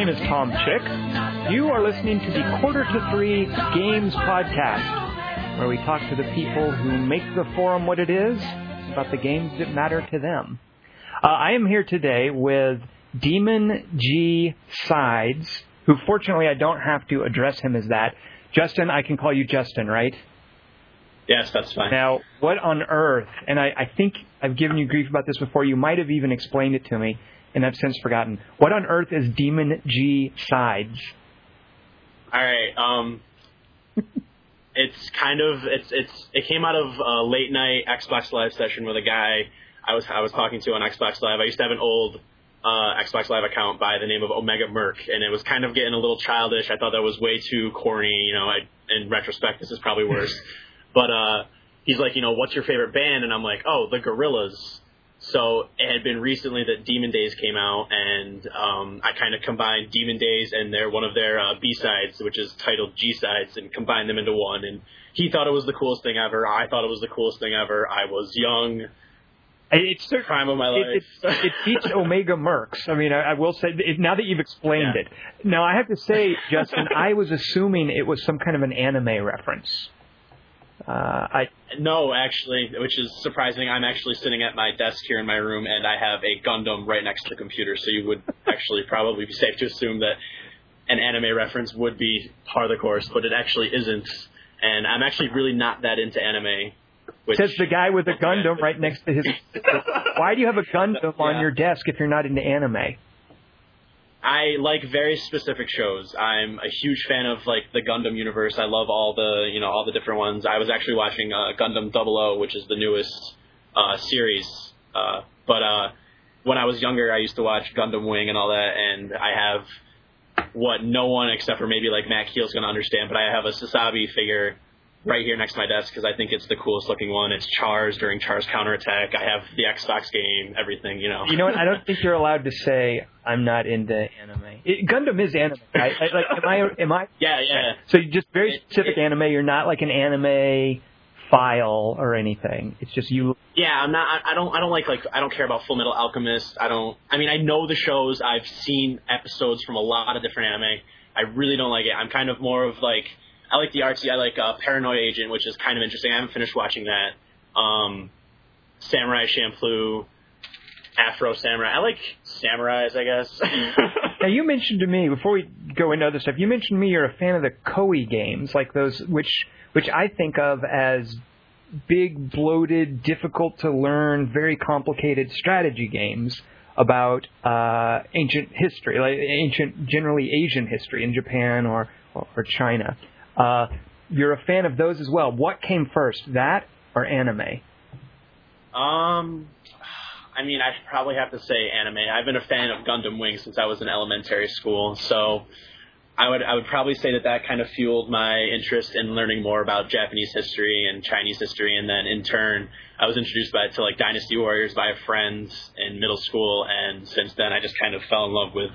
My name is Tom Chick. You are listening to the Quarter to Three Games Podcast, where we talk to the people who make the forum what it is about the games that matter to them. Uh, I am here today with Demon G Sides, who fortunately I don't have to address him as that. Justin, I can call you Justin, right? Yes, that's fine. Now, what on earth, and I, I think I've given you grief about this before, you might have even explained it to me, and I've since forgotten. What on earth is Demon G Sides? All right. Um, it's kind of it's it's it came out of a late night Xbox Live session with a guy I was I was talking to on Xbox Live. I used to have an old uh, Xbox Live account by the name of Omega Merc, and it was kind of getting a little childish. I thought that was way too corny. You know, I, in retrospect, this is probably worse. but uh, he's like, you know, what's your favorite band? And I'm like, oh, the Gorillaz. So it had been recently that Demon Days came out, and um, I kind of combined Demon Days and their one of their uh, B sides, which is titled G sides, and combined them into one. And he thought it was the coolest thing ever. I thought it was the coolest thing ever. I was young. It's the prime of my life. It, it, it beats Omega Mercs. I mean, I, I will say it, now that you've explained Yeah. it. Now I have to say, Justin, I was assuming it was some kind of an anime reference. Uh, I No, actually, which is surprising. I'm actually sitting at my desk here in my room, and I have a Gundam right next to the computer. So you would actually probably be safe to assume that an anime reference would be part of the course, but it actually isn't. And I'm actually really not that into anime. Which, says the guy with a Gundam right next to his. Why do you have a Gundam on your desk if you're not into anime? I like very specific shows. I'm a huge fan of like the Gundam universe. I love all the you know all the different ones. I was actually watching uh, Gundam 00, which is the newest uh, series. Uh, but uh, when I was younger, I used to watch Gundam Wing and all that, and I have what no one except for maybe like Matt Keel's going to understand. But I have a Sazabi figure right here next to my desk because I think it's the coolest looking one. It's Char's during Char's counterattack. I have the Xbox game, everything. You know. You know what? I don't think you're allowed to say I'm not into anime. It, Gundam is anime. I, like, am I? Am I? yeah, yeah. So you just very It- specific it- anime. You're not like an anime file or anything. It's just you. Yeah, I'm not. I, I don't. I don't like like. I don't care about Full Metal Alchemist. I don't. I mean, I know the shows. I've seen episodes from a lot of different anime. I really don't like it. I'm kind of more of like. I like the artsy. I like uh, Paranoid Agent, which is kind of interesting. I haven't finished watching that. Um, Samurai Champloo, Afro Samurai. I like samurais, I guess. Now you mentioned to me before we go into other stuff. You mentioned to me you're a fan of the Koei games, like those which which I think of as big, bloated, difficult to learn, very complicated strategy games about uh, ancient history, like ancient, generally Asian history in Japan or or China. Uh, you're a fan of those as well. What came first, that or anime? Um, I mean, I probably have to say anime. I've been a fan of Gundam Wing since I was in elementary school, so I would I would probably say that that kind of fueled my interest in learning more about Japanese history and Chinese history, and then in turn, I was introduced by to like Dynasty Warriors by friends in middle school, and since then, I just kind of fell in love with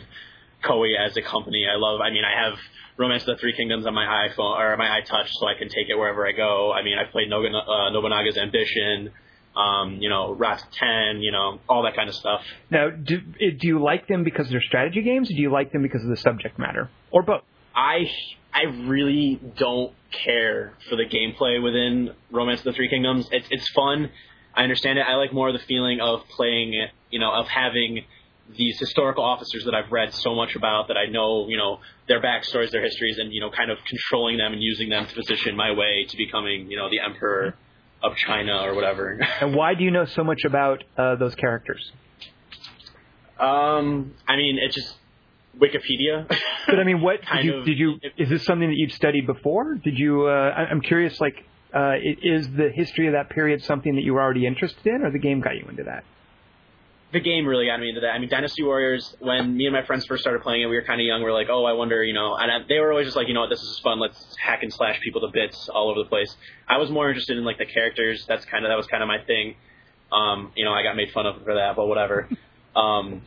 Koei as a company. I love. I mean, I have Romance of the Three Kingdoms on my iPhone or my iTouch, so I can take it wherever I go. I mean, I've played uh, Nobunaga's Ambition um, you know, Wrath 10, you know, all that kind of stuff. Now, do, do you like them because they're strategy games, or do you like them because of the subject matter, or both? I I really don't care for the gameplay within Romance of the Three Kingdoms. It's it's fun. I understand it. I like more the feeling of playing it, you know, of having these historical officers that I've read so much about that I know, you know, their backstories, their histories, and you know, kind of controlling them and using them to position my way to becoming, you know, the emperor of China or whatever. And why do you know so much about uh, those characters? um, I mean, it's just Wikipedia. But I mean, what did you, of- did you? Is this something that you've studied before? Did you? Uh, I'm curious. Like, uh, is the history of that period something that you were already interested in, or the game got you into that? The game really got me into that. I mean, Dynasty Warriors. When me and my friends first started playing it, we were kind of young. We were like, oh, I wonder, you know. And I, they were always just like, you know what, this is fun. Let's hack and slash people to bits all over the place. I was more interested in like the characters. That's kind of that was kind of my thing. Um, you know, I got made fun of for that, but whatever. um,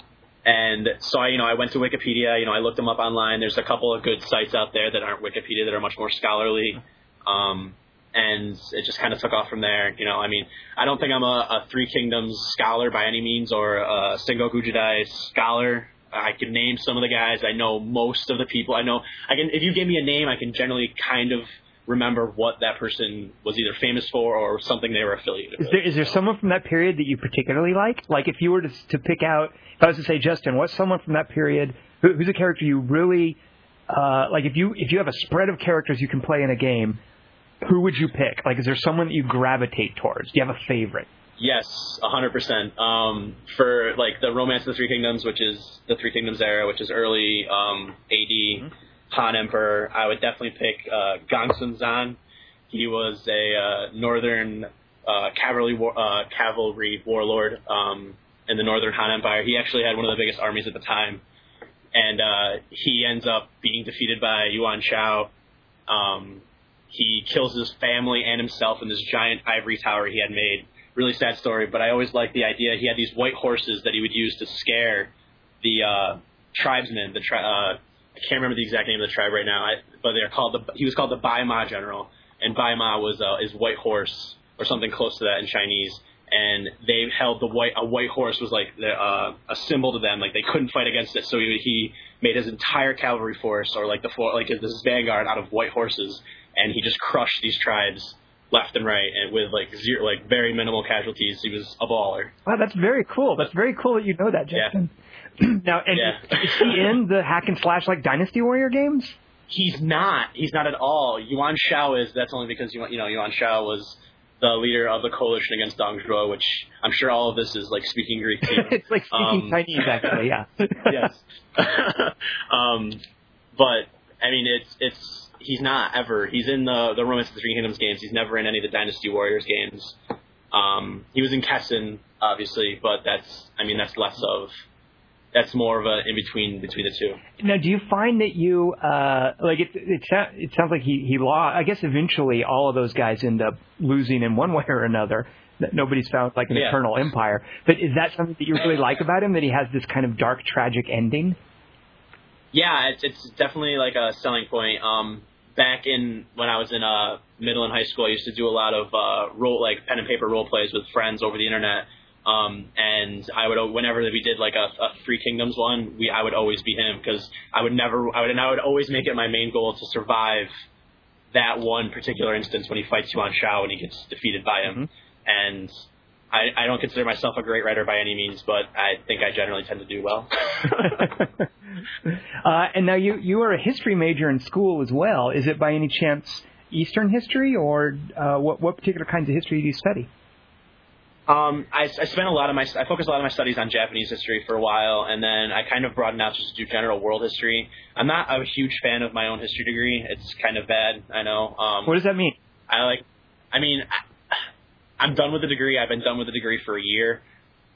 and so I, you know, I went to Wikipedia. You know, I looked them up online. There's a couple of good sites out there that aren't Wikipedia that are much more scholarly. Um, and it just kind of took off from there. You know, I mean, I don't think I'm a, a Three Kingdoms scholar by any means or a Sengoku Jidai scholar. I can name some of the guys. I know most of the people. I know I can. If you give me a name, I can generally kind of remember what that person was either famous for or something they were affiliated with. Is there is there someone from that period that you particularly like? Like if you were to to pick out, if I was to say Justin, what's someone from that period who, who's a character you really uh, like? If you if you have a spread of characters you can play in a game, who would you pick? Like, is there someone that you gravitate towards? Do you have a favorite? Yes, a hundred percent. Um, for like the Romance of the Three Kingdoms, which is the Three Kingdoms era, which is early um, AD, Han Emperor, I would definitely pick uh, Gongsun Zan. He was a uh, northern uh, cavalry war, uh, cavalry warlord um, in the northern Han Empire. He actually had one of the biggest armies at the time, and uh, he ends up being defeated by Yuan Shao. Um, he kills his family and himself in this giant ivory tower he had made really sad story, but I always liked the idea. He had these white horses that he would use to scare the uh, tribesmen. The tri- uh, I can't remember the exact name of the tribe right now, I, but they're called the. He was called the Bai Ma General, and Bai Ma was uh, his white horse or something close to that in Chinese. And they held the white a white horse was like the, uh, a symbol to them, like they couldn't fight against it. So he, he made his entire cavalry force or like the like his, his vanguard out of white horses, and he just crushed these tribes left and right, and with like zero, like very minimal casualties. He was a baller. Wow, that's very cool. That's very cool that you know that, Yeah. Justin. now, and Yeah. is he in the hack and slash like Dynasty Warrior games? He's not. He's not at all. Yuan Shao is. That's only because Yuan, you know Yuan Shao was the leader of the coalition against Dong Zhuo, which I'm sure all of this is like speaking Greek to you. it's like speaking Um, Chinese, actually. Yeah. yes. um, but I mean, it's it's he's not ever. He's in the the Romance of the Three Kingdoms games. He's never in any of the Dynasty Warriors games. Um, he was in Kessen, obviously, but that's I mean that's less of that's more of a in between between the two. Now, do you find that you uh, like it? It, it sounds like he he lost. I guess eventually all of those guys end up losing in one way or another. That Nobody's found like an Yeah. eternal empire. But is that something that you really like about him? That he has this kind of dark, tragic ending? Yeah, it's it's definitely like a selling point. Um, back in when I was in uh middle and high school, I used to do a lot of uh role like pen and paper role plays with friends over the internet. Um, and I would whenever we did like a, a Three Kingdoms one, we I would always be him because I would never I would and I would always make it my main goal to survive that one particular instance when he fights Yuan Shao and he gets defeated by him. And I, I don't consider myself a great writer by any means, but I think I generally tend to do well. uh, and now you you are a history major in school as well. Is it by any chance Eastern history, or uh, what what particular kinds of history do you study? Um, I, I spent a lot of my I focused a lot of my studies on Japanese history for a while, and then I kind of broadened out just to do general world history. I'm not a huge fan of my own history degree. It's kind of bad, I know. Um, What does that mean? I like, I mean, I, I'm done with the degree. I've been done with the degree for a year.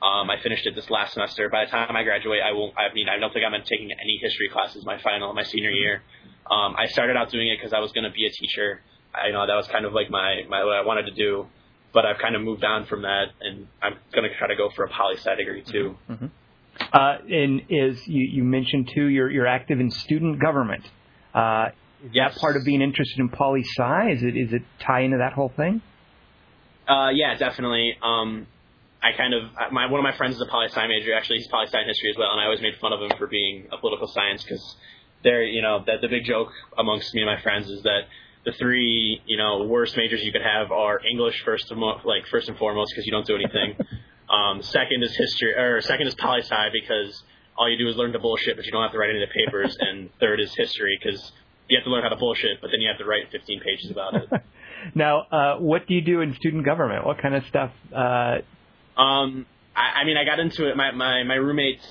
Um, I finished it this last semester. By the time I graduate, I won't. I mean, I don't think I'm taking any history classes my final, my senior year. Um, I started out doing it because I was going to be a teacher. I you know that was kind of like my my what I wanted to do, but I've kind of moved on from that, and I'm going to try to go for a poli sci degree too. Uh, and is you, you mentioned too you're you're active in student government. Uh, is Yes. that part of being interested in poli sci? Is it is it tie into that whole thing? Uh, yeah, definitely. Um, I kind of my one of my friends is a poli sci major. Actually, he's poli sci in history as well, and I always made fun of him for being a political science because they're you know that the big joke amongst me and my friends is that the three you know worst majors you could have are English first and mo- like first and foremost because you don't do anything. um, second is history, or second is poli sci because all you do is learn to bullshit, but you don't have to write any of the papers. and third is history because you have to learn how to bullshit, but then you have to write 15 pages about it. now, uh, what do you do in student government? What kind of stuff? Uh, Um, I, I mean, I got into it. My my my roommates.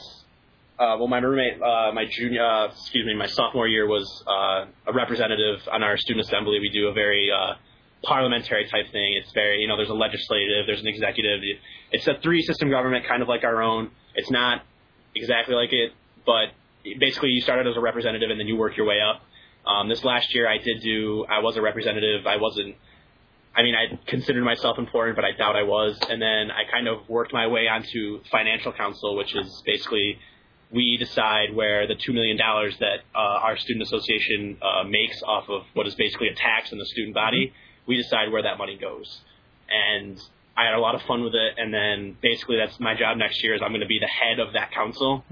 Uh, well, my roommate, uh, my junior, uh, excuse me, my sophomore year was uh, a representative on our student assembly. We do a very uh, parliamentary type thing. It's very, you know, there's a legislative, there's an executive. It's a three system government, kind of like our own. It's not exactly like it, but basically you started as a representative and then you work your way up. Um, this last year I did do, I was a representative. I wasn't I mean, I considered myself important, but I doubt I was. And then I kind of worked my way onto financial council, which is basically we decide where the two million dollars that uh, our student association uh, makes off of what is basically a tax in the student body. We decide where that money goes, and I had a lot of fun with it. And then basically, that's my job next year. Is I'm going to be the head of that council.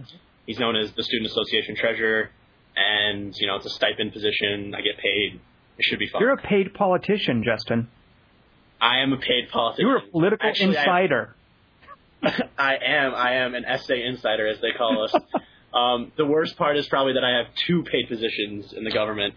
He's known as the Student Association Treasurer, and you know it's a stipend position. I get paid. It should be fun. You're a paid politician, Justin. I am a paid politician. You're a political Actually, I- insider. I am. I am an SA insider, as they call us. um, the worst part is probably that I have two paid positions in the government,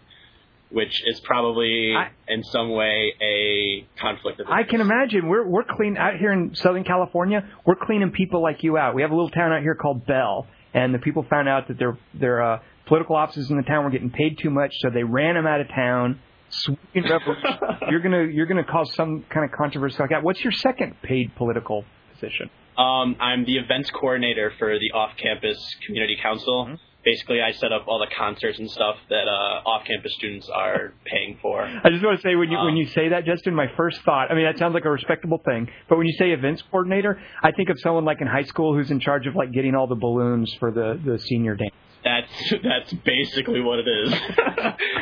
which is probably I- in some way a conflict of I can imagine. We're we're clean out here in Southern California. We're cleaning people like you out. We have a little town out here called Bell, and the people found out that their their uh, political offices in the town were getting paid too much, so they ran them out of town. Sweeping revolution. you're gonna you're gonna cause some kind of controversy like that. What's your second paid political position? Um, I'm the events coordinator for the off-campus community council. Mm-hmm. Basically, I set up all the concerts and stuff that uh, off-campus students are paying for. I just want to say when you when Um, you say that, Justin, my first thought. I mean, that sounds like a respectable thing, but when you say events coordinator, I think of someone like in high school who's in charge of like getting all the balloons for the the senior dance. That's that's basically what it is.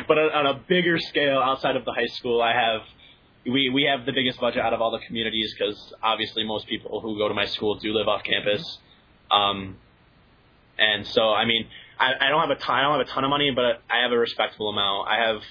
but on, on a bigger scale, outside of the high school, I have we we have the biggest budget out of all the communities because obviously most people who go to my school do live off campus. Um, and so I mean, I, I don't have a ton, I don't have a ton of money, but I have a respectable amount. I have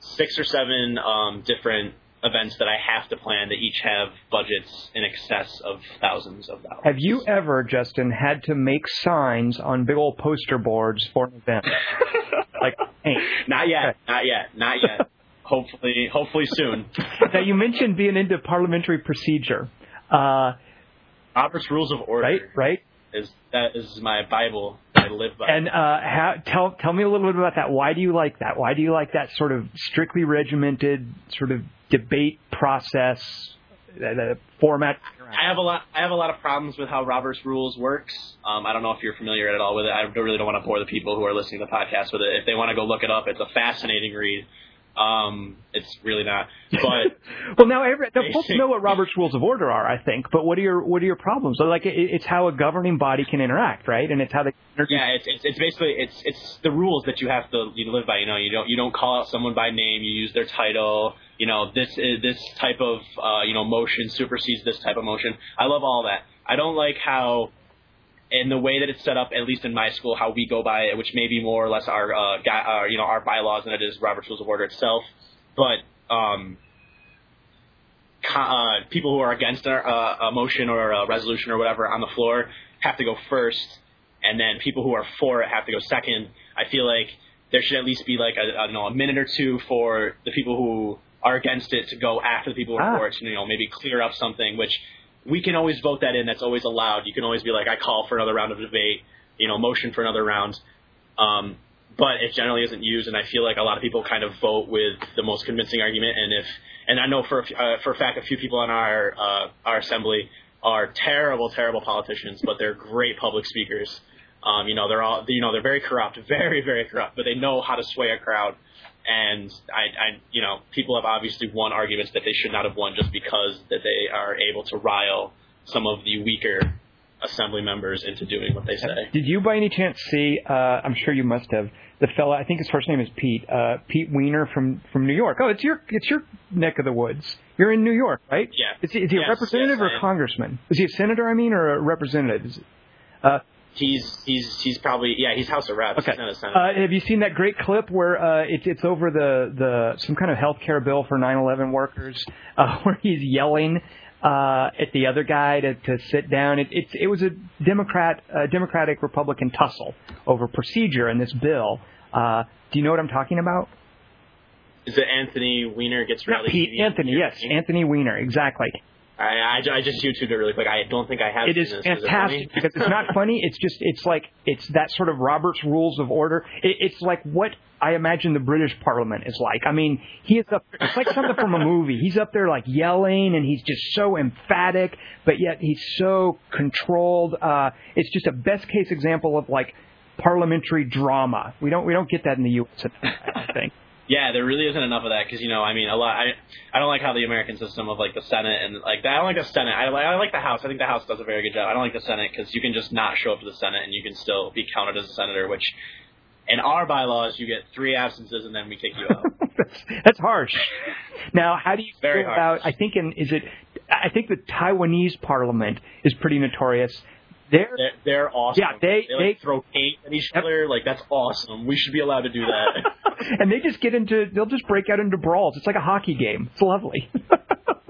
six or seven um, different events that I have to plan that each have budgets in excess of thousands of dollars. Have you ever, Justin, had to make signs on big old poster boards for an event? like, hey. Not yet. Not yet. Not yet. hopefully, hopefully soon. Now you mentioned being into parliamentary procedure, uh, Robert's Rules of Order right? Right. is that is my Bible I live by. And uh, how, tell tell me a little bit about that. Why do you like that? Why do you like that sort of strictly regimented sort of debate process, the, the format? I have a lot. I have a lot of problems with how Robert's Rules works. Um, I don't know if you're familiar at all with it. I really don't want to bore the people who are listening to the podcast with it. If they want to go look it up, it's a fascinating read. Um, it's really not, but well, now every, the folks know what Robert's Rules of Order are, I think. But what are your what are your problems? So, like, it, it's how a governing body can interact, right? And it's how they. yeah, it's, it's it's basically it's it's the rules that you have to you live by. You know, you don't you don't call out someone by name. You use their title. You know, this is this type of uh, you know motion supersedes this type of motion. I love all that. I don't like how. In the way that it's set up, at least in my school, how we go by it, which may be more or less our, uh, uh, you know, our bylaws than it is Robert's Rules of Order itself. But um, uh, people who are against a, a motion or a resolution or whatever on the floor have to go first, and then people who are for it have to go second. I feel like there should at least be like a, I don't know a minute or two for the people who are against it to go after the people who are Ah. for it to you know maybe clear up something which we can always vote that in. That's always allowed. You can always be like I call for another round of debate you know motion for another round. Um, but it generally isn't used and I feel like a lot of people kind of vote with the most convincing argument. And if and I know for uh, for a fact a few people in our uh, our assembly are terrible terrible politicians but they're great public speakers. Um, you know they're all you know they're very corrupt very very corrupt but they know how to sway a crowd and I, I you know people have obviously won arguments that they should not have won just because that they are able to rile some of the weaker assembly members into doing what they say Did you by any chance see? Uh, I'm sure you must have. The fella, I think his first name is Pete. Uh, Pete Weiner from from New York. Oh, it's your it's your neck of the woods. You're in New York, right? Yeah. Is he, is he Yes, a representative yes, or a congressman? Is he a senator? I mean, or a representative? Is it, uh, he's he's he's probably yeah he's House of Reps Okay. not Senate. Uh, have you seen that great clip where uh, it's it's over the the some kind of health care bill for 9/11 workers, uh, where he's yelling uh, at the other guy to, to sit down? It, it's it was a Democrat uh, Democratic Republican tussle over procedure in this bill. Uh, do you know what I'm talking about? Is it Anthony Weiner gets Not rally Pete Anthony. Yes, Anthony Weiner. Exactly. I, I, I just YouTubed it really quick. I don't think I have. It is fantastic funny? because it's not funny. It's just it's like it's that sort of Robert's Rules of Order. It, it's like what I imagine the British Parliament is like. I mean, he is up. It's like something from a movie. He's up there like yelling, and he's just so emphatic, but yet he's so controlled. Uh, it's just a best case example of like parliamentary drama. We don't we don't get that in the U.S. I think. Yeah, there really isn't enough of that because you know, I mean, a lot. I I don't like how the American system of like the Senate and like that. I don't like the Senate. I like I like the House. I think the House does a very good job. I don't like the Senate because you can just not show up to the Senate and you can still be counted as a senator. Which in our bylaws, you get three absences and then we kick you out. that's, that's harsh. Now, how do you Very feel harsh. about? I think in is it? I think the Taiwanese parliament is pretty notorious. They're They're, they're awesome. Yeah, they- like, they- throw paint at each Yep. other. Like that's awesome. We should be allowed to do that. and they just get into they'll just break out into brawls. It's like a hockey game. It's lovely.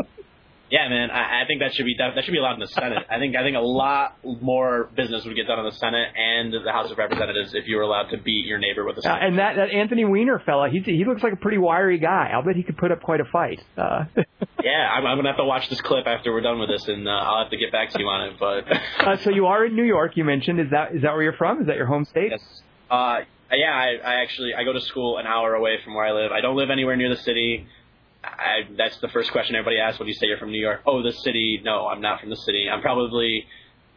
yeah, man. I, I think that should be that, that should be allowed in the Senate. I think I think a lot more business would get done in the Senate and the House of Representatives if you were allowed to beat your neighbor with a Uh, and that, that Anthony Weiner fella, he he looks like a pretty wiry guy. I'll bet he could put up quite a fight. Uh, yeah, I'm, I'm gonna have to watch this clip after we're done with this, and uh, I'll have to get back to you on it. But uh, so you are in New York. You mentioned is that is that where you're from? Is that your home state? Yes. Uh, yeah, I, I actually I go to school an hour away from where I live. I don't live anywhere near the city. I, that's the first question everybody asks when you say you're from New York. Oh, the city? No, I'm not from the city. I'm probably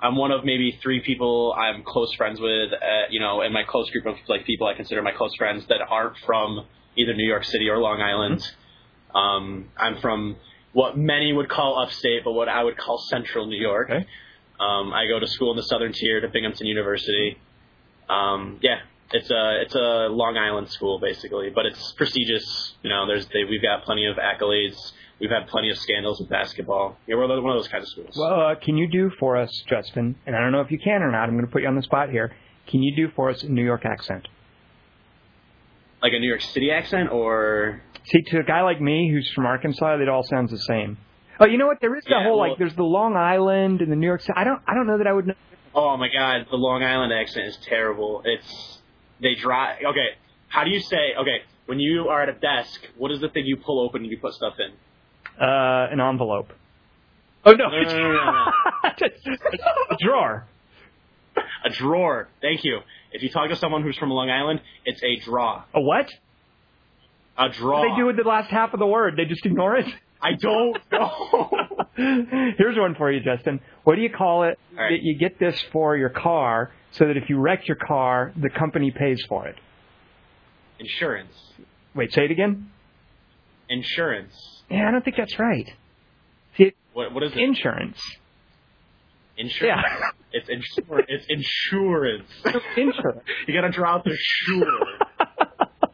I'm one of maybe three people I'm close friends with. Uh, you know, in my close group of like people I consider my close friends that aren't from either New York City or Long Island. Um, I'm from what many would call upstate, but what I would call central New York. Okay. Um, I go to school in the southern tier to Binghamton University. Um, yeah, it's a it's a Long Island school basically, but it's prestigious. You know, there's they, we've got plenty of accolades. We've had plenty of scandals with basketball. Yeah, we're one of those kind of schools. Well, uh, can you do for us, Justin? And I don't know if you can or not. I'm going to put you on the spot here. Can you do for us a New York accent? like a New York City accent, or See, to a guy like me who's from Arkansas, it all sounds the same. Oh, you know what? There is the Yeah, whole well- like. There's the Long Island and the New York. City. I don't. I don't know that I would know. oh my God, the Long Island accent is terrible. It's they drive. Okay, how do you say? Okay, when you are at a desk, what is the thing you pull open and you put stuff in? Uh, an envelope. Oh no, No, no, no, no, a drawer. A drawer. Thank you. If you talk to someone who's from Long Island, it's a draw. A what? A draw. What they do with the last half of the word? They just ignore it. I don't know. Here's one for you, Justin. What do you call it? All right. that You get this for your car, so that if you wreck your car, the company pays for it. Insurance. Wait, say it again. Insurance. Yeah, I don't think that's right. See, What what is it? insurance. Insurance. Yeah. It's insur- It's insurance. Insurance. you gotta draw out the sure.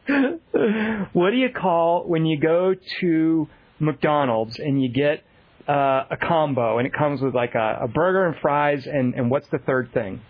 what do you call when you go to McDonald's and you get uh, a combo and it comes with like a, a burger and fries and, and what's the third thing?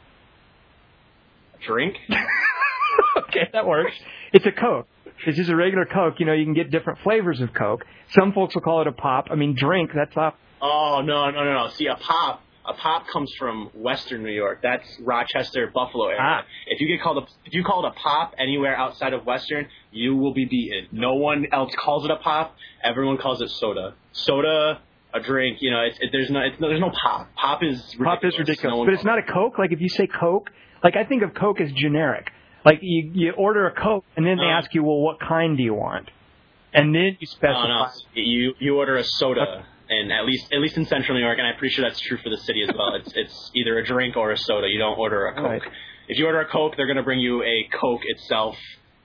Drink. okay, that works. It's a Coke. It's just a regular Coke. You know, you can get different flavors of Coke. Some folks will call it a pop. I mean, drink. That's up. Oh no no no no! See a pop. A pop comes from Western New York. That's Rochester, Buffalo area. Ah. If you get called a if you call it a pop anywhere outside of Western, you will be beaten. No one else calls it a pop. Everyone calls it soda. Soda, a drink. You know, it's, it, there's no it's, no there's no pop. Pop is ridiculous. Pop is ridiculous, No but it's not a Coke. Like if you say Coke, like I think of Coke as generic. Like you you order a Coke and then they Uh. ask you, well, what kind do you want? And then you specify. no. You you order a soda, and at least at least in Central New York, and I'm pretty sure that's true for the city as well. It's it's either a drink or a soda. You don't order a Coke. Right. If you order a Coke, they're gonna bring you a Coke itself.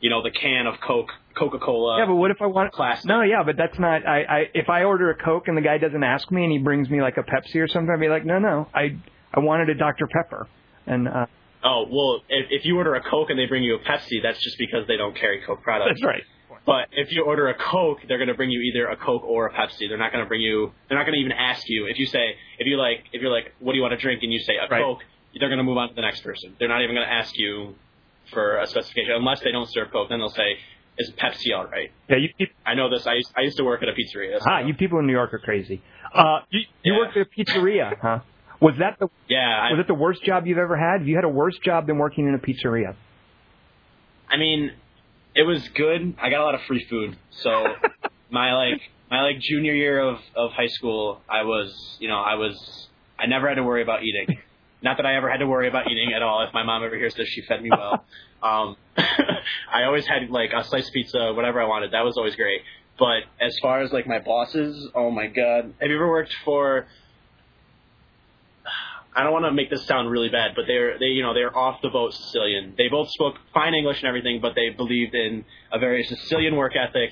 You know, the can of Coke, Coca Cola. Yeah, but what if I want? Plastic. No, yeah, but that's not. I, I if I order a Coke and the guy doesn't ask me and he brings me like a Pepsi or something, I'd be like, no, no, I I wanted a Dr Pepper, and uh, oh well, if if you order a Coke and they bring you a Pepsi, that's just because they don't carry Coke products. that's right. But if you order a Coke, they're going to bring you either a Coke or a Pepsi. They're not going to bring you. They're not going to even ask you if you say if you like if you're like what do you want to drink and you say a Right. Coke. They're going to move on to the next person. They're not even going to ask you for a specification unless they don't serve Coke. Then they'll say is Pepsi all right? Yeah, you people, I know this. I used, I used to work at a pizzeria. so- ah, you people in New York are crazy. Uh, you, you Yeah. worked at a pizzeria, huh? Was that the yeah. I, was it the worst job you've ever had? Have you had a worse job than working in a pizzeria? I mean, it was good. I got a lot of free food. So my like my like junior year of of high school, I was you know I was I never had to worry about eating. Not that I ever had to worry about eating at all. If my mom ever hears this, she fed me well. Um, I always had like a sliced pizza, whatever I wanted. That was always great. But as far as like my bosses, oh my god, have you ever worked for? I don't want to make this sound really bad, but they're they you know they're off the boat Sicilian. They both spoke fine English and everything, but they believed in a very Sicilian work ethic,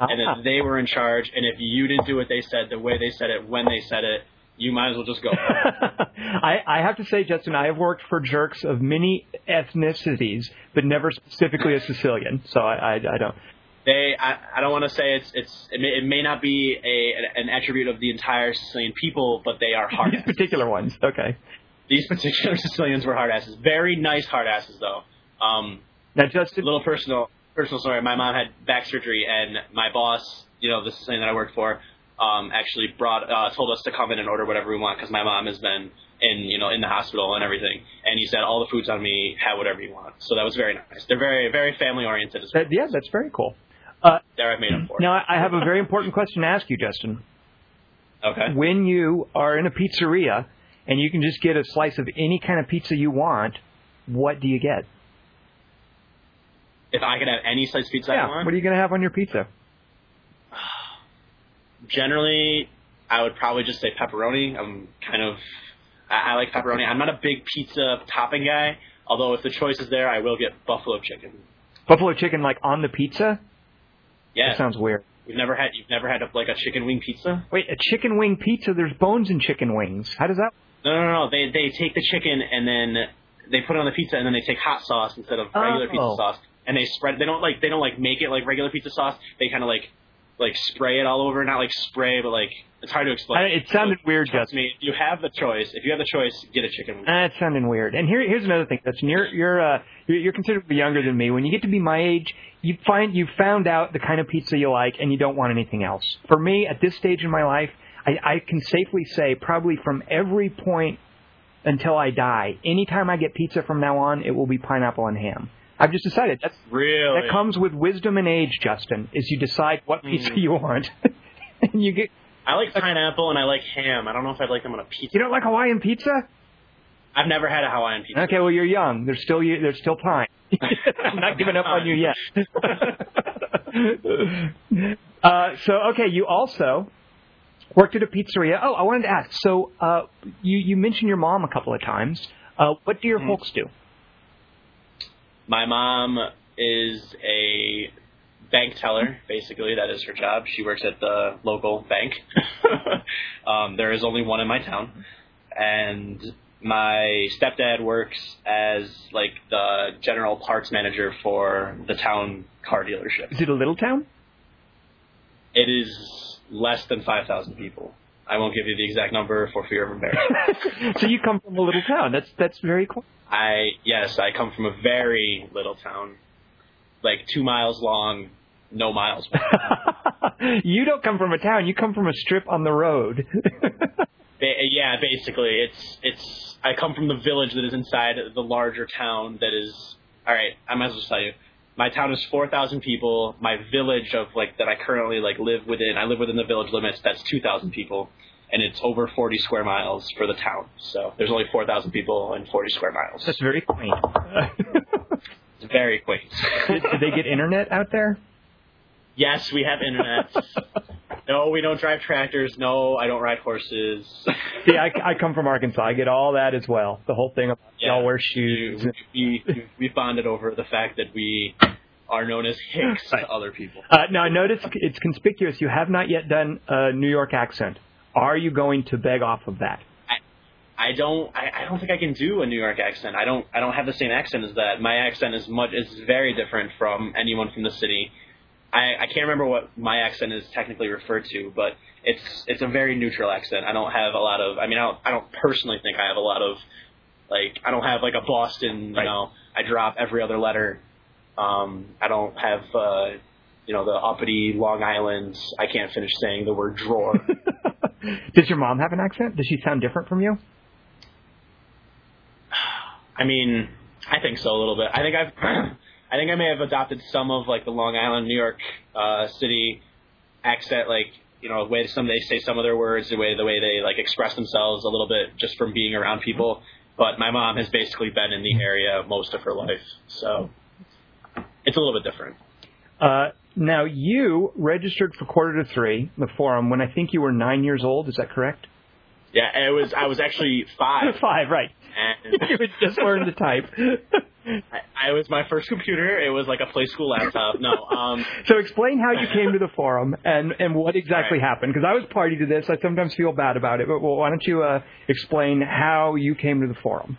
and Ah. that they were in charge. And if you didn't do what they said, the way they said it, when they said it, you might as well just go. I, I have to say, Justin, I have worked for jerks of many ethnicities, but never specifically a Sicilian. So I, I, I don't. They I, I don't want to say it's it's it may, it may not be a an attribute of the entire Sicilian people, but they are hard. These particular ones, okay. these particular Sicilians were hard asses. Very nice hard asses though. Um, now, a little personal personal story. My mom had back surgery, and my boss, you know, the something that I worked for, um, actually brought uh, told us to come in and order whatever we want because my mom has been in you know in the hospital and everything. And he said all the food's on me, have whatever you want. So that was very nice. They're very very family oriented as well. That, yeah, that's very cool. Uh, there I've made up for. Now I have a very important question to ask you, Justin. Okay. When you are in a pizzeria and you can just get a slice of any kind of pizza you want, what do you get? If I could have any slice of pizza yeah. I want, what are you going to have on your pizza? Generally, I would probably just say pepperoni. I'm kind of I, I like pepperoni. I'm not a big pizza topping guy. Although if the choice is there, I will get buffalo chicken. Buffalo chicken, like on the pizza? Yeah. That sounds weird. You've never had you've never had a, like a chicken wing pizza? Wait, a chicken wing pizza? There's bones in chicken wings. How does that? No, no, no. They they take the chicken and then they put it on the pizza and then they take hot sauce instead of regular Oh. pizza sauce and they spread. They don't like they don't like make it like regular pizza sauce. They kind of like like spray it all over. Not like spray, but like it's hard to explain. I- it sounded So, weird, Trust Justin. me, you have the choice. If you have the choice, get a chicken wing. That's sounding weird. And here, here's another thing. That's you're you're uh you're, you're considerably younger than me. When you get to be my age, you find you found out the kind of pizza you like, and you don't want anything else. For me, at this stage in my life, I, I can safely say probably from every point until I die, anytime I get pizza from now on, it will be pineapple and ham. I've just decided that's Really? that comes with wisdom and age, Justin. Is you decide what pizza Mm. you want, and you get. I like pineapple and I like ham. I don't know if I'd like them on a pizza. You don't like Hawaiian pizza? I've never had a Hawaiian pizza. Okay, well you're young. There's still you, there's still time. I'm not giving up on you yet. uh, so okay, you also worked at a pizzeria. Oh, I wanted to ask. So uh, you you mentioned your mom a couple of times. Uh, what do your Mhm. folks do? My mom is a bank teller, basically. That is her job. She works at the local bank. um, there is only one in my town. And my stepdad works as like the general parts manager for the town car dealership. Is it a little town? It is less than 5,000 people. I won't give you the exact number for fear of embarrassment. so you come from a little town. That's that's very cool. I yes, I come from a very little town, like two miles long, no miles. you don't come from a town. You come from a strip on the road. Ba- yeah, basically, it's it's. I come from the village that is inside the larger town that is. All right, I might as well tell you. My town is four thousand people. My village of like that I currently like live within. I live within the village limits. That's two thousand people, and it's over forty square miles for the town. So there's only four thousand people and forty square miles. that's very quaint. It's very quaint. did, did they get internet out there? Yes, we have internet. no, we don't drive tractors. No, I don't ride horses. See, I, I come from Arkansas. I get all that as well. The whole thing about Yeah. y'all wear shoes. we, we, we bonded over the fact that we are known as Hicks Right. to other people. Uh, now, I notice it's conspicuous. You have not yet done a New York accent. Are you going to beg off of that? I don't. I, I don't think I can do a New York accent. I don't. I don't have the same accent as that. My accent is much is very different from anyone from the city. I, I can't remember what my accent is technically referred to, but it's it's a very neutral accent. I don't have a lot of. I mean, I don't. I don't personally think I have a lot of. Like, I don't have like a Boston. You Right. know, I drop every other letter. Um, I don't have. uh you know, the uppity Long Island. I can't finish saying the word drawer. Does your mom have an accent? Does she sound different from you? I mean, I think so a little bit. I think I've, I think I may have adopted some of like the Long Island, New York uh, City accent, like you know, the way some they say some of their words, the way the way they like express themselves a little bit, just from being around people. But my mom has basically been in the area most of her life, so it's a little bit different. Uh, now, you registered for quarter to three, the forum, when I think you were nine years old. Is that correct? Yeah, it was. I was actually five, Five, right. And you had just learned to type. I, I was my first computer. It was like a play school laptop. No, um, So explain how you came to the forum and, and what exactly right. happened. Because I was party to this. I sometimes feel bad about it. But well, why don't you uh, explain how you came to the forum?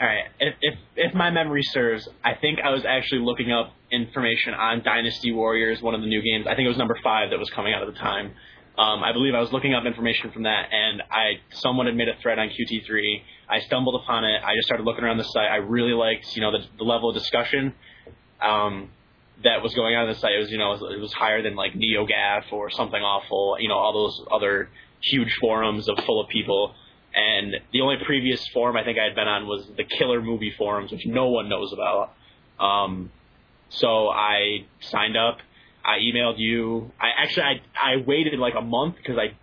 All right. If, if if my memory serves, I think I was actually looking up information on Dynasty Warriors, one of the new games. I think it was number five that was coming out at the time. Um, I believe I was looking up information from that, and I someone had made a thread on QT3. I stumbled upon it. I just started looking around the site. I really liked, you know, the, the level of discussion um, that was going on the site. It was, you know, it was, it was higher than like NeoGAF or something awful. You know, all those other huge forums of full of people. And the only previous forum I think I had been on was the Killer Movie forums, which no one knows about. Um, so I signed up. I emailed you. I actually I I waited like a month because I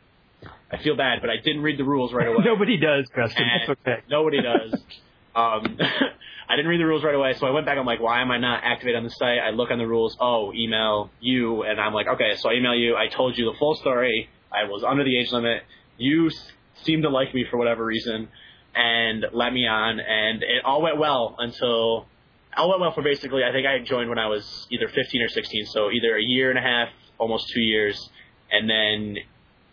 I feel bad, but I didn't read the rules right away. Nobody does, Justin. That's okay. Nobody does. um, I didn't read the rules right away, so I went back. I'm like, why am I not activated on the site? I look on the rules. Oh, email you, and I'm like, okay. So I email you. I told you the full story. I was under the age limit. You seemed to like me for whatever reason, and let me on, and it all went well until all went well for basically. I think I joined when I was either 15 or 16, so either a year and a half, almost two years, and then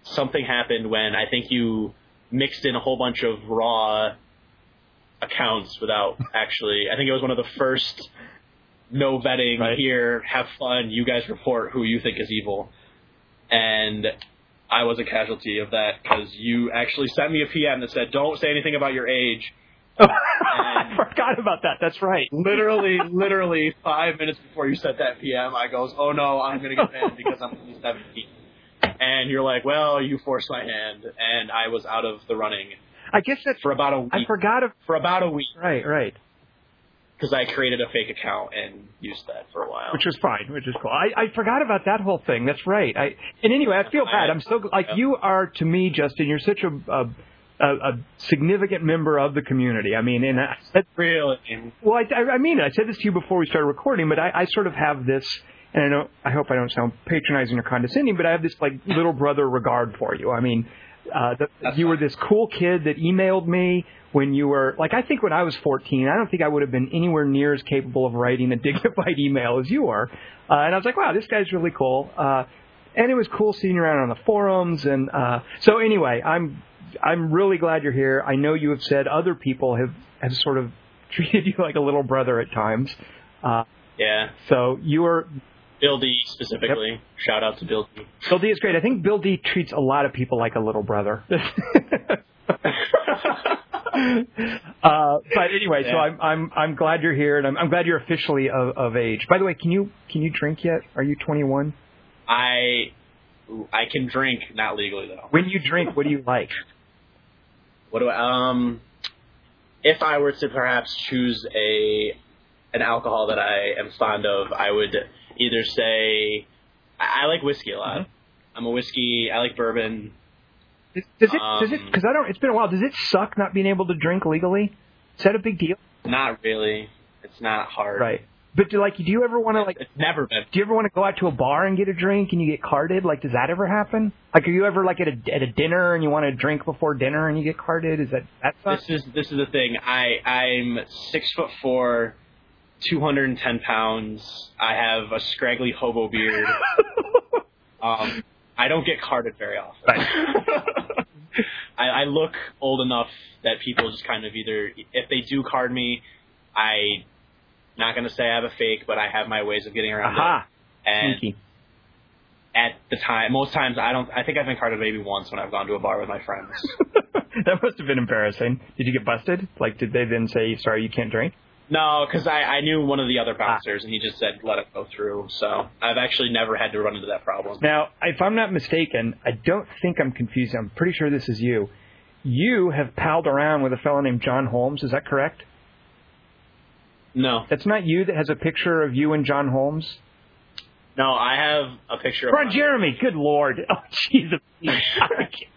something happened when I think you mixed in a whole bunch of raw accounts without actually. I think it was one of the first no vetting Right. here, have fun. You guys report who you think is evil, and I was a casualty of that because you actually sent me a PM that said, "Don't say anything about your age." I forgot about that. That's right. literally, literally five minutes before you sent that PM, I goes, "Oh no, I'm gonna get banned because I'm only 17." And you're like, "Well, you forced my hand," and I was out of the running I guess that's. for about a week. I forgot. For about a week right, right. because I created a fake account and used that for a while. Which was fine, which is cool. I, I forgot about that whole thing. That's right. I and anyway, I feel bad. I'm so like you are to me, Justin. You're such a a, a, a significant member of the community. I mean, and I said, really, well, I, I mean. I said this to you before we started recording, but I, I sort of have this, and I know I hope I don't sound patronizing or condescending, but I have this like little brother regard for you. I mean, uh, the, you were this cool kid that emailed me when you were like I think when I was 14, I don't think I would have been anywhere near as capable of writing a dignified email as you are. Uh, and I was like, wow, this guy's really cool. Uh, and it was cool seeing you around on the forums. And uh, so anyway, I'm I'm really glad you're here. I know you have said other people have have sort of treated you like a little brother at times. Uh, yeah. so you are Bill D specifically. Shout out to Bill D. Bill D is great. I think Bill D treats a lot of people like a little brother. uh, but anyway, so I'm I'm I'm glad you're here, and I'm I'm glad you're officially of, of age. By the way, can you can you drink yet? Are you 21? I I can drink, not legally though. When you drink, what do you like? What do I um if I were to perhaps choose a an alcohol that I am fond of, I would either say I, I like whiskey a lot. I'm a whiskey. I like bourbon. Does does it does it Um, because I don't? It's been a while. Does it suck not being able to drink legally? Is that a big deal? Not really. It's not hard. Right. But do like do you ever want to like It's never been. do you ever want to go out to a bar and get a drink and you get carded? Like, does that ever happen? Like, are you ever like at a at a dinner and you want to drink before dinner and you get carded? Is that that This is this is the thing. I I'm six foot four, two hundred and ten pounds. I have a scraggly hobo beard. Um, I don't get carded very often. I, I look old enough that people just kind of either, if they do card me, I not gonna say I have a fake, but I have my ways of getting around Aha, it. And sneaky. at the time, most times I don't. I think I've been carded maybe once when I've gone to a bar with my friends. that must have been embarrassing. Did you get busted? Like, did they then say, "Sorry, you can't drink"? no, because I, I knew one of the other ah. bouncers, and he just said let it go through. So I've actually never had to run into that problem. Now, if I'm not mistaken, I don't think I'm confused. I'm pretty sure this is you. You have palled around with a fellow named John Holmes. Is that correct? No, That's not you that has a picture of you and John Holmes. no, I have a picture of Ron my- Jeremy. Good lord. Oh, Jesus.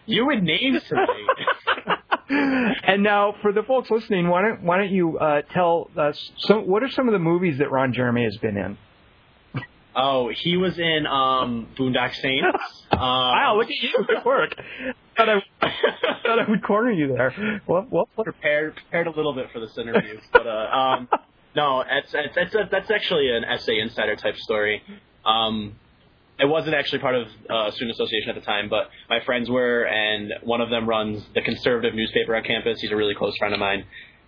You would name something. and now, for the folks listening, why don't why don't you uh, tell us some? What are some of the movies that Ron Jeremy has been in? oh, he was in um, Boondock Saints. Um, wow, look at you! Good work. thought I thought I would corner you there. Well, well, prepared prepared a little bit for this interview, but uh, um, no, it's, it's, it's a, that's actually an SA insider type story. Um, it wasn't actually part of uh, student association at the time, but my friends were, and one of them runs the conservative newspaper on campus. He's a really close friend of mine,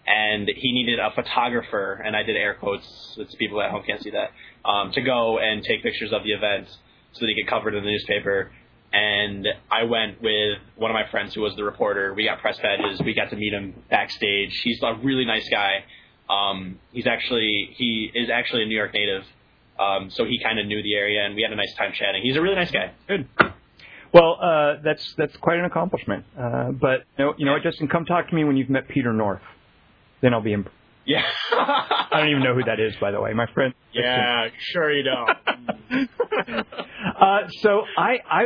and he needed a photographer, and I did air quotes. It's people at home can't see that. Um, to go and take pictures of the event so that he could cover it in the newspaper. and I went with one of my friends who was the reporter. We got press badges. We got to meet him backstage. He's a really nice guy. Um, he's actually he is actually a New York native, um, so he kind of knew the area, and we had a nice time chatting. He's a really nice guy. Good. Well, uh, that's that's quite an accomplishment. Uh, but you know, you know what, Justin? Come talk to me when you've met Peter North. Then I'll be imp- Yeah. I don't even know who that is, by the way. My friend. yeah, sure you don't. uh, so I I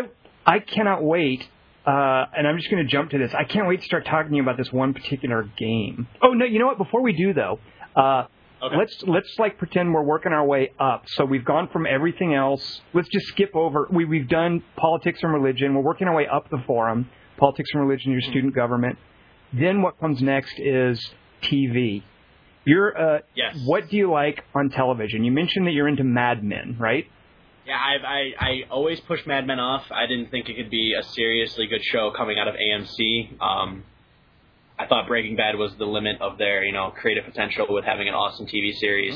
I cannot wait. Uh, and I'm just going to jump to this. I can't wait to start talking to you about this one particular game. Oh no, you know what? Before we do though, uh, Okay. let's let's like pretend we're working our way up. So we've gone from everything else. Let's just skip over. We we've done politics and religion. We're working our way up the forum. Politics and religion, your student government. Then what comes next is TV. You're uh, Yes. What do you like on television? You mentioned that you're into Mad Men, right? Yeah, I've, I I always push Mad Men off. I didn't think it could be a seriously good show coming out of AMC. Um, I thought Breaking Bad was the limit of their you know creative potential with having an awesome TV series.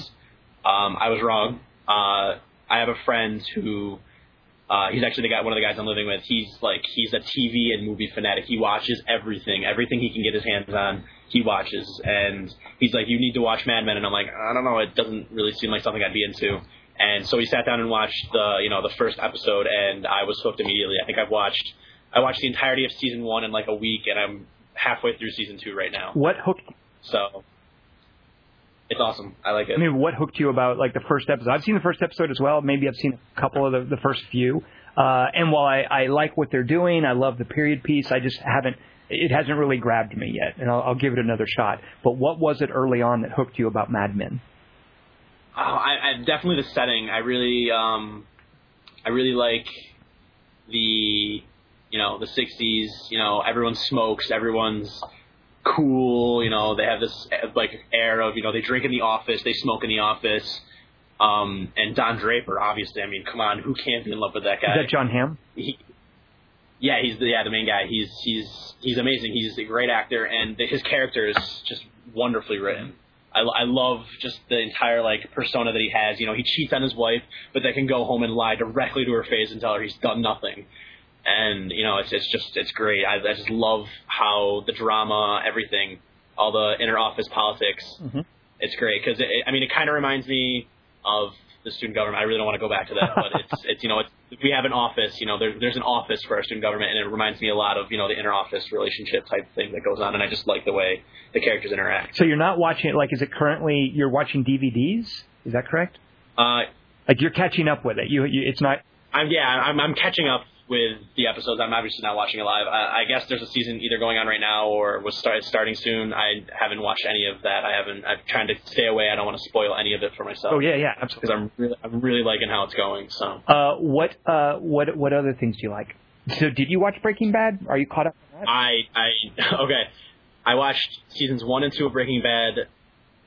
Um, I was wrong. Uh, I have a friend who uh, he's actually the guy, one of the guys I'm living with. He's like he's a TV and movie fanatic. He watches everything, everything he can get his hands on. He watches, and he's like, "You need to watch Mad Men," and I'm like, "I don't know. It doesn't really seem like something I'd be into." And so we sat down and watched the you know the first episode, and I was hooked immediately. I think I've watched I watched the entirety of season one in like a week, and I'm halfway through season two right now. What hooked? So it's awesome. I like it. I mean, what hooked you about like the first episode? I've seen the first episode as well. Maybe I've seen a couple of the, the first few. Uh, and while I, I like what they're doing, I love the period piece. I just haven't. It hasn't really grabbed me yet, and I'll, I'll give it another shot. But what was it early on that hooked you about Mad Men? Oh, I, I definitely the setting. I really, um, I really like the, you know, the '60s. You know, everyone smokes, everyone's cool. You know, they have this like air of, you know, they drink in the office, they smoke in the office. Um, and Don Draper, obviously. I mean, come on, who can't be in love with that guy? Is that Jon Hamm? he, yeah, he's the yeah the main guy. He's he's he's amazing. He's a great actor, and the, his character is just wonderfully written. I, I love just the entire like persona that he has. You know, he cheats on his wife, but then can go home and lie directly to her face and tell her he's done nothing. And you know, it's it's just it's great. I, I just love how the drama, everything, all the inner office politics. Mhm. It's great because it, I mean, it kind of reminds me of the student government. I really don't want to go back to that, but it's it's you know it's we have an office. You know, there, there's an office for our student government, and it reminds me a lot of you know the inner office relationship type thing that goes on, and I just like the way the characters interact. So you're not watching it like is it currently you're watching DVDs? Is that correct? Uh, Like you're catching up with it. You, you it's not I'm yeah, I'm I'm catching up with the episodes. I'm obviously not watching it live. I, I guess there's a season either going on right now or was start, starting soon. I haven't watched any of that. I haven't. I'm trying to stay away. I don't want to spoil any of it for myself. Oh yeah, yeah, absolutely. Because. I'm really, I'm really liking how it's going. So Uh, what uh, what what other things do you like? So did you watch Breaking Bad? Are you caught up on that? I I okay. I watched seasons one and two of Breaking Bad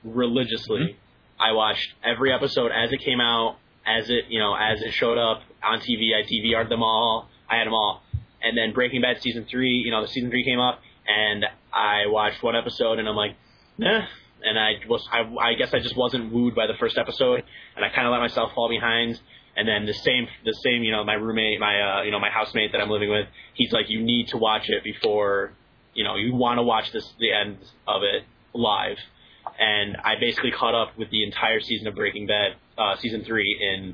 religiously. I watched every episode as it came out, as it you know as it showed up on TV. I DVR'd them all. I had them all. And then Breaking Bad season three, you know, the season three came up, and I watched one episode, and I'm like, nah. And I was, I, I guess I just wasn't wooed by the first episode, and I kind of let myself fall behind. And then the same, the same, you know, my roommate, my, uh, you know, my housemate that I'm living with, he's like, you need to watch it before, you know, you want to watch this, the end of it live. And I basically caught up with the entire season of Breaking Bad, uh, season three in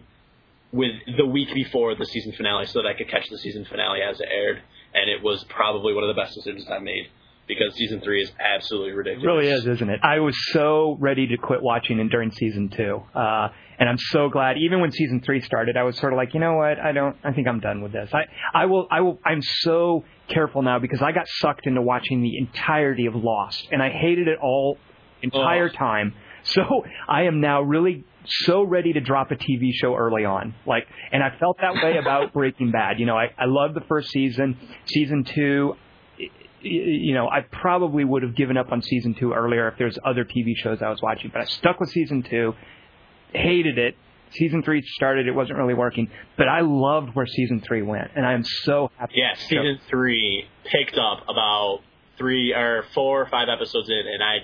with the week before the season finale so that I could catch the season finale as it aired. And it was probably one of the best decisions I made because season three is absolutely ridiculous. It really is, isn't it? I was so ready to quit watching it during season two, uh, and I'm so glad. Even when season three started, I was sort of like, you know what? I don't. I think I'm done with this. I, I will. I will. I'm so careful now because I got sucked into watching the entirety of Lost, and I hated it all entire Oh. time. So I am now really so ready to drop a TV show early on. Like, and I felt that way about Breaking Bad. You know, I, I loved the first season. Season two, you know, I probably would have given up on season two earlier if there's other TV shows I was watching, but I stuck with season two, hated it. Season three started, it wasn't really working, but I loved where season three went, and I am so happy. Yeah, season three picked up about three or four or five episodes in, and I,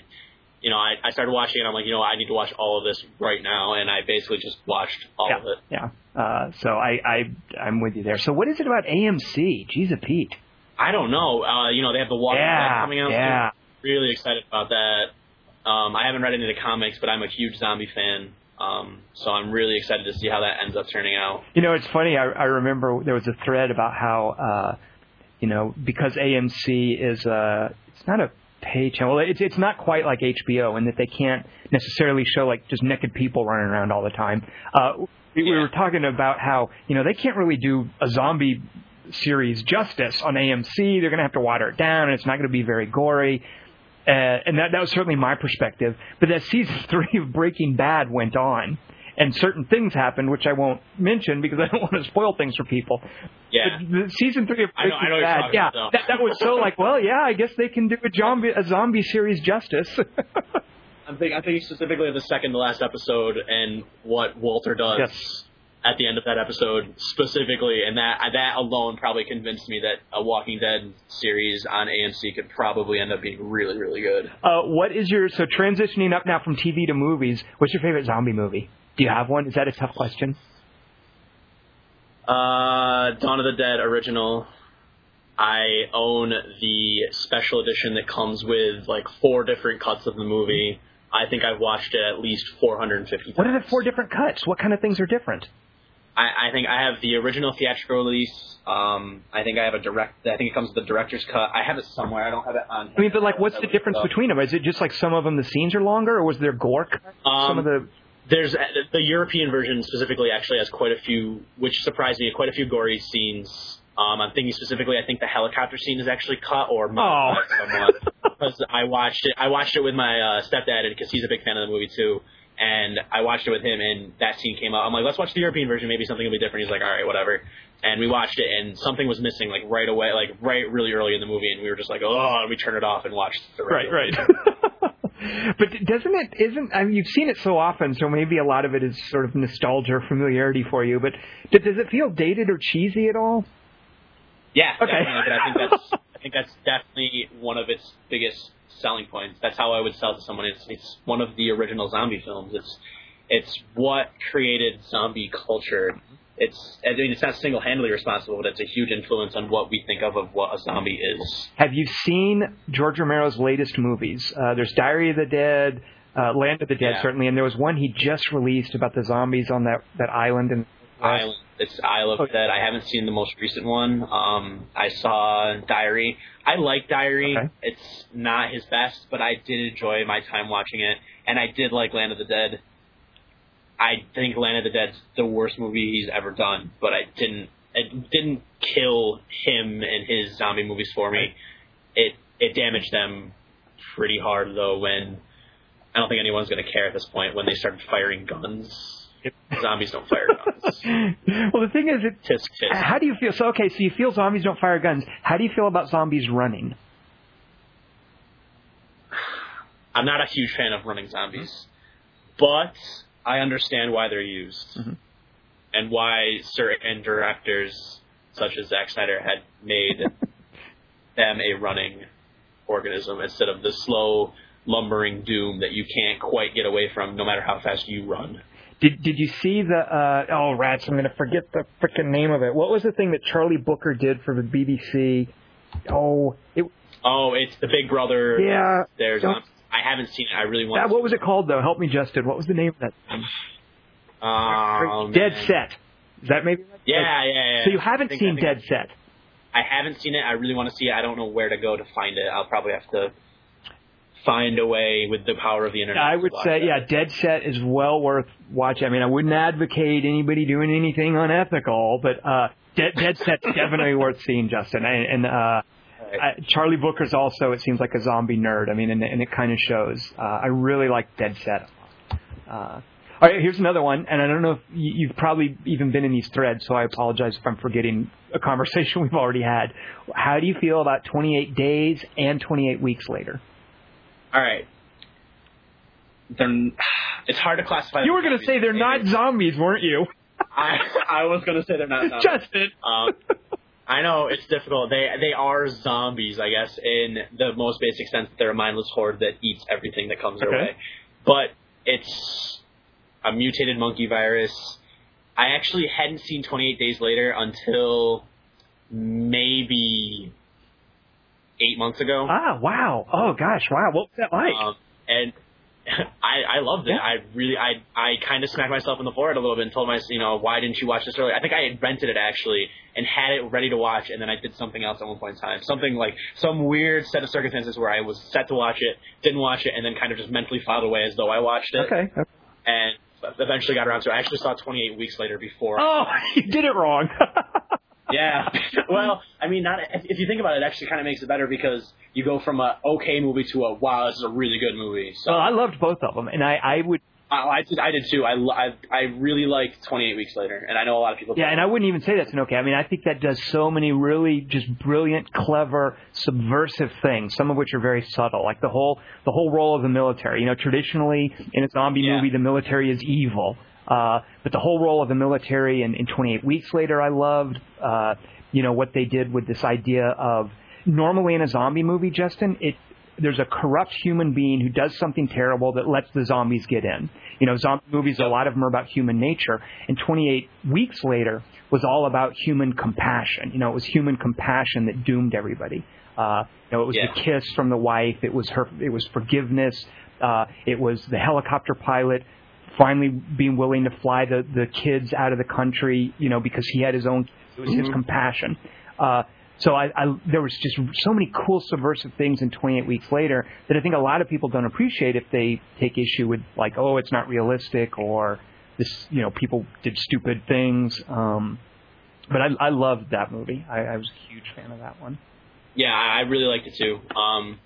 you know, I, I started watching it. I'm like, you know, I need to watch all of this right now, and I basically just watched all yeah, of it. Yeah. Uh, so I, I I'm with you there. So what is it about AMC? Jeez, a Pete. I don't know. Uh, you know, they have the Walking Yeah, Dead coming out. yeah. soon. Really excited about that. Um, I haven't read any of the comics, but I'm a huge zombie fan. Um, so I'm really excited to see how that ends up turning out. You know, it's funny. I, I remember there was a thread about how, uh, you know, because AMC is a, it's not a pay channel. Well, it's it's not quite like HBO in that they can't necessarily show like just naked people running around all the time. Uh, we, we were talking about how you know they can't really do a zombie series justice on AMC. They're going to have to water it down, and it's not going to be very gory. Uh, and that that was certainly my perspective. But as season three of Breaking Bad went on, and certain things happened, which I won't mention because I don't want to spoil things for people. Yeah. The season three of I know- Breaking I know what you're Bad, yeah, about, that, that was so like, well, yeah, I guess they can do a zombie a zombie series justice. I'm, think, I'm thinking specifically of the second to last episode and what Walter does Yes. at the end of that episode specifically, and that that alone probably convinced me that a Walking Dead series on AMC could probably end up being really, really good. uh, what is your so transitioning up now from TV to movies? What's your favorite zombie movie? Do you have one? Is that a tough question? Uh, Dawn of the Dead original. I own the special edition that comes with like four different cuts of the movie. I think I've watched it at least 450 times. What are the four different cuts? What kind of things are different? I, I think I have the original theatrical release. Um, I think I have a direct. I think it comes with the director's cut. I have it somewhere. I don't have it on. I mean, but like, what's the difference between them? Is it just like some of them the scenes are longer, or was there gore? Um, some of the There's the European version specifically actually has quite a few, which surprised me, quite a few gory scenes. Um, I'm thinking specifically, I think the helicopter scene is actually cut or modified somewhat because I watched it. I watched it with my uh, stepdad because he's a big fan of the movie too, and I watched it with him, and that scene came up. I'm like, let's watch the European version. Maybe something will be different. He's like, all right, whatever. And we watched it, and something was missing like right away, like right really early in the movie, and we were just like, oh, and we turned it off and watched the right, right. but doesn't it? Isn't I mean, you've seen it so often, so maybe a lot of it is sort of nostalgia or familiarity for you. But does it feel dated or cheesy at all? Yeah, Okay. definitely. But I think that's I think that's definitely one of its biggest selling points. That's how I would sell it to someone. It's it's one of the original zombie films. It's it's what created zombie culture. Mm-hmm. It's I mean it's not single handedly responsible, but it's a huge influence on what we think of of what a zombie is. Have you seen George Romero's latest movies? Uh, there's Diary of the Dead, uh, Land of the Dead, Yeah. certainly, and there was one he just released about the zombies on that that island in. Island. It's Isle of Okay. Dead. I haven't seen the most recent one. Um, I saw Diary. I like Diary. Okay. It's not his best, but I did enjoy my time watching it, and I did like Land of the Dead. I think Land of the Dead's the worst movie he's ever done, but I didn't. It didn't kill him and his zombie movies for me. It it damaged them pretty hard though. When I don't think anyone's going to care at this point when they started firing guns. Zombies don't fire guns. well, the thing is, it, Tisk tisk. how do you feel? So, okay, so you feel zombies don't fire guns. How do you feel about zombies running? I'm not a huge fan of running zombies, but I understand why they're used Mhm. and why certain directors, such as Zack Snyder, had made them a running organism instead of the slow, lumbering doom that you can't quite get away from, no matter how fast you run. Did Did you see the? Uh, oh, rats! I'm going to forget the freaking name of it. What was the thing that Charlie Brooker did for the BBC? Oh, it. Oh, it's the Big Brother. Yeah. There's. Don't- I haven't seen it. I really want. That, to what was it called though? Help me, Justin. What was the name of that? Um, Dead Set. Is that maybe? Yeah, yeah, yeah. So you haven't think- seen I Dead Set. I haven't seen it. I really want to see it. I don't know where to go to find it. I'll probably have to find a way with the power of the internet. I would say, it. yeah, Dead Set is well worth watching. I mean, I wouldn't advocate anybody doing anything unethical, but uh, Dead, Dead Set's definitely worth seeing, Justin. And, and uh, I, Charlie Brooker's also, it seems like a zombie nerd. I mean, and, and it kind of shows. Uh, I really like Dead Set. Uh, all right, here's another one, and I don't know if you- you've probably even been in these threads, so I apologize if I'm forgetting a conversation we've already had. How do you feel about 28 days and 28 weeks later? All right. They're, it's hard to classify. You were going to say they're not zombies, weren't you? I, I was going to say they're not. zombies. Justin. Um, I know it's difficult. They they are zombies, I guess, in the most basic sense. They're a mindless horde that eats everything that comes their way. But it's a mutated monkey virus. I actually hadn't seen 28 Days Later until maybe eight months ago. Ah, wow. Oh gosh, wow. What was that like? Um, and I, I loved it. Yeah. I really, I, I kind of smacked myself in the forehead a little bit and told myself, you know, why didn't you watch this earlier? I think I had rented it actually and had it ready to watch, and then I did something else at one point in time. Something like some weird set of circumstances where I was set to watch it, didn't watch it, and then kind of just mentally filed away as though I watched it, okay. and eventually got around to it. I actually saw it 28 weeks later before. Oh, you did it wrong. Yeah. well, I mean, not if if you think about it, it actually kind of makes it better because you go from a okay movie to a wow, this is a really good movie. So well, I loved both of them, and I, I would I, I did, I did too. I, I, I really liked 28 Weeks Later, and I know a lot of people. Yeah, and I wouldn't even say that's an okay. I mean, I think that does so many really just brilliant, clever, subversive things. Some of which are very subtle, like the whole the whole role of the military. You know, traditionally in a zombie Yeah. movie, the military is evil. Uh, but the whole role of the military in, in 28 Weeks Later, I loved. Uh, you know what they did with this idea of normally in a zombie movie, Justin, it there's a corrupt human being who does something terrible that lets the zombies get in. You know, zombie movies, a lot of them are about human nature. And 28 weeks later was all about human compassion. You know, it was human compassion that doomed everybody. Uh, you know, it was Yeah. the kiss from the wife. It was her. It was forgiveness. Uh, it was the helicopter pilot finally being willing to fly the the kids out of the country. You know, because he had his own. It was his Mhm. compassion. Uh, so I, I, there was just so many cool subversive things in 28 Weeks Later that I think a lot of people don't appreciate if they take issue with like, oh, it's not realistic or this, you know, people did stupid things. Um, but I, I loved that movie. I, I was a huge fan of that one. Yeah, I I really liked it too. Um,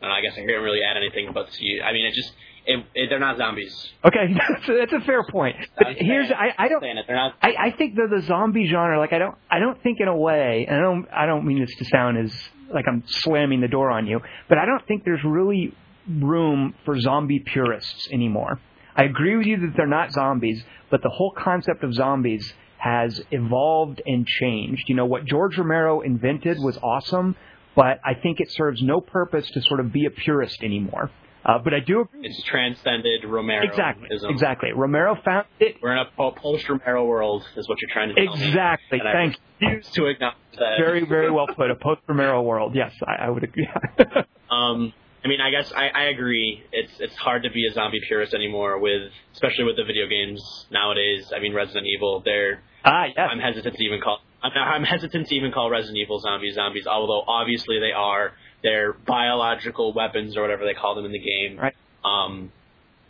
and I guess I can't really add anything but to you. I mean, it just it, it, they're not zombies. Okay, that's a, that's a fair point. But I'm here's saying- I, I don't not. I, I think the zombie genre, like I don't, I don't think in a way, and I don't, I don't mean this to sound as like I'm slamming the door on you, but I don't think there's really room for zombie purists anymore. I agree with you that they're not zombies, but the whole concept of zombies has evolved and changed. You know what George Romero invented was awesome, but I think it serves no purpose to sort of be a purist anymore. Uh, but I do agree. It's transcended Romero. Exactly, exactly. Romero found it. We're in a post Romero world, is what you're trying to tell me. Exactly. And I Thank you. refuse to acknowledge that. Very, very well put. A post Romero world. Yes, I, I would agree. Um, I mean, I guess I, I agree. It's it's hard to be a zombie purist anymore with, especially with the video games nowadays. I mean, Resident Evil. They're ah, yes. I'm hesitant to even call. I'm, I'm hesitant to even call Resident Evil zombies zombies, although obviously they are. They're biological weapons or whatever they call them in the game. Right. Um,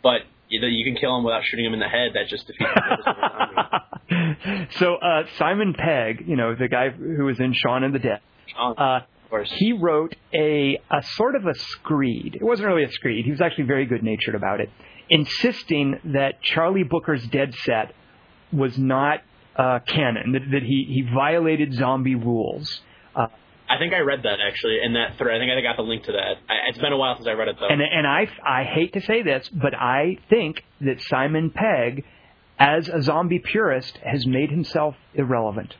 but you know, you can kill them without shooting them in the head. That just defeats the purpose of a zombie. so uh, Simon Pegg, you know the guy who was in Shaun of the Dead, Oh, uh, he wrote a a sort of a screed. It wasn't really a screed. He was actually very good natured about it, insisting that Charlie Brooker's Dead Set was not uh, canon. That, that he he violated zombie rules. Uh, I think I read that actually in that thread. I think I got the link to that. I, it's been a while since I read it though. And and I I hate to say this, but I think that Simon Pegg, as a zombie purist, has made himself irrelevant.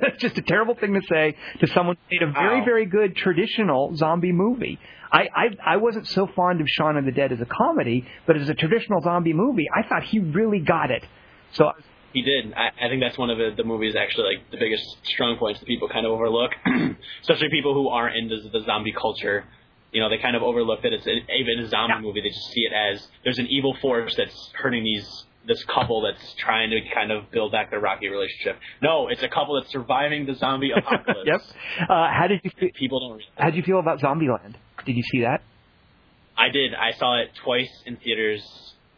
That's just a terrible thing to say to someone who made a very Wow. very good traditional zombie movie. I, I I wasn't so fond of Shaun of the Dead as a comedy, but as a traditional zombie movie, I thought he really got it. So He did. I, I think that's one of the, the movies actually like the biggest strong points that people kind of overlook, especially people who aren't into the zombie culture. You know, they kind of overlook that it's an, even a zombie Yeah. movie. They just see it as there's an evil force that's hurting these this couple that's trying to kind of build back their rocky relationship. No, it's a couple that's surviving the zombie apocalypse. yep. Uh, how did you fe- People don't. how did you feel about Zombieland? Did you see that? I did. I saw it twice in theaters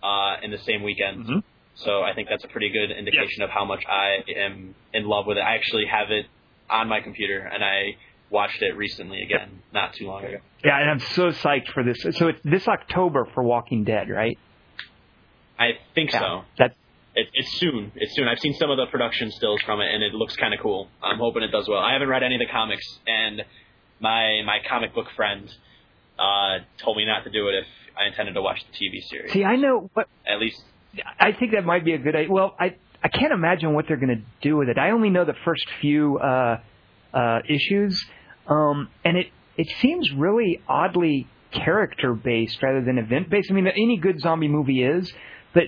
uh, in the same weekend. Mhm. So I think that's a pretty good indication of how much I am in love with it. I actually have it on my computer, and I watched it recently again, not too long ago. Yeah, and I'm so psyched for this. So it's this October for Walking Dead, right? I think Yeah. so. That's It, it's soon. It's soon. I've seen some of the production stills from it, and it looks kind of cool. I'm hoping it does well. I haven't read any of the comics, and my my comic book friend uh, told me not to do it if I intended to watch the TV series. see, I know what At least I think that might be a good idea. Well, I I can't imagine what they're going to do with it. I only know the first few uh, uh, issues, um, and it it seems really oddly character based rather than event based. I mean, any good zombie movie is, but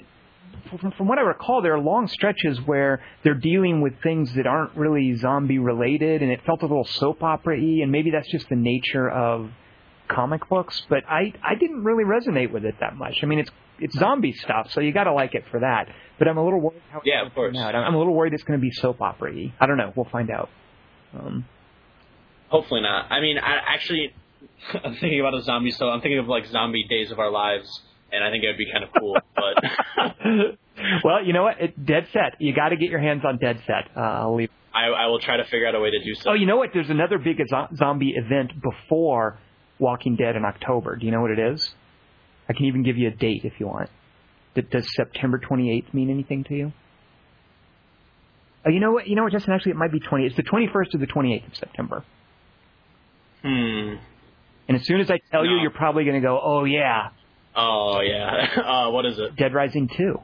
from, from what I recall, there are long stretches where they're dealing with things that aren't really zombie related, and it felt a little soap opera y, and maybe that's just the nature of comic books. But I I didn't really resonate with it that much. I mean, it's it's zombie stuff, so you got to like it for that. But I'm a little worried how Yeah, of course. out. I'm a little worried it's going to be soap opera y. I don't know. We'll find out. Um, Hopefully not. I mean, I actually, I'm thinking about a zombie. So I'm thinking of like zombie Days of Our Lives, and I think it would be kind of cool. But well, you know what? It, Dead Set. You got to get your hands on Dead Set. Uh, I'll leave. I, I will try to figure out a way to do so. Oh, you know what? There's another big zo- zombie event before Walking Dead in October. Do you know what it is? I can even give you a date if you want. Does September 28th mean anything to you? Oh, you know what? You know what, Justin? Actually, it might be 20. It's the 21st or the 28th of September. Hmm. And as soon as I tell you, No. you're probably going to go, "Oh yeah, Oh yeah. Uh, what is it? Dead Rising 2."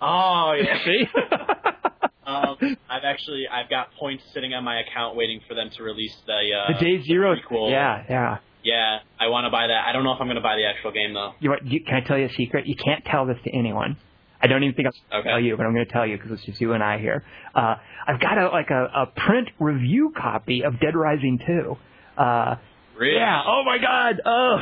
Oh yeah. See? um, I've actually I've got points sitting on my account waiting for them to release the uh, the Day Zero. prequel. Yeah, yeah. Yeah, I want to buy that. I don't know if I'm going to buy the actual game though. You, you, can I tell you a secret? You can't tell this to anyone. I don't even think I'll Okay. tell you, but I'm going to tell you because it's just you and I here. Uh, I've got a like a, a print review copy of Dead Rising 2. Uh, Really? yeah. Oh my God. Oh,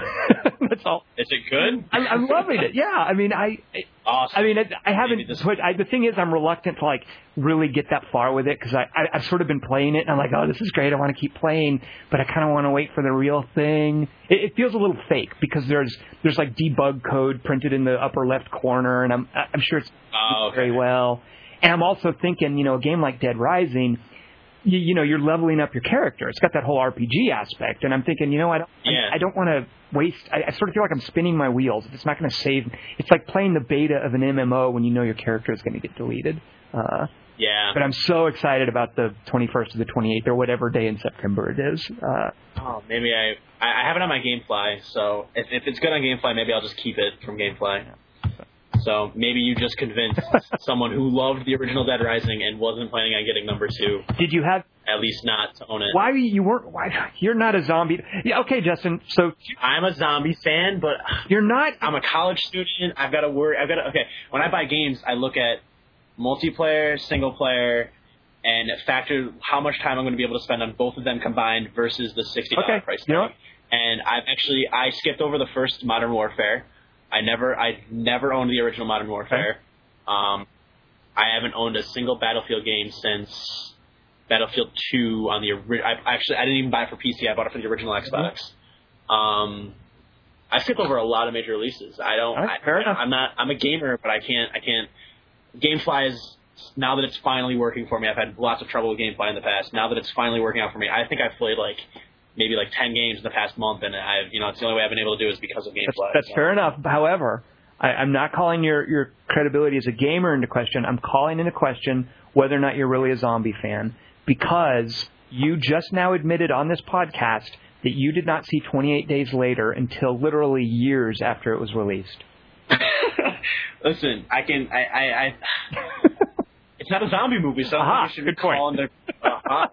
that's all. Is it good? I'm, I'm loving it. Yeah. I mean, I. I Awesome. I mean, I, I haven't put. I, the thing is, I'm reluctant to like really get that far with it because I, I I've sort of been playing it and I'm like, oh, this is great. I want to keep playing, but I kind of want to wait for the real thing. It, it feels a little fake because there's there's like debug code printed in the upper left corner, and I'm I'm sure it's Oh, okay. very well. And I'm also thinking, you know, a game like Dead Rising, you, you know, you're leveling up your character. It's got that whole RPG aspect, and I'm thinking, you know, I don't, Yeah. I, I don't want to waste. I, I sort of feel like I'm spinning my wheels. If it's not going to save, it's like playing the beta of an MMO when you know your character is going to get deleted. Uh, Yeah. but I'm so excited about the 21st or the 28th or whatever day in September it is. Uh, Oh, maybe I, I I have it on my GameFly, so if, if it's good on GameFly, maybe I'll just keep it from GameFly. So maybe you just convinced someone who loved the original Dead Rising and wasn't planning on getting number two, did you have? at least not to own it. Why you weren't? Why you're not a zombie? Yeah, okay, Justin. So I'm a zombie fan, but you're not. I'm a college student. I've got to worry. I've got to. Okay, when I buy games, I look at multiplayer, single player, and factor how much time I'm going to be able to spend on both of them combined versus the sixty dollar Okay, price tag. you know? And I've actually I skipped over the first Modern Warfare. I never I never owned the original Modern Warfare. Um, I haven't owned a single Battlefield game since Battlefield 2 on the ori- I actually I didn't even buy it for PC. I bought it for the original Xbox. Um, I skip over a lot of major releases. I don't. Right, I, fair enough. I'm not. I'm a gamer, but I can't. I can't. GameFly is now that it's finally working for me. I've had lots of trouble with GameFly in the past. Now that it's finally working out for me, I think I've played like maybe like ten games in the past month, and I've you know it's the only way I've been able to do it is because of That's, GameFly. that's so. fair enough. However, I, I'm not calling your, your credibility as a gamer into question. I'm calling into question whether or not you're really a zombie fan because you just now admitted on this podcast that you did not see 28 Days Later until literally years after it was released. Listen, I can. I. I, I it's not a zombie movie, so I Aha, you should good be point. calling it. Uh,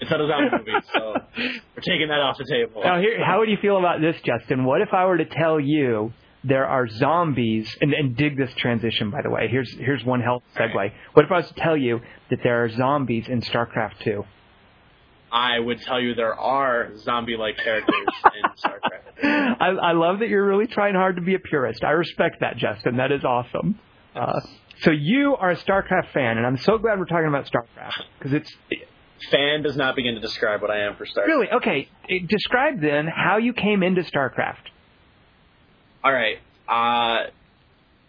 it's not a zombie movie, so we're taking that off the table. Now, here, how would you feel about this, Justin? What if I were to tell you there are zombies, and, and dig this transition, by the way. Here's here's one health segue. What if I was to tell you that there are zombies in StarCraft 2? I would tell you there are zombie-like characters in StarCraft. I, I love that you're really trying hard to be a purist. I respect that, Justin. That is awesome. Uh, so you are a StarCraft fan, and I'm so glad we're talking about StarCraft because it's Fan does not begin to describe what I am for StarCraft. Really okay. eh, Describe then how you came into StarCraft. All right. Uh,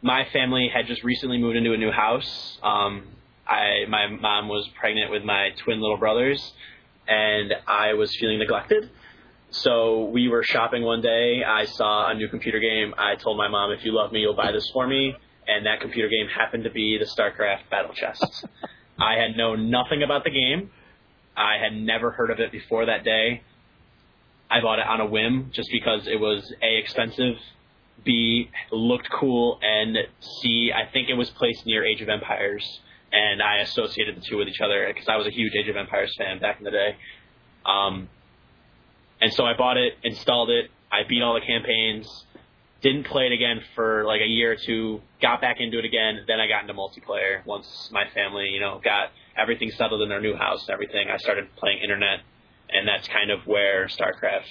my family had just recently moved into a new house. Um, I my mom was pregnant with my twin little brothers, and I was feeling neglected. So we were shopping one day. I saw a new computer game. I told my mom, "If you love me, you'll buy this for me." And that computer game happened to be the StarCraft Battle Chests. I had known nothing about the game. I had never heard of it before that day. I bought it on a whim just because it was a expensive B looked cool, and C I think it was placed near Age of Empires, and I associated the two with each other because I was a huge Age of Empires fan back in the day. Um, and so I bought it, installed it, I beat all the campaigns, didn't play it again for like a year or two, got back into it again, then I got into multiplayer once my family, you know, got everything settled in their new house and everything. I started playing internet, and that's kind of where StarCraft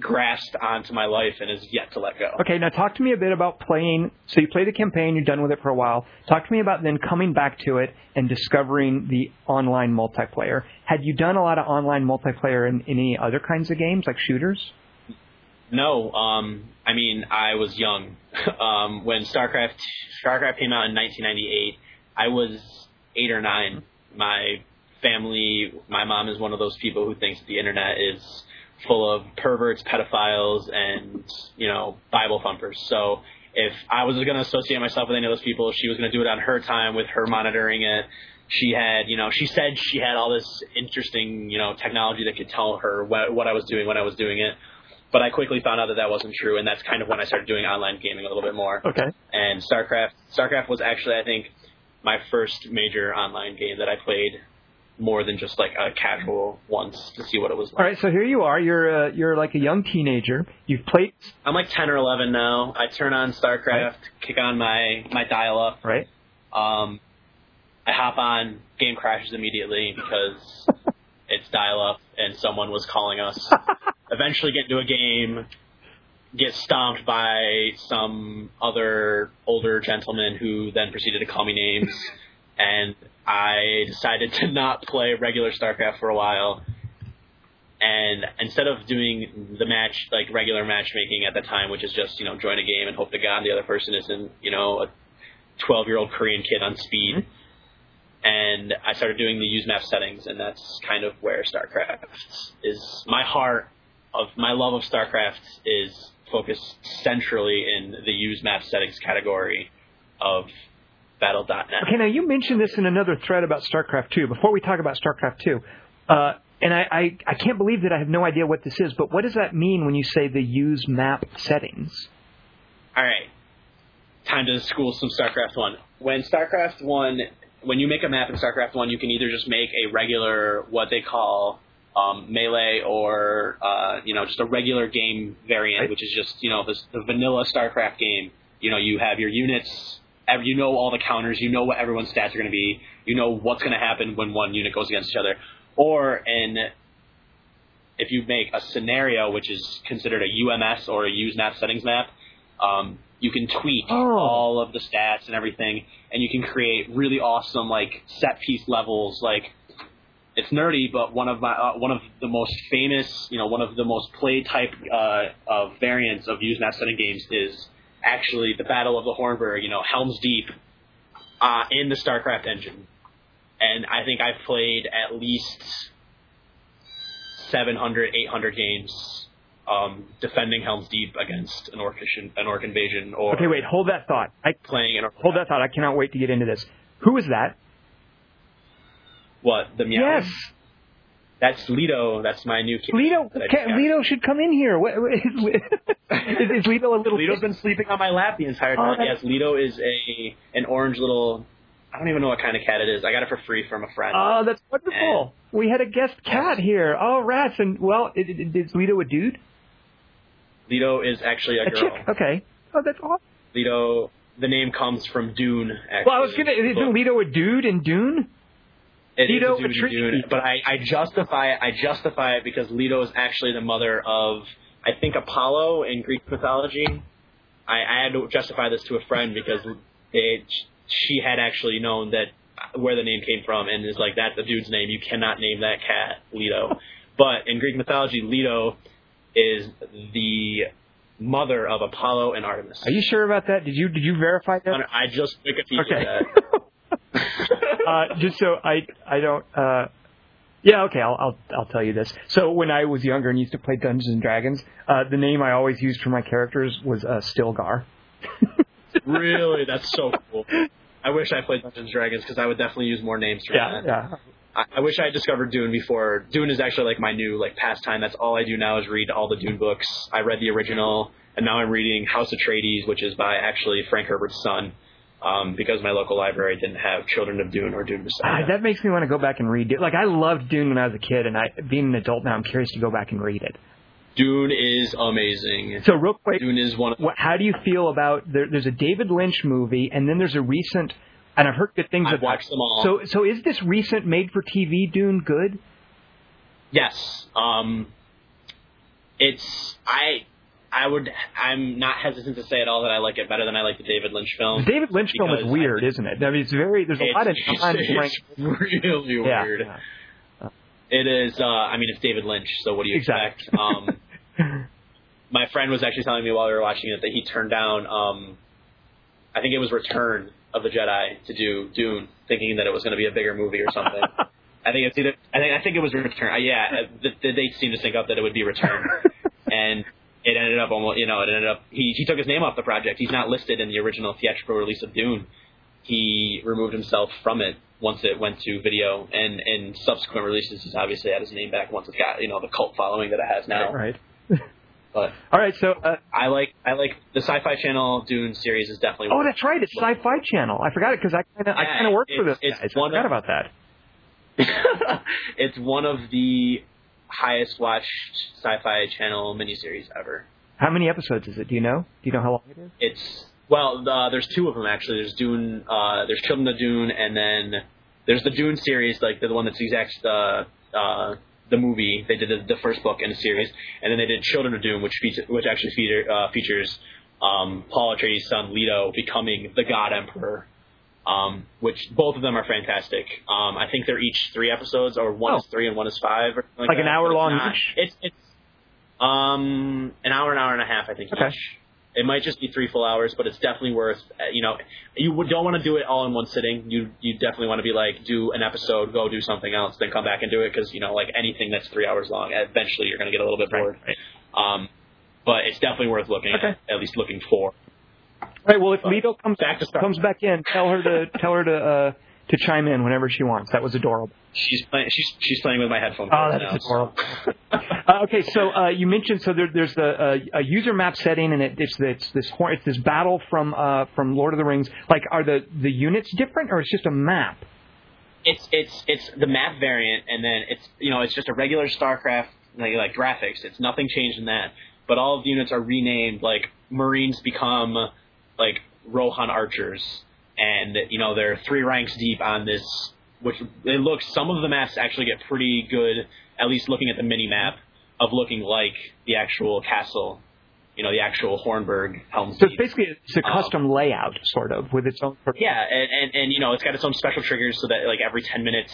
grasped onto my life and is yet to let go. Okay, now talk to me a bit about playing. So you play the campaign, you're done with it for a while. Talk to me about then coming back to it and discovering the online multiplayer. Had you done a lot of online multiplayer in any other kinds of games, like shooters? No, um, I mean I was young um, when StarCraft StarCraft came out in 1998. I was eight or nine. My family, my mom is one of those people who thinks the internet is full of perverts, pedophiles, and you know Bible thumpers. So if I was going to associate myself with any of those people, she was going to do it on her time with her monitoring it. She had, you know, she said she had all this interesting, you know, technology that could tell her what, what I was doing when I was doing it. But I quickly found out that that wasn't true, and that's kind of when I started doing online gaming a little bit more. Okay. And StarCraft, StarCraft was actually, I think, my first major online game that I played more than just like a casual once to see what it was like. All right, so here you are. You're uh, you're like a young teenager. You've played. I'm like 10 or 11 now. I turn on StarCraft, right. kick on my my dial up. Right. Um, I hop on, game crashes immediately because it's dial up and someone was calling us. Eventually, get into a game, get stomped by some other older gentleman who then proceeded to call me names, and I decided to not play regular StarCraft for a while. And instead of doing the match, like regular matchmaking at the time, which is just, you know, join a game and hope to God the other person isn't, you know, a 12 year old Korean kid on speed. Mm-hmm. And I started doing the use map settings, and that's kind of where StarCraft is. My heart of my love of StarCraft is focused centrally in the use map settings category of battle.net. Okay, now you mentioned this in another thread about StarCraft 2. Before we talk about StarCraft 2, uh, and I, I, I can't believe that I have no idea what this is, but what does that mean when you say the use map settings? All right, time to school some StarCraft 1. When StarCraft 1, when you make a map in StarCraft 1, you can either just make a regular, what they call um, melee or uh, you know just a regular game variant, right. which is just you know the, the vanilla StarCraft game. You know you have your units you know all the counters, you know what everyone's stats are going to be, you know what's going to happen when one unit goes against each other. Or in if you make a scenario which is considered a UMS or a use map settings map, um, you can tweak oh. all of the stats and everything, and you can create really awesome like set piece levels. Like it's nerdy, but one of my uh, one of the most famous, you know, one of the most play type uh, of variants of use map setting games is actually the Battle of the Hornburg, you know, Helm's Deep, uh, in the StarCraft engine. And I think I've played at least 700, 800 games um, defending Helm's Deep against an orc, an orc invasion. Or okay, wait, hold that thought. I, playing an orc hold that thought. I cannot wait to get into this. Who is that? What the meow? Yes. That's Leto. That's my new kid. Leto, Leto should come in here. What, is, is, is Leto a little? Leto's been sleeping on my lap the entire time. Oh, yes, Leto is a an orange little. I don't even know what kind of cat it is. I got it for free from a friend. Oh, that's wonderful. And, we had a guest cat here. Oh, rats! And well, is, is Leto a dude? Leto is actually a, a girl. Chick. Okay. Oh, that's awesome. Leto. The name comes from Dune. Actually, well, I was gonna. Isn't Leto a dude in Dune? It Leto is a Dune, but I, I justify it. I justify it because Leto is actually the mother of I think Apollo in Greek mythology. I, I had to justify this to a friend because it, she had actually known that where the name came from and is like that's the dude's name. You cannot name that cat Leto. but in Greek mythology, Leto is the mother of Apollo and Artemis. Are you sure about that? Did you did you verify that? I just Wikipedia okay. that. uh, just so I I don't. Uh, yeah, okay, I'll, I'll I'll tell you this. So when I was younger and used to play Dungeons and Dragons, uh, the name I always used for my characters was uh, Stilgar. really, that's so cool. I wish I played Dungeons and Dragons because I would definitely use more names for yeah, that. Yeah, I, I wish I had discovered Dune before. Dune is actually like my new like pastime. That's all I do now is read all the Dune books. I read the original, and now I'm reading House of Atreides, which is by actually Frank Herbert's son. Um, because my local library didn't have Children of Dune or Dune Ah, Messiah. that makes me want to go back and read it. Like I loved Dune when I was a kid, and I, being an adult now, I'm curious to go back and read it. Dune is amazing. So real quick, Dune is one of how do you feel about there, there's a David Lynch movie, and then there's a recent, and I've heard good things I've about. watched them all. So so is this recent made-for-TV Dune good? Yes. Um, it's I I would I'm not hesitant to say at all that I like it better than I like the David Lynch film. The David Lynch film is weird, isn't it? I mean, it's very there's a lot of it's really yeah, weird. yeah. It is. Uh, I mean, it's David Lynch, so what do you Exactly. expect? Um, my friend was actually telling me while we were watching it that he turned down. Um, I think it was Return of the Jedi to do Dune, thinking that it was going to be a bigger movie or something. I think it's either. I think I think it was Return. Uh, yeah, uh, the, the dates seemed to sync up that it would be Return, and it ended up almost. You know, it ended up. He he took his name off the project. He's not listed in the original theatrical release of Dune. He removed himself from it once it went to video, and and subsequent releases, he's obviously had his name back once it's got you know the cult following that it has now. right. But All right. So uh, I like I like the Sci-Fi Channel Dune series is definitely. oh, that's right. It's Sci-Fi Channel. I forgot it because I kind of I kind of work for this it's guys. I forgot of- about that. it's one of the highest watched Sci-Fi Channel miniseries ever. How many episodes is it? Do you know? Do you know how long it is? It's well, uh, there's two of them actually. There's Dune, uh, there's Children of Dune, and then there's the Dune series, like the one that's the exact uh, uh, the movie. They did the, the first book in the series, and then they did Children of Dune, which feature, which actually feature, uh, features um, Paul Atreides' son Leto becoming the God Emperor. Um, which both of them are fantastic. Um, I think they're each three episodes, or one Oh. is three and one is five, or something Like an hour long each? It's it's um an hour, an hour and a half, I think. Okay. Each. It might just be three full hours, but it's definitely worth. uh, You know, you don't want to do it all in one sitting. You you definitely want to be like do an episode, go do something else, then come back and do it because you know like anything that's three hours long, eventually you're going to get a little bit bored. Right. Um, but it's definitely worth looking Okay. at, at least looking for. All right. Well, if But Leto comes back comes back in, tell her to tell her to uh, to chime in whenever she wants. That was adorable. She's playing. She's she's playing with my headphones. Oh, that's now, adorable. Uh, okay, so uh, you mentioned so there, there's the uh, a user map setting, and it, it's it's this hor- it's this battle from uh, from Lord of the Rings. Like, are the the units different, or it's just a map? it's it's it's the map variant, and then it's you know it's just a regular StarCraft like like graphics. It's nothing changed in that, but all of the units are renamed. Like Marines become like Rohan archers, and you know they're three ranks deep on this. Which it looks some of the maps actually get pretty good. At least looking at the mini map of looking like the actual castle. You know the actual Hornburg Helm's So it's basically it's a Um, custom layout, sort of, with its own. Of, Yeah, and, and and you know it's got its own special triggers so that like every ten minutes,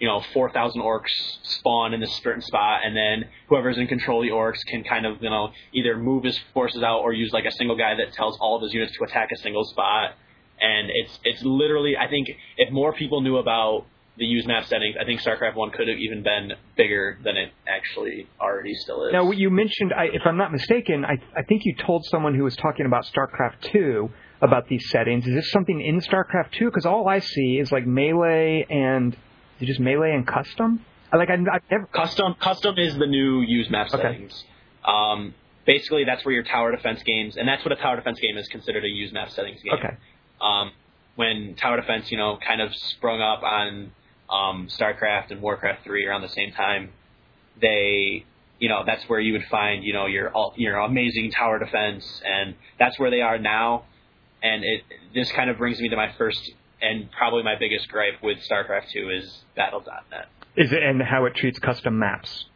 you know, four thousand orcs spawn in this certain spot, and then whoever's in control of the orcs can kind of you know either move his forces out or use like a single guy that tells all of his units to attack a single spot. And it's it's literally I think if more people knew about the use map settings, I think StarCraft One could have even been bigger than it actually already still is. Now, you mentioned, I, if I'm not mistaken, I, I think you told someone who was talking about StarCraft 2 about these settings. Is this something in StarCraft 2? Because all I see is like melee and is it just melee and custom. Like I, I've never. Custom custom is the new use map Okay. settings. Um, basically, that's where your tower defense games, and that's what a tower defense game is considered a use map settings game. Okay. Um, when tower defense, you know, kind of sprung up on um, StarCraft and Warcraft three around the same time, they, you know, that's where you would find, you know, your your amazing tower defense, and that's where they are now. And it this kind of brings me to my first and probably my biggest gripe with StarCraft two is Battle.net. Is it and how it treats custom maps?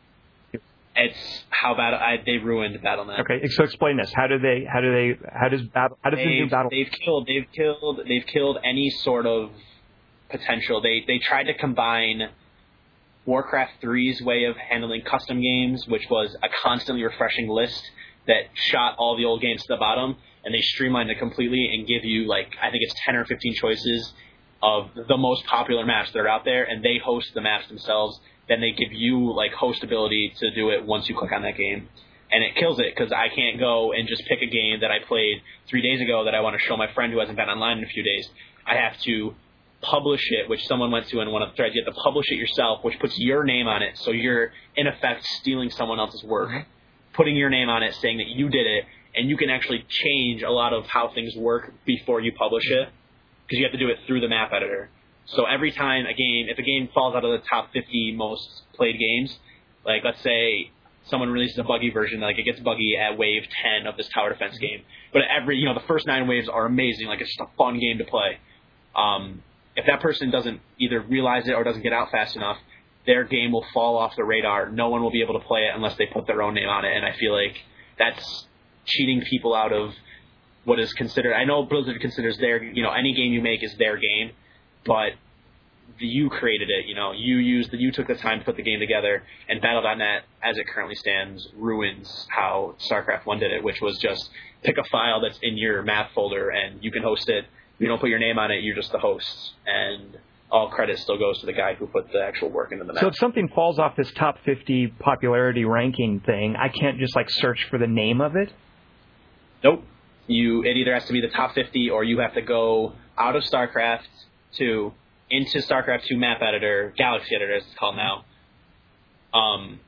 It's how bad I, they ruined Battle.net. Okay, so explain this. How do they? How do they? How does battle? How does the new They've, battle? they've killed. They've killed. They've killed any sort of potential. They they tried to combine Warcraft 3's way of handling custom games, which was a constantly refreshing list that shot all the old games to the bottom, and they streamlined it completely and give you like I think it's ten or fifteen choices of the most popular maps that are out there, and they host the maps themselves. Then they give you like host ability to do it once you click on that game, and it kills it because I can't go and just pick a game that I played three days ago that I want to show my friend who hasn't been online in a few days. I have to publish it, which someone went to in one of the threads. You have to publish it yourself, which puts your name on it. So you're in effect stealing someone else's work, Mhm. putting your name on it, saying that you did it, and you can actually change a lot of how things work before you publish it because you have to do it through the map editor. So every time a game, if a game falls out of the top 50 most played games, like let's say someone releases a buggy version, like it gets buggy at wave 10 of this tower defense game, but every, you know, the first nine waves are amazing, like it's just a fun game to play. Um, if that person doesn't either realize it or doesn't get out fast enough, their game will fall off the radar. No one will be able to play it unless they put their own name on it, and I feel like that's cheating people out of what is considered. I know Blizzard considers their, you know, any game you make is their game, but you created it. You know, you used the, you took the time to put the game together, and Battle.net, as it currently stands, ruins how StarCraft One did it, which was just pick a file that's in your map folder and you can host it. You don't put your name on it; you're just the host, and all credit still goes to the guy who put the actual work into the map. So if something falls off this top 50 popularity ranking thing, I can't just like search for the name of it. Nope. You it either has to be the top 50 or you have to go out of StarCraft 2 into StarCraft 2 map editor, Galaxy editor as it's called now. Um,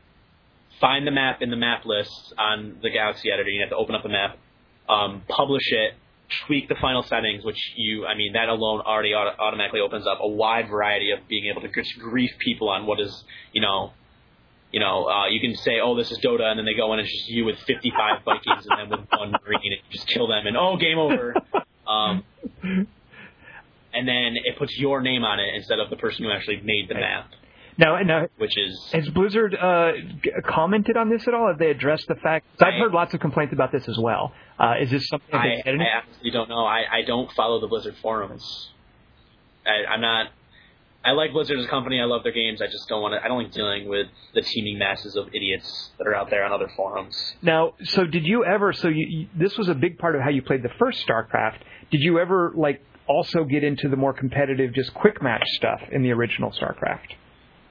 find the map in the map list on the Galaxy editor. You have to open up the map, um, publish it, tweak the final settings, which you, I mean, that alone already auto- automatically opens up a wide variety of being able to just grief people on what is, you know, you know, uh, you can say, oh, this is Dota, and then they go in and it's just you with 55 Vikings and then with one green, and you just kill them, and oh, game over. Um, and then it puts your name on it instead of the person who actually made the map, Now, now which is has Blizzard uh, commented on this at all? Have they addressed the fact? 'cause I've I- heard lots of complaints about this as well. Uh, is this something? that I, they said anything? I honestly don't know. I, I don't follow the Blizzard forums. I, I'm not. I like Blizzard as a company. I love their games. I just don't want to. I don't like dealing with the teeming masses of idiots that are out there on other forums. Now, so did you ever? So you, you, this was a big part of how you played the first StarCraft. Did you ever like also get into the more competitive, just quick match stuff in the original StarCraft?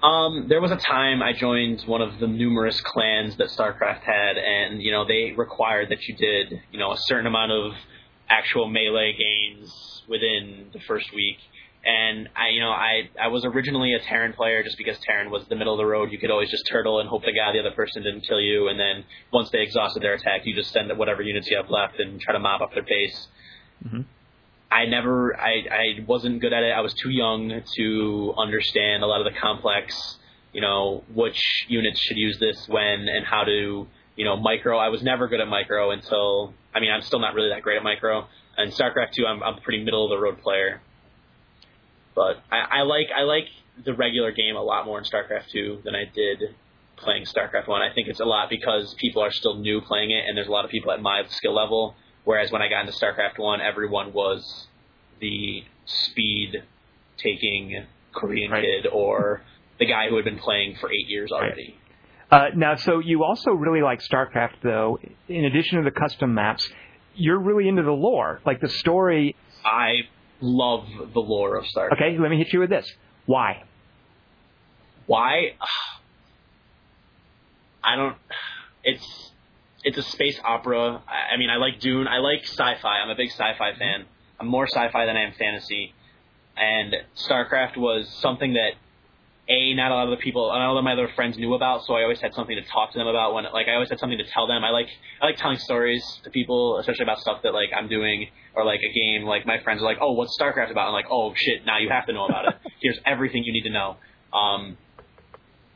Um, there was a time I joined one of the numerous clans that StarCraft had, and you know they required that you did you know a certain amount of actual melee games within the first week. And I, you know, I I was originally a Terran player just because Terran was the middle of the road. You could always just turtle and hope to guy, the other person didn't kill you. And then once they exhausted their attack, you just send whatever units you have left and try to mop up their base. Mhm. I never, I, I wasn't good at it. I was too young to understand a lot of the complex, you know, which units should use this when and how to, you know, micro. I was never good at micro until, I mean, I'm still not really that great at micro. And StarCraft 2, I'm, I'm a pretty middle of the road player. But I, I like, I like the regular game a lot more in StarCraft 2 than I did playing StarCraft 1. I think it's a lot because people are still new playing it and there's a lot of people at my skill level Whereas when I got into StarCraft One, everyone was the speed taking Korean Right. kid or the guy who had been playing for eight years already. Uh, now, so you also really like StarCraft, though. In addition to the custom maps, you're really into the lore, like the story. I love the lore of StarCraft. Okay, let me hit you with this. Why? Why? I don't. It's it's a space opera. I I mean, I like Dune. I like sci-fi. I'm a big sci-fi fan. I'm more sci-fi than I am fantasy. And StarCraft was something that a not a lot of the people, not a lot of my other friends knew about. So I always had something to talk to them about. When like I always had something to tell them. I like I like telling stories to people, especially about stuff that like I'm doing or like a game. Like my friends are like, "Oh, what's StarCraft about?" I'm like, "Oh shit, now you have to know about it. Here's everything you need to know." Um,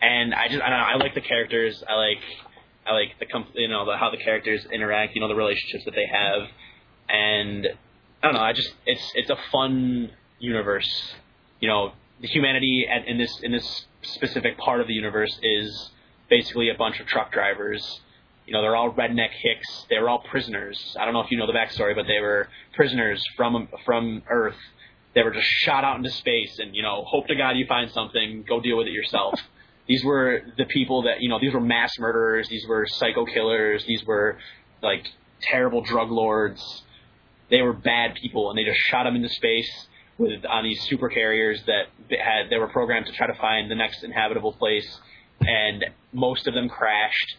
and I just I don't know. I like the characters. I like I like the you know the, how the characters interact. You know the relationships that they have, and I don't know. I just it's it's a fun universe. You know, the humanity at, in this in this specific part of the universe is basically a bunch of truck drivers. You know, they're all redneck hicks. They were all prisoners. I don't know if you know the backstory, but they were prisoners from from Earth. They were just shot out into space, and you know, hope to God you find something. Go deal with it yourself. These were the people that you know. These were mass murderers. These were psycho killers. These were like terrible drug lords. They were bad people, and they just shot them into space with on these super carriers that had they were programmed to try to find the next inhabitable place, and most of them crashed.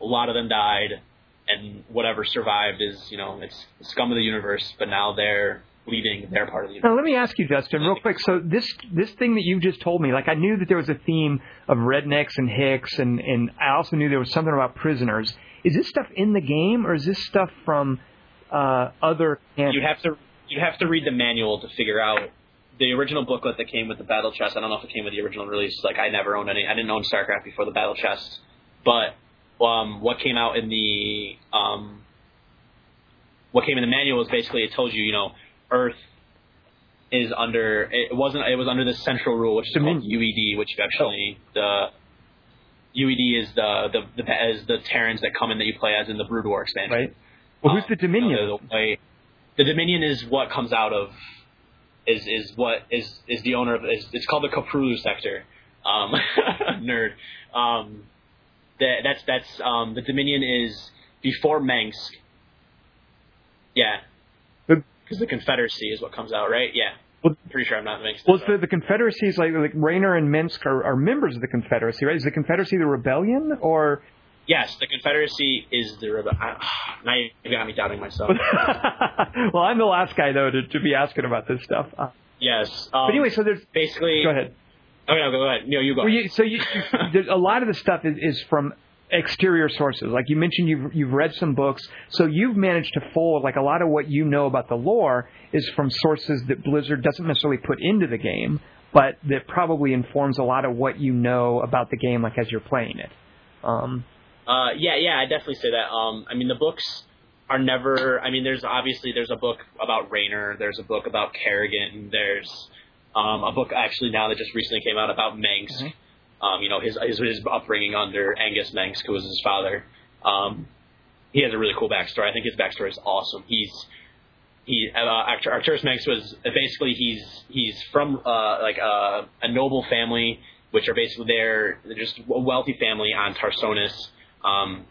A lot of them died, and whatever survived is you know it's scum of the universe. But now they're leading their part of the. Now, let me ask you, Justin, real quick. So this this thing that you just told me, like I knew that there was a theme of rednecks and hicks, and and I also knew there was something about prisoners. Is this stuff in the game, or is this stuff from uh, other? You'd have to you'd have to read the manual to figure out the original booklet that came with the battle chest. I don't know if it came with the original release. Like I never owned any. I didn't own StarCraft before the battle chest, but um, what came out in the um, what came in the manual was basically it told you, you know, Earth is under it wasn't it was under the central rule, which is called UED, which actually the UED is the the the is the Terrans that come in that you play as in the Brood War expansion. Right. Well, who's the Dominion? Um, you know, the, the, Dominion is what comes out of is is what is is the owner of is, it's called the Koprulu sector. Um, nerd. Um, that that's that's um, the Dominion is before Mengsk. Yeah. Because the Confederacy is what comes out, right? Yeah. Well, pretty sure I'm not mixed. Well, the, the Confederacy is like like Raynor and Mengsk are, are members of the Confederacy, right? Is the Confederacy the rebellion or? Yes, the Confederacy is the rebellion. Now you got me doubting myself. well, I'm the last guy though to, to be asking about this stuff. Uh, yes. Um, but anyway, so there's basically. Go ahead. Okay, no, go ahead. No, you go. Well, you, so you, a lot of the stuff is, is from exterior sources. Like you mentioned, you've you've read some books, so you've managed to fold like a lot of what you know about the lore is from sources that Blizzard doesn't necessarily put into the game, but that probably informs a lot of what you know about the game, like as you're playing it. Um, uh, yeah, yeah, I definitely say that. Um, I mean, the books are never. I mean, there's obviously there's a book about Raynor, there's a book about Kerrigan, there's um, a book actually now that just recently came out about Mengsk. Mm-hmm um, you know, his, his, his upbringing under Angus Mengsk, who was his father. Um, he has a really cool backstory. I think his backstory is awesome. He's he uh, Arturas Mengsk was basically he's he's from uh, like uh, a noble family, which are basically they're, they're just a wealthy family on Tarsonis, um,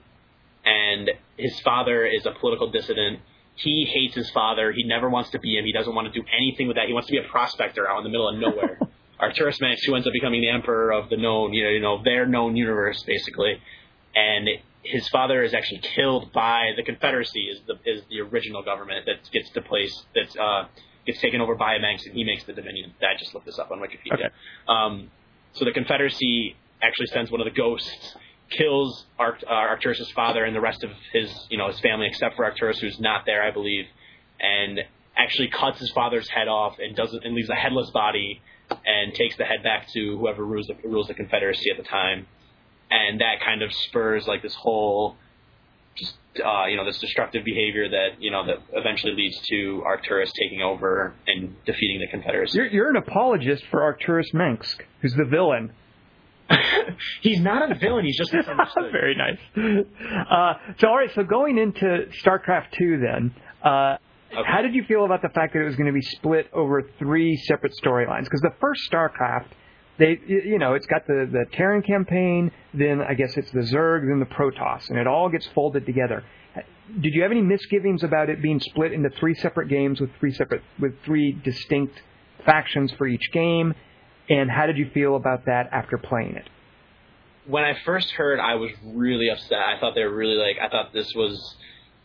and his father is a political dissident. He hates his father. He never wants to be him. He doesn't want to do anything with that. He wants to be a prospector out in the middle of nowhere. Arturas Mengsk, who ends up becoming the emperor of the known, you know, you know, their known universe, basically. And his father is actually killed by the Confederacy, is the is the original government that gets to place that uh, gets taken over by Mengsk, and he makes the Dominion. I just looked this up on Wikipedia. Okay. Um, so the Confederacy actually sends one of the ghosts, kills Arct- uh, Arturas' father and the rest of his, you know, his family, except for Arturas, who's not there, I believe, and actually cuts his father's head off and does it and leaves a headless body and takes the head back to whoever rules the, rules the Confederacy at the time, and that kind of spurs like this whole just uh, you know this destructive behavior that you know that eventually leads to Arcturus taking over and defeating the Confederacy. You're, you're an apologist for Arcturus Mengsk, who's the villain. he's not a villain. He's just misunderstood. Very nice. Uh, so all right. So going into StarCraft two, then. Uh, Okay. How did you feel about the fact that it was going to be split over three separate storylines? Because the first StarCraft, they, you know, it's got the the Terran campaign, then I guess it's the Zerg, then the Protoss, and it all gets folded together. Did you have any misgivings about it being split into three separate games with three separate with three distinct factions for each game? And how did you feel about that after playing it? When I first heard, I was really upset. I thought they were really like I thought this was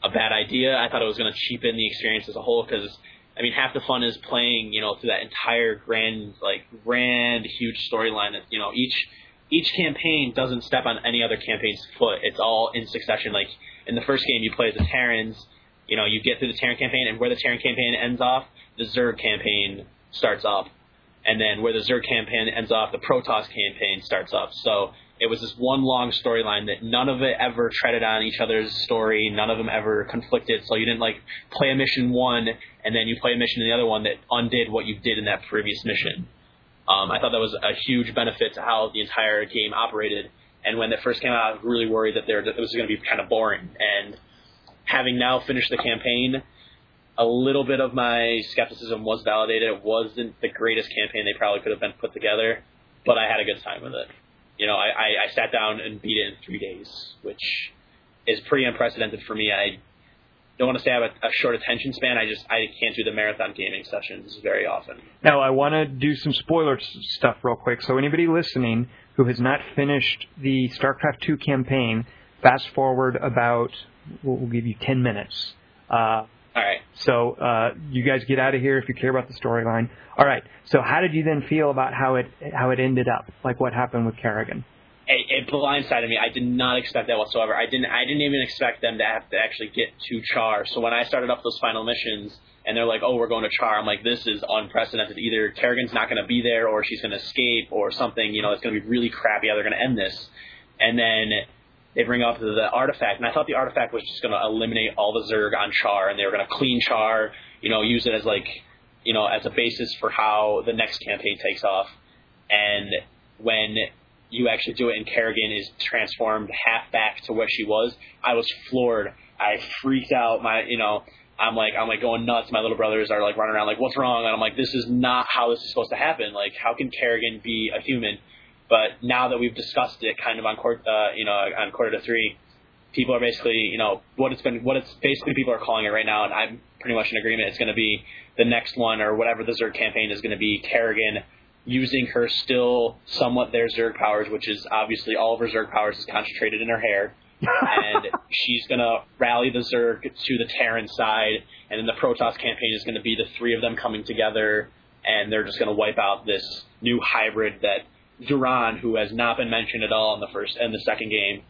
a bad idea. I thought it was going to cheapen the experience as a whole because I mean half the fun is playing you know through that entire grand like grand huge storyline that you know each each campaign doesn't step on any other campaign's foot. It's all in succession. Like in the first game you play as the Terrans, you know you get through the Terran campaign and where the Terran campaign ends off, the Zerg campaign starts up. And then where the Zerg campaign ends off, the Protoss campaign starts up. So it was this one long storyline that none of it ever treaded on each other's story. None of them ever conflicted. So you didn't like play a mission one and then you play a mission in the other one that undid what you did in that previous mission. Um, I thought that was a huge benefit to how the entire game operated. And when it first came out, I was really worried that, there, that it was going to be kind of boring. And having now finished the campaign, a little bit of my skepticism was validated. It wasn't the greatest campaign they probably could have been put together, but I had a good time with it you know, I, I, sat down and beat it in three days, which is pretty unprecedented for me. I don't want to say I have a, a, short attention span. I just I can't do the marathon gaming sessions very often. Now I want to do some spoiler stuff real quick. So anybody listening who has not finished the StarCraft two campaign, fast forward about we'll, we'll give you ten minutes. Uh, All right. So uh, you guys get out of here if you care about the storyline. All right. So how did you then feel about how it how it ended up? Like what happened with Kerrigan? It, it blindsided me. I did not expect that whatsoever. I didn't. I didn't even expect them to have to actually get to Char. So when I started up those final missions, and they're like, "Oh, we're going to Char," I'm like, "This is unprecedented. Either Kerrigan's not going to be there, or she's going to escape, or something. You know, it's going to be really crappy how they're going to end this." And then they bring up the, artifact, and I thought the artifact was just going to eliminate all the Zerg on Char, and they were going to clean Char, you know, use it as like, you know, as a basis for how the next campaign takes off. And when you actually do it, and Kerrigan is transformed half back to what she was, I was floored. I freaked out. My, you know, I'm like, I'm like going nuts. My little brothers are like running around like, what's wrong? And I'm like, this is not how this is supposed to happen. Like, how can Kerrigan be a human? But now that we've discussed it, kind of on court, uh, you know, on quarter to three, people are basically, you know, what it's been, what it's basically people are calling it right now, and I'm pretty much in agreement. It's going to be the next one or whatever the Zerg campaign is going to be. Kerrigan using her still somewhat their Zerg powers, which is obviously all of her Zerg powers is concentrated in her hair. and she's gonna rally the Zerg to the Terran side, and then the Protoss campaign is gonna be the three of them coming together, and they're just gonna wipe out this new hybrid that Duran, who has not been mentioned at all in the first and the second game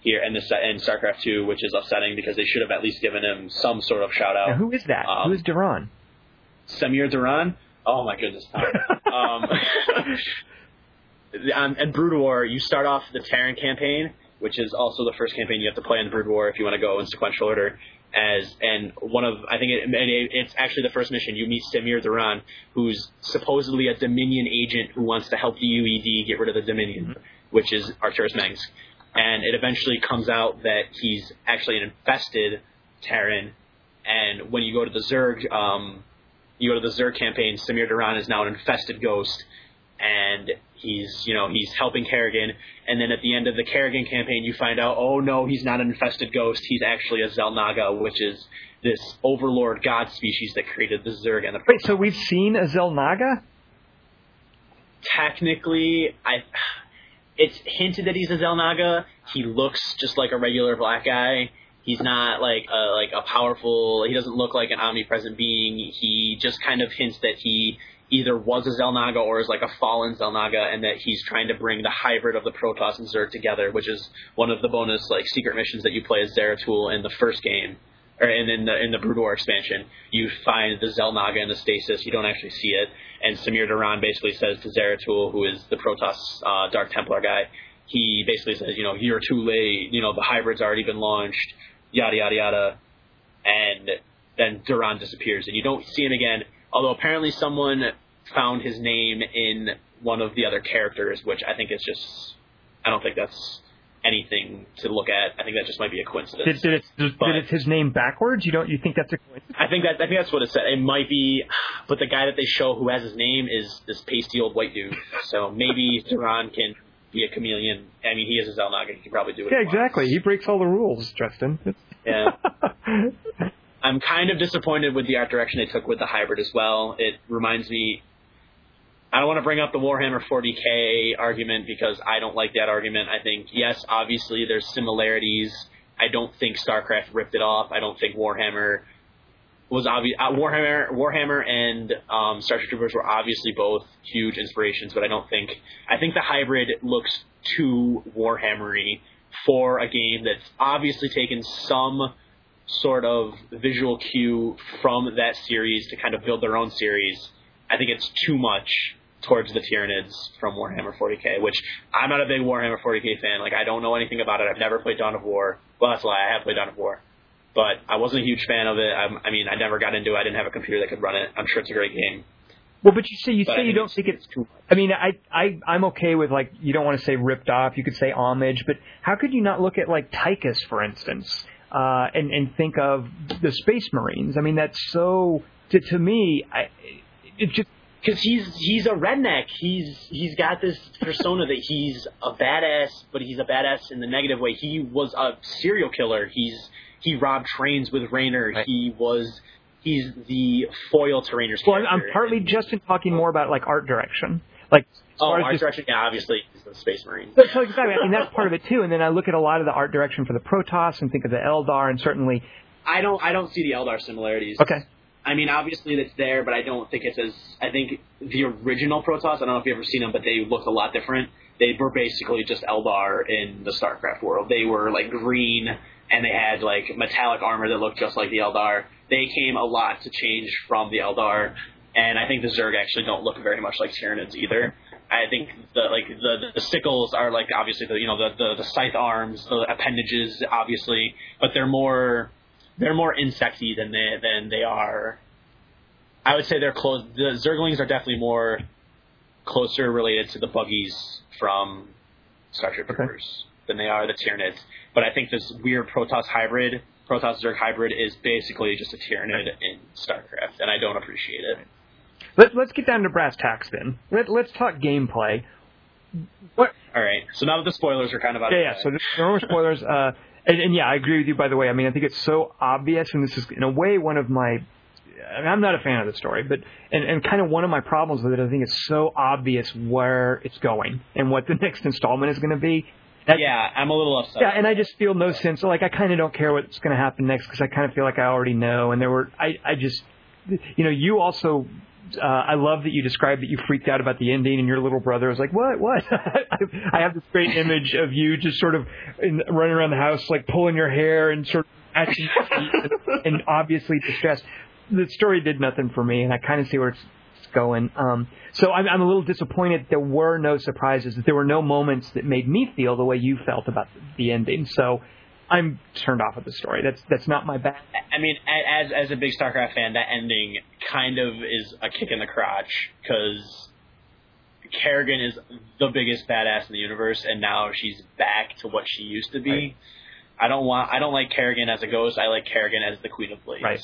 here in the in StarCraft two, which is upsetting because they should have at least given him some sort of shout out. Now, who is that? Um, who is Duran? Samir Duran. Oh my goodness. um, and Brood War, you start off the Terran campaign, which is also the first campaign you have to play in Brood War if you want to go in sequential order. As and one of I think it, it, it's actually the first mission you meet Samir Duran, who's supposedly a Dominion agent who wants to help the UED get rid of the Dominion, mm-hmm. which is Arcturus Mengsk. And it eventually comes out that he's actually an infested Terran. And when you go to the Zerg, um, you go to the Zerg campaign, Samir Duran is now an infested ghost, and he's you know he's helping Kerrigan, and then at the end of the Kerrigan campaign, you find out, oh no, he's not an infested ghost, he's actually a Xel'Naga, which is this overlord god species that created the Zerg and the. Wait, so we've seen a Xel'Naga? Technically, I. It's hinted that he's a Xel'Naga. He looks just like a regular black guy. He's not like a, like a powerful. He doesn't look like an omnipresent being. He just kind of hints that he either was a Xel'Naga or is like a fallen Xel'Naga, and that he's trying to bring the hybrid of the Protoss and Zerg together, which is one of the bonus like secret missions that you play as Zeratul in the first game, or in, in the in the Brood War expansion. You find the Xel'Naga in the stasis. You don't actually see it, and Samir Duran basically says to Zeratul, who is the Protoss uh, Dark Templar guy, he basically says, you know, you're too late. You know, the hybrid's already been launched. Yada yada yada, and then Duran disappears, and you don't see him again Although apparently someone found his name in one of the other characters, which I think is just I don't think that's anything to look at. I think that just might be a coincidence. Did, did, it, did, did it his name backwards? You don't you think that's a coincidence? I think that I think that's what it said. It might be, but the guy that they show who has his name is this pasty old white dude. So maybe Duran can be a chameleon. I mean, he is a Xel'Naga. He can probably do it. Yeah, exactly. He breaks all the rules, Justin. Yeah. I'm kind of disappointed with the art direction they took with the hybrid as well. It reminds me. I don't want to bring up the Warhammer 40k argument because I don't like that argument. I think yes, obviously there's similarities. I don't think StarCraft ripped it off. I don't think Warhammer was obvious. Uh, Warhammer, Warhammer, and um, Starship Troopers were obviously both huge inspirations, but I don't think. I think the hybrid looks too Warhammery for a game that's obviously taken some sort of visual cue from that series to kind of build their own series. I think it's too much towards the Tyranids from Warhammer 40k, which I'm not a big Warhammer 40k fan. Like I don't know anything about it. I've never played Dawn of War. Well, that's a lie. I have played Dawn of War, but I wasn't a huge fan of it. I, I mean, I never got into it. I didn't have a computer that could run it. I'm sure it's a great game. Well, but you say you but say you don't think it's too much. I mean, I I I'm okay with like you don't want to say ripped off. You could say homage, but how could you not look at like Tychus, for instance? Uh, and and think of the Space Marines. I mean, that's so to, to me, I, it just because he's he's a redneck. He's he's got this persona that he's a badass, but he's a badass in the negative way. He was a serial killer. He's he robbed trains with Raynor. Right. He was he's the foil to Raynor's. Well, I'm partly just in talking more about like art direction. Like oh, art just, direction, yeah, obviously the Space Marine. So, so exactly, I mean that's part of it too. And then I look at a lot of the art direction for the Protoss and think of the Eldar, and certainly I don't I don't see the Eldar similarities. Okay. I mean, obviously it's there, but I don't think it's as. I think the original Protoss. I don't know if you've ever seen them, but they looked a lot different. They were basically just Eldar in the StarCraft world. They were like green, and they had like metallic armor that looked just like the Eldar. They came a lot to change from the Eldar, and I think the Zerg actually don't look very much like Tyranids either. I think the like the the sickles are like obviously the you know the the, the scythe arms, the appendages obviously, but they're more they're more insecty than they than they are. I would say they're close. The Zerglings are definitely more closer related to the buggies from Starship Okay. Troopers than they are the Tyranids. But I think this weird Protoss hybrid, Protoss Zerg hybrid, is basically just a Tyranid in StarCraft, and I don't appreciate it. Let, let's get down to brass tacks then. Let, let's talk gameplay. What? All right, so now that the spoilers are kind of out Yeah, of yeah. the way, So there's no more spoilers. Uh, and, and yeah, I agree with you. By the way, I mean I think it's so obvious, and this is in a way one of my. I mean, I'm not a fan of the story, but and, and kind of one of my problems with it. I think it's so obvious where it's going and what the next installment is going to be. That- yeah, I'm a little upset. Yeah, and I just feel no sense. Like I kind of don't care what's going to happen next because I kind of feel like I already know. And there were, I, I just, you know, you also. Uh, I love that you described that you freaked out about the ending, and your little brother was like, "What? What?" I, have this great image of you just sort of in, running around the house, like pulling your hair and sort of acting and, and obviously distressed. The story did nothing for me, and I kind of see where it's going. Um, so I'm, I'm a little disappointed there were no surprises, that there were no moments that made me feel the way you felt about the ending. So I'm turned off of the story. That's that's not my bag. I mean, as as a big StarCraft fan, that ending kind of is a kick in the crotch because Kerrigan is the biggest badass in the universe, and now she's back to what she used to be. Right. I don't want. I don't like Kerrigan as a ghost. I like Kerrigan as the Queen of Blades. Right.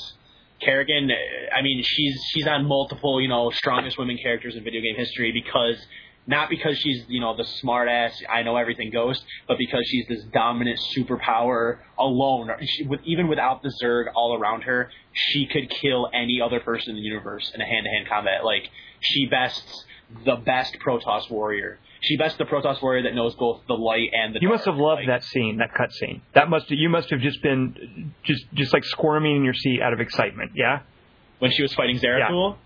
Kerrigan, I mean, she's she's on multiple, you know, strongest women characters in video game history because not because she's you know the smart ass I know everything ghost, but because she's this dominant superpower alone. She, with even without the Zerg all around her, she could kill any other person in the universe in a hand to hand combat. Like she bests the best Protoss warrior. She bests the Protoss warrior that knows both the light and the You dark. must have loved Like, that scene, that cut scene. That must you must have just been just just like squirming in your seat out of excitement. Yeah. when she was fighting Zeratul.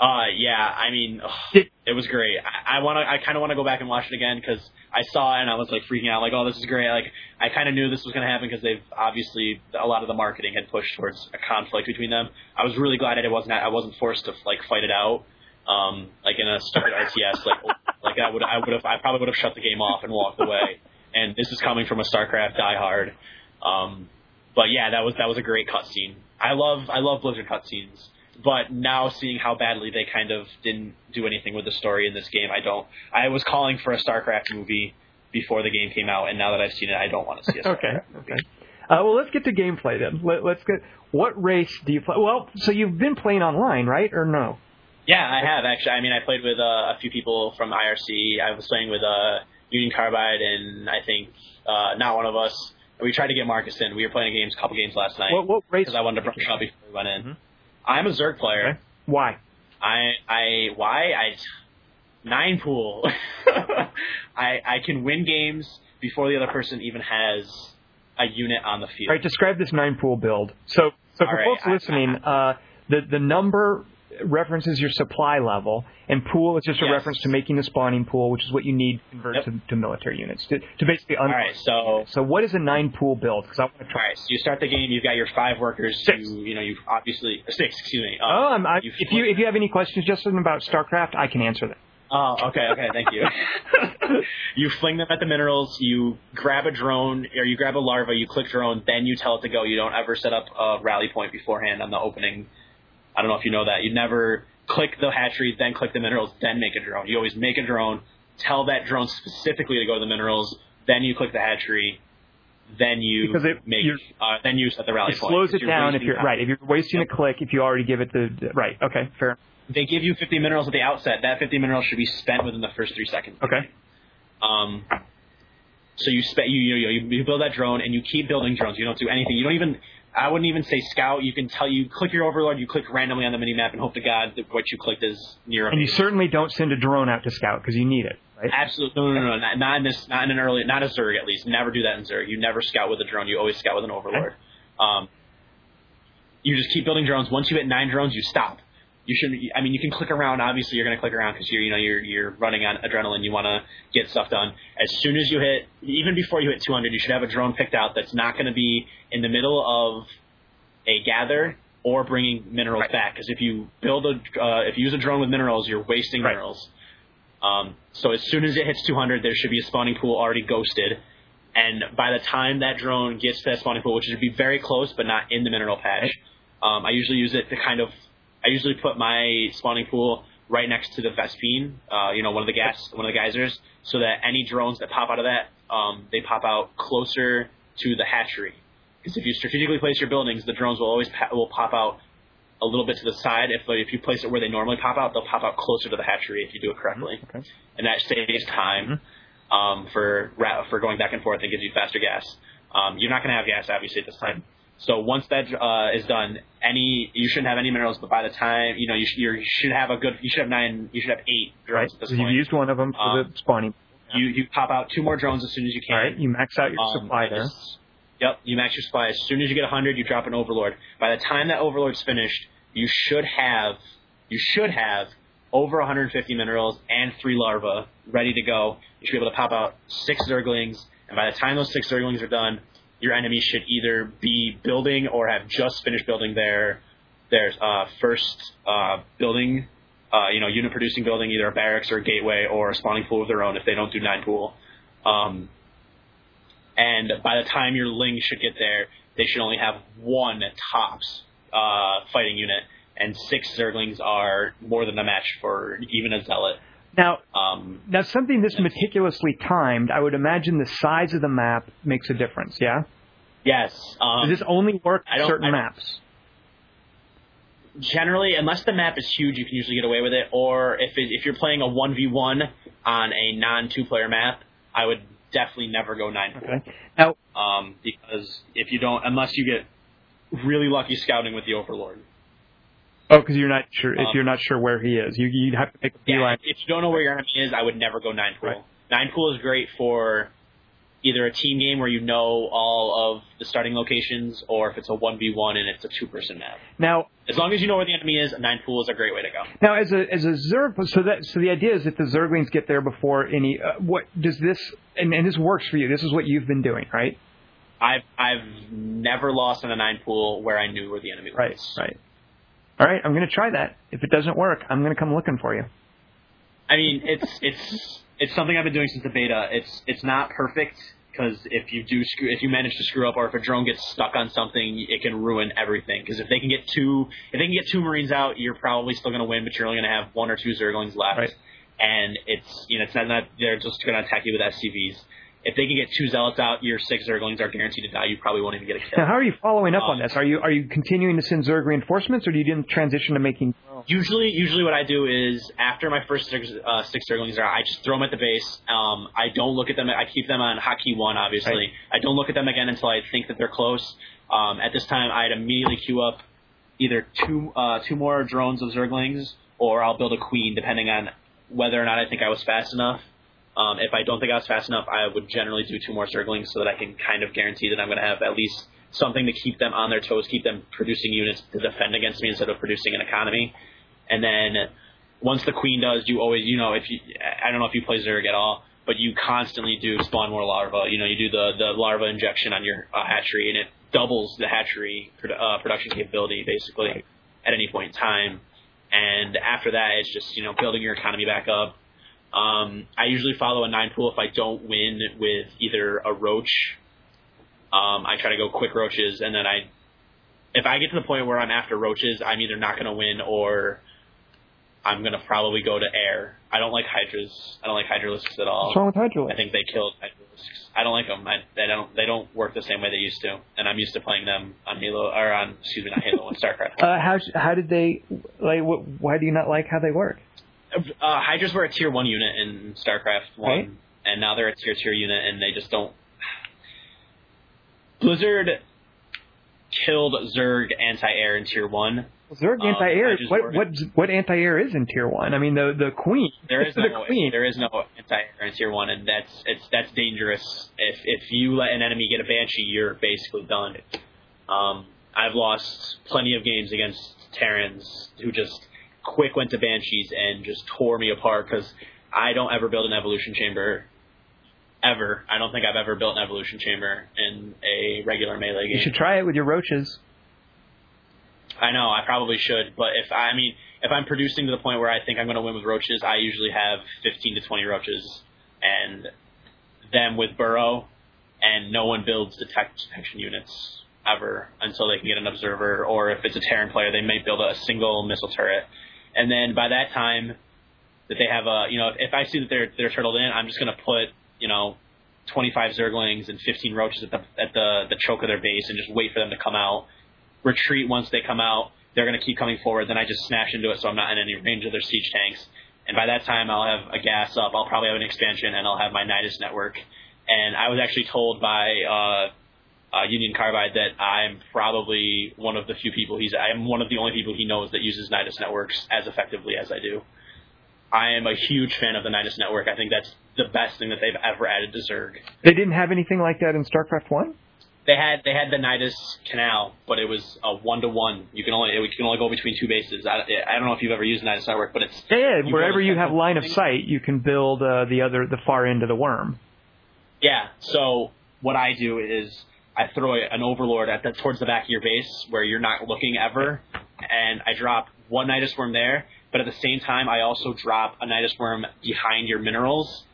Uh, yeah, I mean, ugh, it was great. I, I want to, I kind of want to go back and watch it again because I saw it and I was like freaking out, like, oh, this is great. Like, I kind of knew this was going to happen because they've obviously a lot of the marketing had pushed towards a conflict between them. I was really glad that it wasn't, I wasn't forced to like fight it out, um, like in a stupid RTS, like, like I would, I would have, I probably would have shut the game off and walked away. And this is coming from a StarCraft diehard. Um, but yeah, that was that was a great cutscene. I love I love Blizzard cutscenes, but now seeing how badly they kind of didn't do anything with the story in this game, I don't. I was calling for a StarCraft movie before the game came out, and now that I've seen it, I don't want to see StarCraft Okay. movie. Okay. Uh, well, let's get to gameplay then. Let, let's get. What race do you play? Well, so you've been playing online, right, or no? Yeah, I have actually. I mean, I played with uh, a few people from IRC. I was playing with uh, Union Carbide, and I think uh, not one of us. We tried to get Marcus in. We were playing games, a couple games last night What, what race? because I wanted to brush up before we went in. Mhm. I'm a Zerg player. Okay. Why? I I why I nine pool. I I can win games before the other person even has a unit on the field. All right, describe this nine pool build. So, so for right, folks I- listening, uh, the the number references your supply level, and pool is just a Yes. reference to making the spawning pool, which is what you need to convert Yep. to, to military units to, to basically. Un- All right, so So, what is a nine pool build? Because I want to try. right, so you start the game. You've got your five workers. Six. You you know you obviously six. Excuse me. Um, Oh, I'm, I, if you if you have any questions, Justin, about StarCraft, I can answer them. Oh, okay, okay, thank you. you fling them at the minerals, you grab a drone, or you grab a larva, you click drone, then you tell it to go. You don't ever set up a rally point beforehand on the opening. I don't know if you know that. You never click the hatchery, then click the minerals, then make a drone. You always make a drone, tell that drone specifically to go to the minerals, then you click the hatchery, then you Because it- make, you're- uh, then you set the rally It point. slows it down if you're time. right. If you're wasting a click, if you already give it the right. Okay, fair. They give you 50 minerals at the outset. That 50 minerals should be spent within the first three seconds. Okay. Um, so you, spe- you, you you you build that drone and you keep building drones. You don't do anything. You don't even. I wouldn't even say scout. You can tell you click your overlord. You click randomly on the mini map and hope to God that what you clicked is near. And you certainly don't send a drone out to scout because you need it, right? Absolutely no no no no not, not in this not in an early not a Zerg at least. Never do that in Zerg. You never scout with a drone. You always scout with an overlord. Um, you just keep building drones. Once you hit nine drones, you stop. You shouldn't. I mean, you can click around. Obviously, you're going to click around because you're, you know, you're you're running on adrenaline. You want to get stuff done. As soon as you hit, even before you hit 200, you should have a drone picked out that's not going to be in the middle of a gather or bringing minerals Right. back. Because if you build a, uh, if you use a drone with minerals, you're wasting Right. minerals. Um, so as soon as it hits 200, there should be a spawning pool already ghosted. And by the time that drone gets to that spawning pool, which should be very close but not in the mineral patch, um, I usually use it to kind of, I usually put my spawning pool right next to the Vespene, uh, you know, one of the gas, one of the geysers, so that any drones that pop out of that, um, they pop out closer to the hatchery. Because if you strategically place your buildings, the drones will always pa- will pop out a little bit to the side. If if you place it where they normally pop out, they'll pop out closer to the hatchery if you do it correctly, Okay. and that saves time um, for ra- for going back and forth and gives you faster gas. Um, you're not going to have gas obviously at this time. So once that uh, is done, any you shouldn't have any minerals. But by the time you know you, sh- you're, you should have a good, you should have nine, you should have eight drones at this So you've used one of them for Um, the spawning. you you pop out two more drones as soon as you can. All right. You max out your Um, supply there. Yep, you max your supply. As soon as you get 100, you drop an Overlord. By the time that Overlord's finished, you should have you should have over 150 minerals and three larvae ready to go. You should be able to pop out six Zerglings, and by the time those six Zerglings are done, your enemy should either be building or have just finished building their their uh, first uh, building, uh, you know, unit producing building, either a barracks or a gateway or a spawning pool of their own if they don't do nine pool. Um, and by the time your Ling should get there, they should only have one tops uh, fighting unit, and six Zerglings are more than a match for even a Zealot. Now, Um, now something this meticulously timed, I would imagine the size of the map makes a difference. Yeah. yes, um, Does this only work certain I maps? generally, unless the map is huge, you can usually get away with it. Or if it, if you're playing a one v one on a non two player map, I would definitely never go nine. Okay. Now, Um, because if you don't, unless you get really lucky scouting with the Overlord. Oh, because you're not sure if Um, you're not sure where he is, you you'd have to make a Yeah, beeline. if you don't know where your enemy is, I would never go nine pool. Right. Nine pool is great for either a team game where you know all of the starting locations, or if it's a one v one and it's a two person map. Now, As long as you know where the enemy is, nine pool is a great way to go. now as a as a Zerg, so that so the idea is that the Zerglings get there before any. Uh, what does this and, and this works for you? This is what you've been doing, right? I've I've never lost in a nine pool where I knew where the enemy was. Right, right. All right, I'm going to try that. If it doesn't work, I'm going to come looking for you. I mean, it's it's it's something I've been doing since the beta. It's it's not perfect because if you do screw, if you manage to screw up, or if a drone gets stuck on something, it can ruin everything. Because if they can get two, if they can get two Marines out, you're probably still going to win, but you're only going to have one or two Zerglings left. Right. And it's you know it's not that they're just going to attack you with SCVs. If they can get two Zealots out, your six Zerglings are guaranteed to die. You probably won't even get a kill. Now, how are you following up on Um, this? Are you are you continuing to send Zerg reinforcements, or do you didn't transition to making? Usually, usually what I do is after my first six, uh, six Zerglings are, I just throw them at the base. Um, I don't look at them. I keep them on hotkey one, obviously. Right. I don't look at them again until I think that they're close. Um, at this time, I'd immediately queue up either two uh, two more drones of Zerglings, or I'll build a queen, depending on whether or not I think I was fast enough. Um, if I don't think I was fast enough, I would generally do two more Zerglings so that I can kind of guarantee that I'm going to have at least something to keep them on their toes, keep them producing units to defend against me instead of producing an economy. And then once the queen does, you always, you know, if you, I don't know if you play Zerg at all, but you constantly do spawn more larvae. You know, you do the, the larva injection on your uh, hatchery and it doubles the hatchery produ- uh, production capability basically Right. at any point in time. And after that, it's just, you know, building your economy back up. Um, I usually follow a nine pool if I don't win with either a roach. Um, I try to go quick roaches, and then I, if I get to the point where I'm after roaches, I'm either not going to win or I'm going to probably go to air. I don't like hydras. I don't like hydralisks at all. What's wrong with Hydrolis? I think they killed hydralisks. I don't like them. I, they don't. They don't work the same way they used to, and I'm used to playing them on Halo or on excuse me, not Halo, on StarCraft. Uh, how how did they like? What, why do you not like how they work? Uh, Hydras were a tier one unit in StarCraft one, Right. and now they're a tier two unit, and they just don't. Blizzard killed Zerg anti-air in tier one. Zerg Um, anti-air. What what what anti-air is in tier one? I mean the the queen. There is the no queen. there is no anti-air in tier one, and that's it's that's dangerous. If if you let an enemy get a banshee, you're basically done. Um, I've lost plenty of games against Terrans who just quick went to Banshees and just tore me apart because I don't ever build an evolution chamber. Ever. I don't think I've ever built an evolution chamber in a regular melee game. You should try it with your roaches. I know, I probably should, but if I, I mean, if I'm producing to the point where I think I'm going to win with roaches, I usually have 15 to 20 roaches, and them with burrow, and no one builds detect detection units ever until they can get an observer, or if it's a Terran player, they may build a single missile turret, and then by that time that they have a, you know, if I see that they're they're turtled in, I'm just to put, you know, 25 zerglings and 15 roaches at the at the the choke of their base, and just wait for them to come out. Retreat once they come out. They're to keep coming forward. Then I just smash into it, so I'm not in any range of their siege tanks. And by that time, I'll have a gas up. I'll probably have an expansion, and I'll have my Nydus network. And I was actually told by uh, uh, Union Carbide that I'm probably one of the few people he's. I am one of the only people he knows that uses Nydus networks as effectively as I do. I am a huge fan of the Nydus network. I think that's the best thing that they've ever added to Zerg. They didn't have anything like that in StarCraft One. They had they had the Nydus Canal, but it was a one to one. You can only it can only go between two bases. I, I don't know if you've ever used Nydus network, but it's Yeah, you wherever you have line of sight, you can build uh, the other the far end of the worm. Yeah. So what I do is I throw an overlord at the towards the back of your base where you're not looking ever, and I drop one Nydus worm there. But at the same time, I also drop a Nydus worm behind your minerals.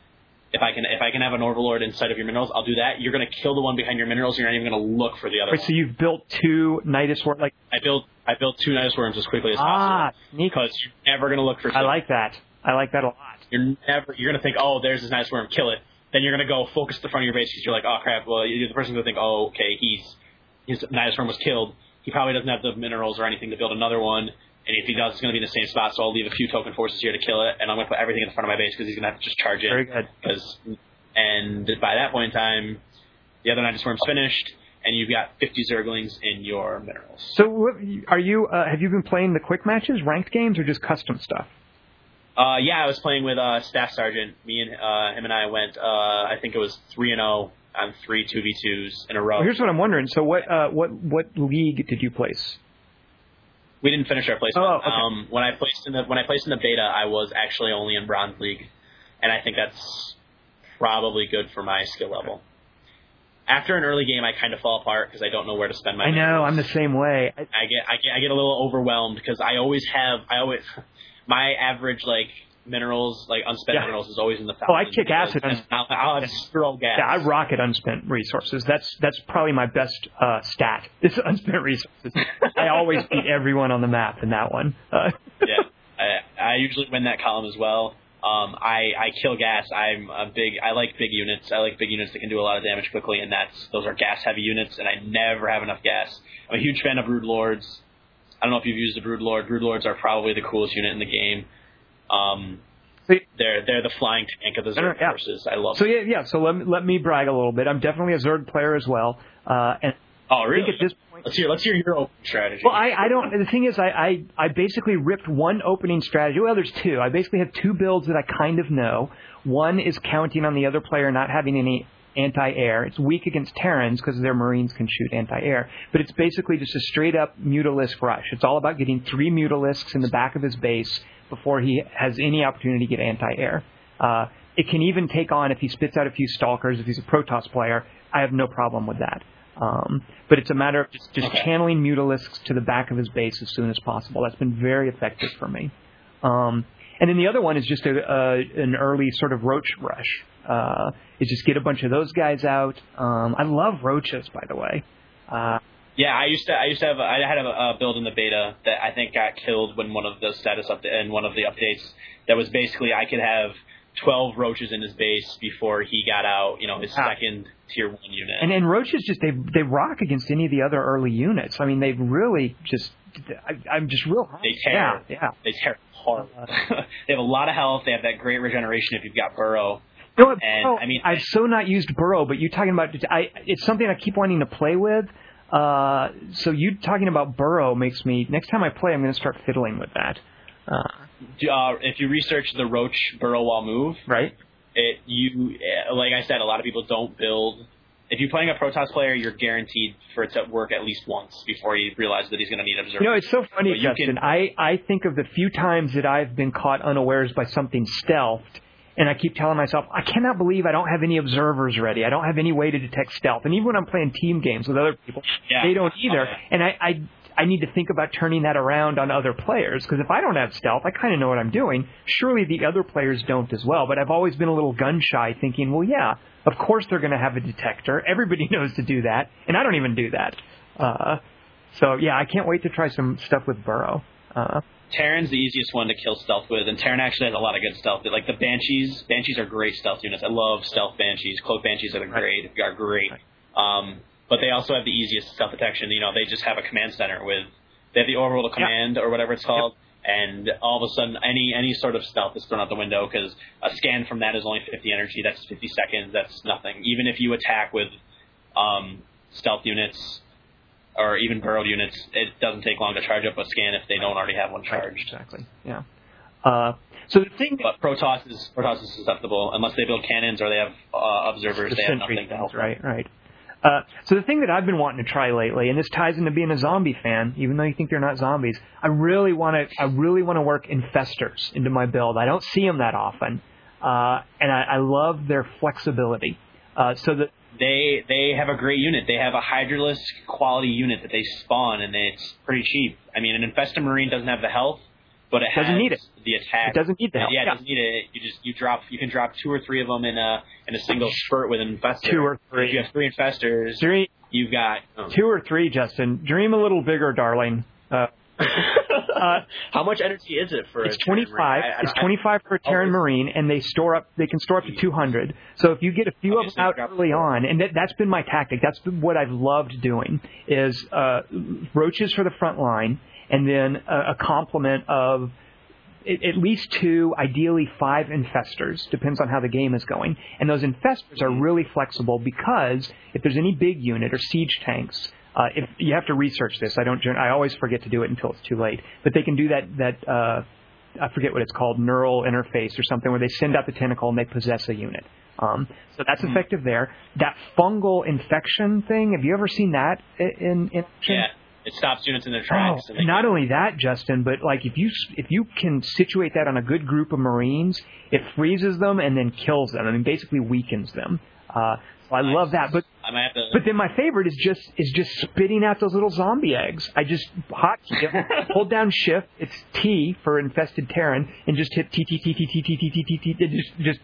If I can, if I can have an overlord inside of your minerals, I'll do that. You're gonna kill the one behind your minerals. You're not even gonna look for the other one. so you've built two Nydus worm like I built I built two Nydus worms as quickly as ah, possible because you're never gonna look for. I like that. I like that a lot. You're never. You're gonna think, oh, there's this nice worm, kill it. Then you're gonna go focus the front of your base because you're like, oh crap. Well, the person's gonna think, oh, okay, he's his worm was killed. He probably doesn't have the minerals or anything to build another one. And if he does, it's gonna be in the same spot. So I'll leave a few token forces here to kill it, and I'm gonna put everything in the front of my base because he's gonna have to just charge it. Very good. Because, and by that point in time, the other Nydus worm's finished, and you've got 50 Zerglings in your minerals. So, what, are you? Uh, have you been playing the quick matches, ranked games, or just custom stuff? Uh, yeah, I was playing with uh, Staff Sergeant. Me and uh, him and I went. Uh, I think it was three and zero on three two v twos in a row. Well, here's what I'm wondering. So, what uh, what what league did you place? we didn't finish our placement. Oh, okay. um, when I placed in the when I placed in the beta, I was actually only in Bronze League, and I think that's probably good for my skill level. After an early game, I kind of fall apart because I don't know where to spend my. I know minerals. I'm the same way. I, I get I get I get a little overwhelmed because I always have I always my average like minerals like unspent Yeah. minerals is always in the Oh, I kick acid on- and I'll, I'll have zero gas. yeah, I rocket unspent resources. That's that's probably my best uh, stat. Is unspent resources. I always beat everyone on the map in that one. Uh, yeah, I, I usually win that column as well. Um, I I kill gas. I'm a big. I like big units. I like big units that can do a lot of damage quickly, and that's those are gas heavy units, and I never have enough gas. I'm a huge fan of Brood lords. I don't know if you've used the brood lord. Brood lords are probably the coolest unit in the game. Um, they're they're the flying tank of the Zerg yeah. forces. I love. so them. yeah, yeah. So let me, let me brag a little bit. I'm definitely a Zerg player as well. Uh, and oh I really? think at this point, let's hear let's hear your open strategy. Well, I, I don't. The thing is, I, I I basically ripped one opening strategy. Well, there's two. I basically have two builds that I kind of know. One is counting on the other player not having any anti-air. It's weak against Terrans because their Marines can shoot anti-air. But it's basically just a straight up Mutalisk rush. It's all about getting three Mutalisks in the back of his base before he has any opportunity to get anti-air. Uh, it can even take on if he spits out a few Stalkers. If he's a Protoss player, I have no problem with that. Um, but it's a matter of just, just Okay. channeling Mutalisks to the back of his base as soon as possible. That's been very effective for me. Um, and then the other one is just a, a an early sort of roach rush. Uh, is just get a bunch of those guys out. Um, I love roaches, by the way. Uh, Yeah, I used to. I used to have. I had a, a build in the beta that I think got killed when one of the status up in one of the updates. That was basically I could have twelve roaches in his base before he got out. You know, his Ah. second tier one unit. and and roaches just they they rock against any of the other early units. I mean, they really just. I, I'm just real. They tear. Yeah, yeah. they tear hard. they have a lot of health. They have that great regeneration if you've got burrow. Know And, Burrow, I mean- I've so not used Burrow, but you talking about I. It's something I keep wanting to play with. Uh, so you talking about Burrow makes me. Next time I play, I'm going to start fiddling with that. Uh, Uh, if you research the roach burrow wall move, right? it you eh, like I said, a lot of people don't build. if you're playing a Protoss player, you're guaranteed for it to work at least once before you realize that he's going to need observers. You know, it's so funny, But Justin. can- I, I think of the few times that I've been caught unawares by something stealthed, and I keep telling myself, I cannot believe I don't have any observers ready. I don't have any way to detect stealth. And even when I'm playing team games with other people, Yeah. they don't either. Okay. And I, I, I need to think about turning that around on other players because if I don't have stealth, I kind of know what I'm doing. Surely the other players don't as well. But I've always been a little gun shy, thinking, well, yeah, of course they're going to have a detector. Everybody knows to do that, and I don't even do that. Uh, so yeah, I can't wait to try some stuff with Burrow. Uh, Terran's the easiest one to kill stealth with, and Terran actually has a lot of good stealth. Like the Banshees, Banshees are great stealth units. I love stealth Banshees. Cloak Banshees are great, are great. Um, but they also have the easiest stealth detection. You know, they just have a command center with they have the orbital command or whatever it's called, and all of a sudden any any sort of stealth is thrown out the window because a scan from that is only 50 energy. That's 50 seconds. That's nothing. Even if you attack with um, stealth units or even burrowed units, it doesn't take long to charge up a scan if they don't already have one charged. exactly. Yeah. Uh, so the thing, But Protoss is Protoss is susceptible unless they build cannons or they have uh, observers. the They have nothing to help. things, right? Right. Uh, so the thing that I've been wanting to try lately, and this ties into being a zombie fan, even though you think they're not zombies, I really want to. I really want to work infestors into my build. I don't see them that often, uh, and I, I love their flexibility. Uh, so that They they have a great unit. They have a Hydralisk quality unit that they spawn, and it's pretty cheap. I mean, an Infested Marine doesn't have the health, but it Doesn't has need it. the attack. it doesn't need the help. Yeah, it doesn't need it. You just you drop you can drop two or three of them in a in a single spurt with an infestor. Two or three. If you have three infestors, Dream, you've got oh. two or three, Justin. Dream a little bigger, darling. Uh, uh, How much energy is it for? It's a 25. Marine? I- I It's don't- 25 for a Oh, Terran Marine, and they store up. They can store up to 200. So if you get a few of them out early on, and that, that's been my tactic. That's been what I've loved doing is uh, roaches for the front line, and then a, a complement of at at least two, ideally five infestors, depends on how the game is going. And those infestors are really flexible because if there's any big unit or siege tanks, uh, if you have to research this, I don't. I always forget to do it until it's too late. But they can do that. That uh, I forget what it's called, neural interface or something, where they send out the tentacle and they possess a unit. Um, so that's effective there. That fungal infection thing. Have you ever seen that in in? Yeah, it stops units in their Oh, tracks. and they not only that, Justin, but like if you if you can situate that on a good group of Marines, it freezes them and then kills them. I mean, basically weakens them. Uh, I Nice. love that. But I might have to. but then my favorite is just is just spitting out those little zombie eggs. I just hot hold down shift. It's T for infested Terran, and just hit T T T T T T T T T T. Just just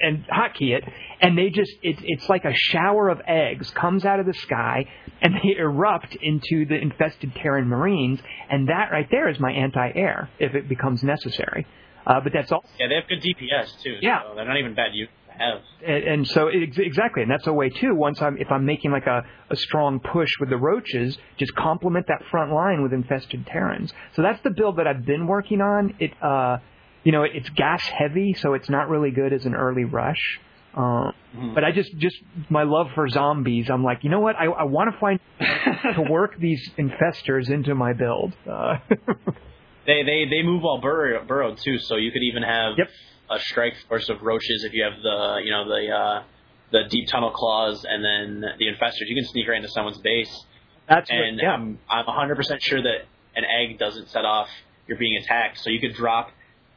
and hotkey it, and they just it's it's like a shower of eggs comes out of the sky, and they erupt into the infested Terran Marines, and that right there is my anti-air if it becomes necessary. Uh, but that's all. yeah, they have good DPS too. Yeah. so they're not even bad to have. and, and so ex- exactly, and that's a way too. Once I'm if I'm making like a, a strong push with the roaches, just complement that front line with infested Terrans. So that's the build that I've been working on. It uh, you know, it's gas heavy, so it's not really good as an early rush. Uh. But I just just my love for zombies. I'm like, you know what? I, I want to find to work these infestors into my build. Uh, They they they move while burrow, burrowed too, so you could even have Yep. A strike force of roaches if you have the you know the uh, the deep tunnel claws and then the infestors. You can sneak right into someone's base, that's and what, yeah. I'm I'm 100 percent sure that an egg doesn't set off you're being attacked. So you could drop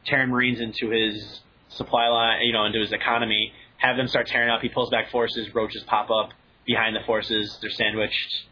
Terran Marines into his supply line, you know, into his economy, have them start tearing up. He pulls back forces, roaches pop up behind the forces. They're sandwiched.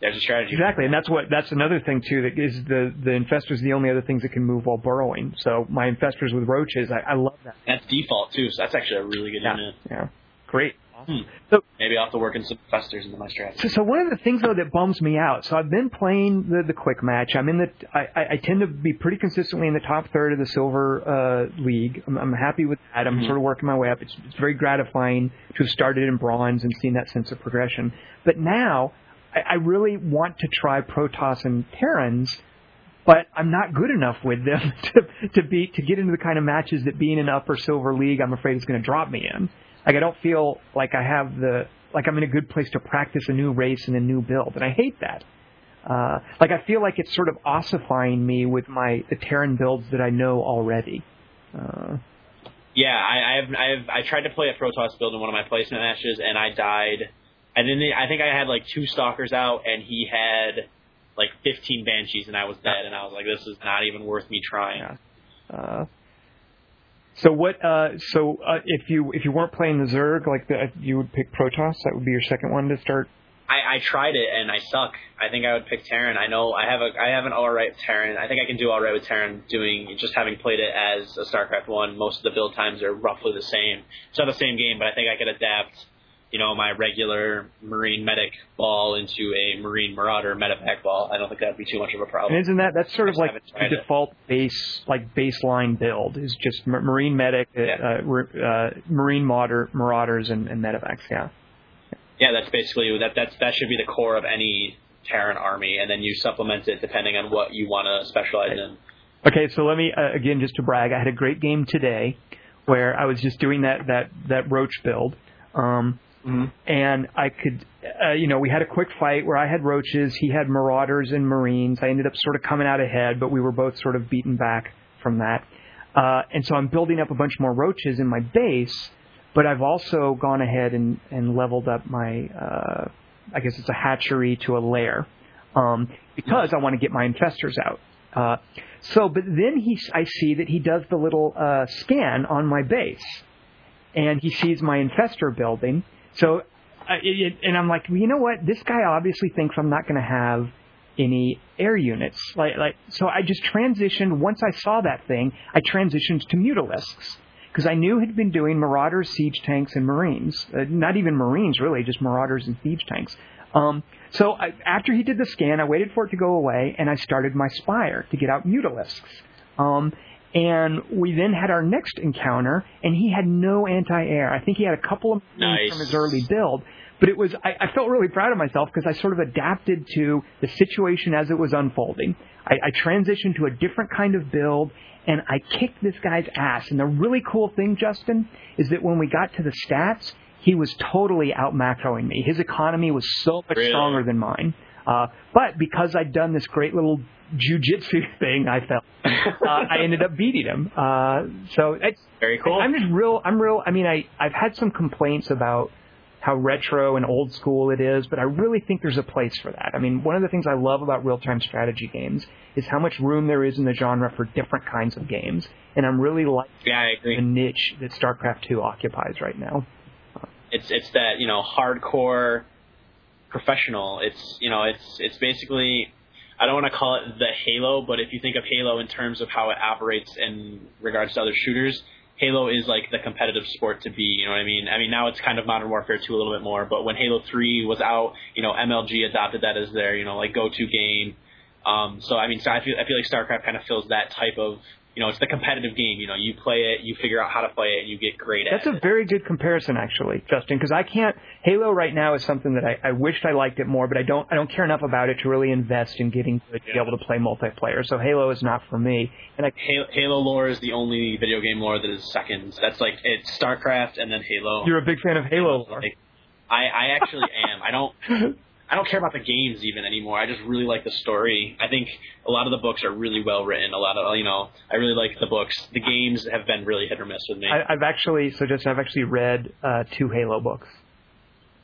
There's a strategy. Exactly, and that's what that's another thing too. That is the the infestors the only other things that can move while burrowing. So my infestors with roaches, I, I love that. That's default too, so that's actually a really good Yeah, unit. yeah, great. Hmm. So, Maybe I'll have to work in some festers into my strategy. so so one of the things though that bums me out. So I've been playing the the quick match. I'm in the I, I I tend to be pretty consistently in the top third of the silver uh, league. I'm, I'm happy with that. I'm Mhm. sort of working my way up. It's, it's very gratifying to have started in bronze and seen that sense of progression. But now I, I really want to try Protoss and Terrans but I'm not good enough with them to to be to get into the kind of matches that being in upper silver league I'm afraid is going to drop me in. Like I don't feel like I have the like I'm in a good place to practice a new race and a new build, and I hate that. Uh, like I feel like it's sort of ossifying me with my the Terran builds that I know already. Uh, Yeah, I, I have I have I tried to play a Protoss build in one of my placement matches and I died And then I think I had like two stalkers out, and he had like 15 banshees, and I was dead. And I was like, this is not even worth me trying. Yeah. Uh, so what? Uh, so uh, if you if you weren't playing the Zerg, like the, you would pick Protoss. That would be your second one to start. I, I tried it and I suck. I think I would pick Terran. I know I have a I have an all right Terran. I think I can do all right with Terran. Doing just having played it as a StarCraft one, most of the build times are roughly the same. It's not the same game, but I think I could adapt you know, my regular Marine medic ball into a Marine Marauder medevac ball. I don't think that'd be too much of a problem. And isn't that that's sort of like the default base like baseline build is just Marine medic, uh, yeah. uh, uh, Marine Marauder, Marauders, and, and medevacs. Yeah. Yeah, that's basically that. That's that should be the core of any Terran army, and then you supplement it depending on what you want to specialize right. in. Okay, so let me uh, again just to brag. I had a great game today where I was just doing that that that roach build. Um, Mm-hmm. And I could, uh, you know, we had a quick fight where I had roaches, he had marauders and marines. I ended up sort of coming out ahead, but we were both sort of beaten back from that. Uh, and so I'm building up a bunch more roaches in my base, but I've also gone ahead and, and leveled up my, uh, I guess it's a hatchery to a lair, um, because I want to get my infestors out. Uh, so, but then he, I see that he does the little uh, scan on my base, and he sees my infestor building, so, it, and I'm like, well, you know what? This guy obviously thinks I'm not going to have any air units. Like, like, so I just transitioned. Once I saw that thing, I transitioned to Mutalisks because I knew he'd been doing Marauders, siege tanks, and Marines. Uh, not even Marines, really, just Marauders and siege tanks. Um, so I, after he did the scan, I waited for it to go away, and I started my Spire to get out Mutalisks. Um, and we then had our next encounter, and he had no anti-air. I think he had a couple of nice. from his early build, but it was I, I felt really proud of myself because I sort of adapted to the situation as it was unfolding. I, I transitioned to a different kind of build, and I kicked this guy's ass. And the really cool thing, Justin, is that when we got to the stats, he was totally out macroing me. His economy was so much really? stronger than mine. Uh, but because I'd done this great little jujitsu thing, I felt uh, I ended up beating him. Uh, so it's very cool. I'm just real. I'm real. I mean, I I've had some complaints about how retro and old school it is, but I really think there's a place for that. I mean, one of the things I love about real-time strategy games is how much room there is in the genre for different kinds of games, and I'm really liking yeah, the niche that StarCraft 2 occupies right now. It's it's that you know hardcore professional. It's you know it's it's basically I don't want to call it the Halo, but if you think of Halo in terms of how it operates in regards to other shooters, Halo is like the competitive sport to be. You know what I mean? I mean now it's kind of Modern Warfare 2 a little bit more, but when Halo 3 was out, you know MLG adopted that as their you know like go-to game. Um, so I mean, so I feel I feel like StarCraft kind of fills that type of you know, it's the competitive game. You know, you play it, you figure out how to play it, and you get great That's at it. That's a very good comparison, actually, Justin, because I can't. Halo right now is something that I, I wished I liked it more, but I don't. I don't care enough about it to really invest in getting good to be able to play multiplayer. So Halo is not for me. And I, Halo, Halo lore is the only video game lore that is second. That's like it's StarCraft and then Halo. You're a big fan of Halo lore. I, I actually am. I don't. I don't care about the games even anymore. I just really like the story. I think a lot of the books are really well written. A lot of you know, I really like the books. The games have been really hit or miss with me. I, have actually so just I've actually read uh, two Halo books.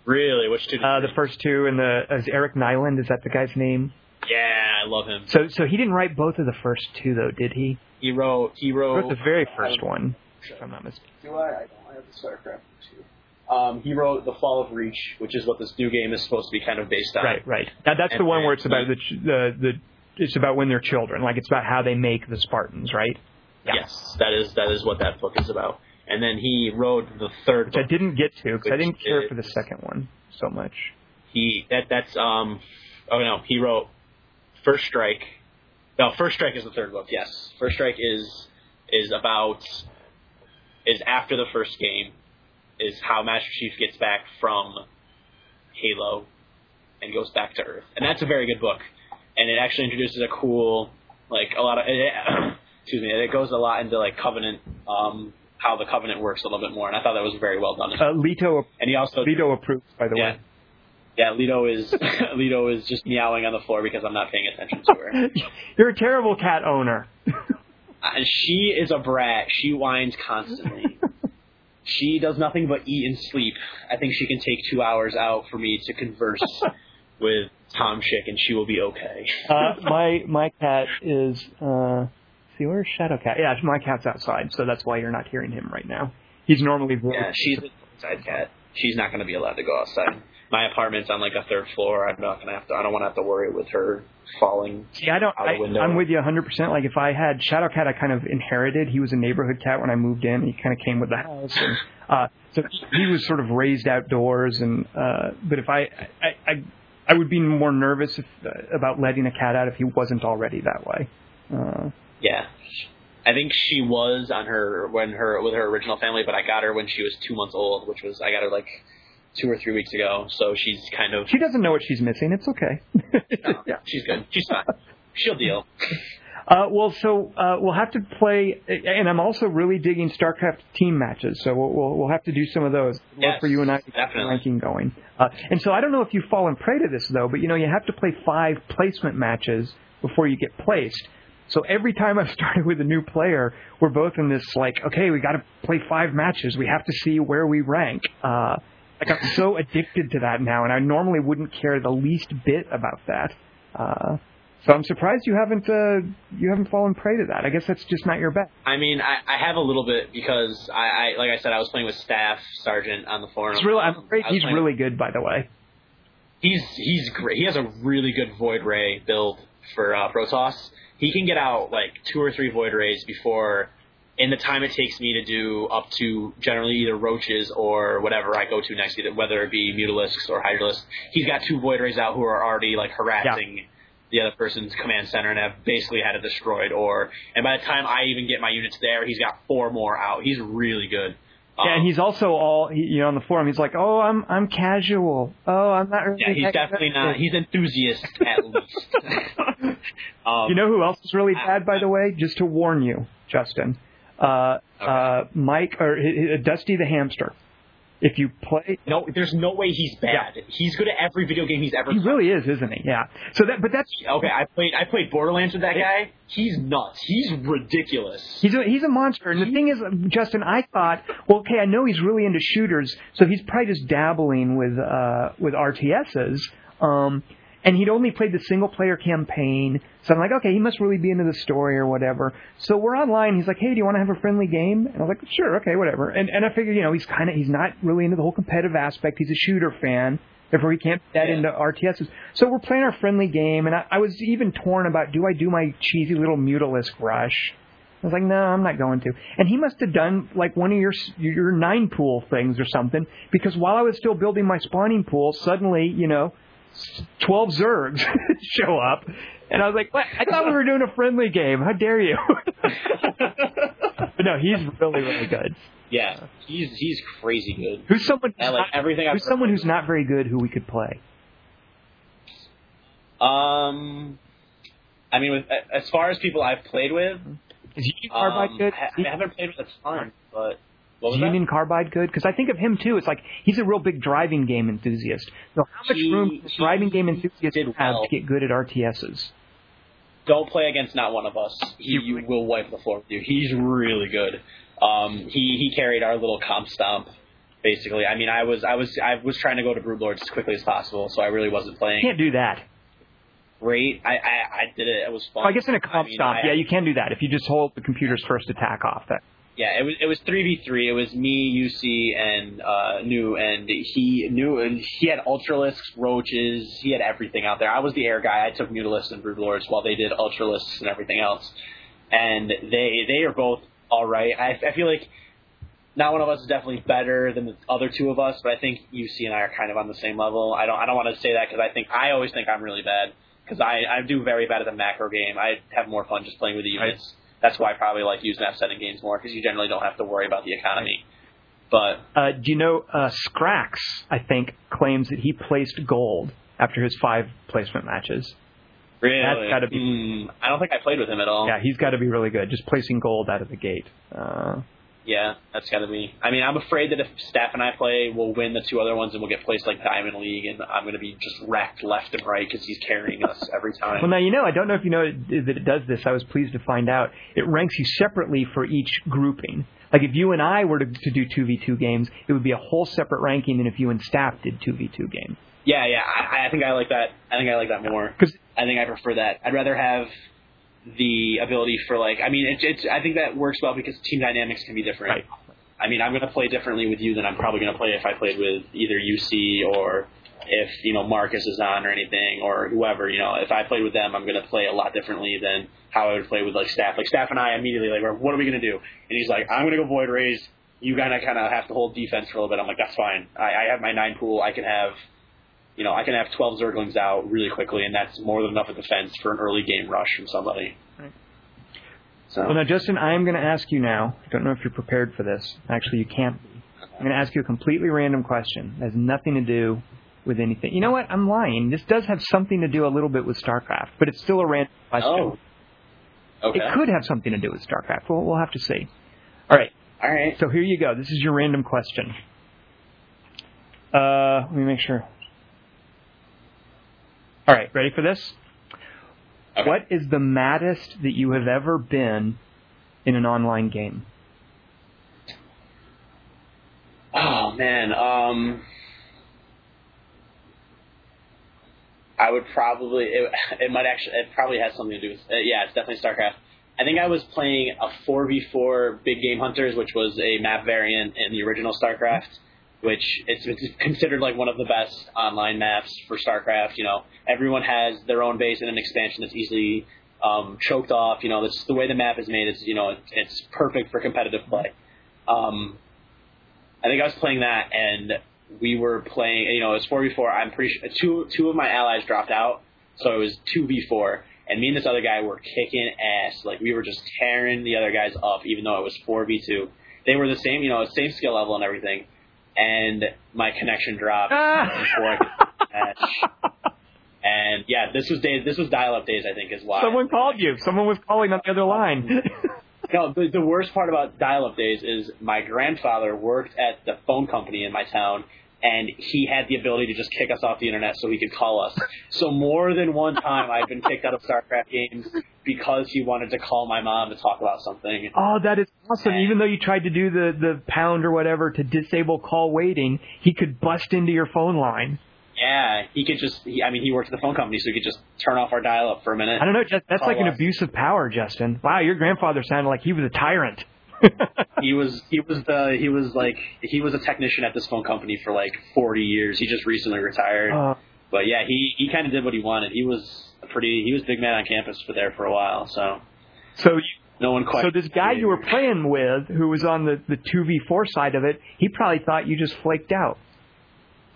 Really, which two? Uh, the first two and the is Eric Nylund. Is that the guy's name? Yeah, I love him. So so he didn't write both of the first two though, did he? He wrote he wrote, he wrote the very first one. If I'm not mistaken. Do I? I don't. I have the StarCraft two. Um, he wrote The Fall of Reach, which is what this new game is supposed to be kind of based on. Right, right. Now that's and, the one where it's about the, the the it's about when they're children, like it's about how they make the Spartans, right? Yeah. Yes, that is that is what that book is about. And then he wrote the third, which book, I didn't get to because I didn't care is, for the second one so much. He that that's um oh no he wrote First Strike. No, First Strike is the third book. Yes, First Strike is is about is after the first game is how Master Chief gets back from Halo and goes back to Earth, and that's a very good book. And it actually introduces a cool, like a lot of, it, excuse me, it goes a lot into like Covenant, um, how the Covenant works a little bit more, and I thought that was very well done. Uh, Leto, and he also Leto approves, by the yeah. way. Yeah, Leto is Leto is just meowing on the floor because I'm not paying attention to her. You're a terrible cat owner. uh, she is a brat. She whines constantly. She does nothing but eat and sleep. I think she can take two hours out for me to converse with Tom Chick, and she will be okay. uh, my my cat is. Uh, see, where's Shadow Cat? Yeah, my cat's outside, so that's why you're not hearing him right now. He's normally very. Yeah, she's an inside cat. She's not going to be allowed to go outside. My apartment's on like a third floor. I'm not to have to. I don't want to have to worry with her falling. See, I don't. out I, window. I'm with you 100. percent Like if I had Shadow Cat, I kind of inherited. He was a neighborhood cat when I moved in. He kind of came with the house, and uh, so he was sort of raised outdoors. And uh, but if I, I, I, I would be more nervous if, uh, about letting a cat out if he wasn't already that way. Uh, Yeah. I think she was on her when her with her original family, but I got her when she was two months old, which was I got her like two or three weeks ago. So she's kind of she doesn't know what she's missing. It's okay. no, she's good. She's fine. She'll deal. Uh, well, so uh, we'll have to play, and I'm also really digging StarCraft team matches. So we'll we'll, we'll have to do some of those. Yes, for you and I to get the ranking going. Uh, and so I don't know if you've fallen prey to this though, but you know you have to play five placement matches before you get placed. So every time I've started with a new player, we're both in this like, okay, we got to play five matches. We have to see where we rank. Uh, like I'm so addicted to that now, and I normally wouldn't care the least bit about that. Uh, so I'm surprised you haven't uh, you haven't fallen prey to that. I guess that's just not your bet. I mean, I, I have a little bit because I, I like I said I was playing with Staff Sergeant on the forum. It's really, I'm afraid he's really good, by the way. He's he's great. He has a really good Void Ray build for uh, Protoss. He can get out like two or three Void Rays before, in the time it takes me to do up to generally either roaches or whatever I go to next, either whether it be Mutalisks or Hydralisks. He's got two Void Rays out who are already like harassing the other person's command center and have basically had it destroyed. Or and by the time I even get my units there, he's got four more out. He's really good. Yeah, and Um, he's also all you know on the forum. He's like, "Oh, I'm I'm casual. Oh, I'm not really." yeah, he's definitely good." not. He's enthusiast at least. um, You know who else is really bad, by the way? Just to warn you, Justin. Uh, uh, Mike or Dusty the hamster. If you play, No, there's no way he's bad. He's good at every video game he's ever. he played. really is, isn't he? Yeah. So that, but that's Okay, I played. I played Borderlands with that guy. He's nuts. He's ridiculous. He's a he's a monster. And the thing is, Justin, I thought, well, okay, I know he's really into shooters, so he's probably just dabbling with uh with RTSs. Um, and he'd only played the single player campaign, so I'm like, okay, he must really be into the story or whatever. So we're online. He's like, hey, do you want to have a friendly game? And I was like, sure, okay, whatever. And and I figured, you know, he's kind of he's not really into the whole competitive aspect. He's a shooter fan. Therefore, he can't get that Yeah. into RTSs. So we're playing our friendly game, and I, I was even torn about do I do my cheesy little Mutalisk rush? I was like, no, I'm not going to. And he must have done like one of your your nine pool things or something, because while I was still building my spawning pool, suddenly, you know, twelve Zergs show up, and I was like, what? I thought we were doing a friendly game. How dare you? but no, he's really really good. Yeah, he's he's crazy good. Who's someone? And like not- everything I've who's someone who's not very good who we could play? Um, I mean, with, as far as people I've played with, Is Carbide um, good? I, I haven't played with a ton, but what was Is that? Union Carbide good? Because I think of him too. It's like he's a real big driving game enthusiast. So how much He- room a driving game enthusiast did have to get good at RTSs? Don't play against not one of us. He you will wipe the floor with you. He's really good. Um, he he carried our little comp stomp. Basically, I mean, I was I was I was trying to go to Broodlords as quickly as possible, so I really wasn't playing Can't do that. great. I, I I did it. It was fun. Well, I guess in a comp I mean, stop, I- yeah, you can do that if you just hold the computer's first attack off. That Yeah, it was it was three v three. It was me, UC, and uh, New, and he knew, and he had Ultralisks, Roaches. He had everything out there. I was the air guy. I took Mutalisks and Broodlords while they did Ultralisks and everything else. And they they are both all right. I, I feel like not one of us is definitely better than the other two of us, but I think UC and I are kind of on the same level. I don't I don't want to say that because I think I always think I'm really bad because I I do very bad at the macro game. I have more fun just playing with the units. That's why I probably like using F setting games more because you generally don't have to worry about the economy. But uh, do you know uh, Scrax? I think claims that he placed gold after his five placement matches. really, That's gotta be- Hmm, I don't think I played with him at all. Yeah, he's got to be really good. Just placing gold out of the gate. Uh, Yeah, that's got to be. I mean, I'm afraid that if Staff and I play, we'll win the two other ones and we'll get placed like Diamond League, and I'm going to be just wrecked left and right because he's carrying us every time. Well, now you know. I don't know if you know that it does this. I was pleased to find out it ranks you separately for each grouping. Like if you and I were to, to do two v two games, it would be a whole separate ranking than if you and Staff did two v two games. Yeah, yeah. I, I think I like that. I think I like that more. Because I think I prefer that. I'd rather have the ability for like. I mean, it's. it's I think that works well because team dynamics can be different. Right. I mean, I'm going to play differently with you than I'm probably going to play if I played with either UC or if you know Marcus is on or anything or whoever. You know, if I played with them, I'm going to play a lot differently than how I would play with like staff. Like staff and I immediately like, what are we going to do? And he's like, I'm going to go Void Rays. You kind of kind of have to hold defense for a little bit. I'm like, that's fine. I, I have my nine pool. I can have, you know, I can have 12 Zerglings out really quickly, and that's more than enough of defense for an early game rush from somebody. Right. So Well, now, Justin, I am going to ask you now. I don't know if you're prepared for this. Actually, you can't be. I'm going to ask you a completely random question. It has nothing to do with anything. You know what? I'm lying. This does have something to do a little bit with StarCraft, but it's still a random question. oh, okay, It could have something to do with StarCraft. We'll, we'll have to see. All right. all right. So here you go. This is your random question. Uh, let me make sure. All right, ready for this? Okay. What is the maddest that you have ever been in an online game? Oh man, um, I would probably it, it might actually it probably has something to do with uh, yeah it's definitely StarCraft. I think I was playing a four v four Big Game Hunters, which was a map variant in the original StarCraft, which it's, it's considered like one of the best online maps for StarCraft. You know, everyone has their own base and an expansion that's easily um, choked off. You know, that's the way the map is made. It's you know it's, it's perfect for competitive play. Um, I think I was playing that, and we were playing. You know, it was four v four. I'm pretty sure two two of my allies dropped out, so it was two v four. And me and this other guy were kicking ass. Like we were just tearing the other guys up, even though it was four v two. They were the same, you know, same skill level and everything. And my connection dropped before I could match. And yeah, this was days. This was dial-up days. I think is why. Someone called you. Someone was calling on the other line. No, the, the worst part about dial-up days is my grandfather worked at the phone company in my town, and he had the ability to just kick us off the internet so he could call us. So more than one time, I've been kicked out of StarCraft games because he wanted to call my mom to talk about something. oh, that is awesome. And Even though you tried to do the, the pound or whatever to disable call waiting, he could bust into your phone line. Yeah, he could just. He, I mean, he worked at the phone company, so he could just turn off our dial-up for a minute. I don't know. Just, that's like an us. abuse of power, Justin. Wow, your grandfather sounded like he was a tyrant. He was he was the he was like he was a technician at this phone company for like 40 years. He just recently retired. Uh, But yeah, he he kind of did what he wanted. He was a pretty he was big man on campus for there for a while. So so, you, no one quite. so this guy you were playing with, who was on the the two v four side of it, he probably thought you just flaked out.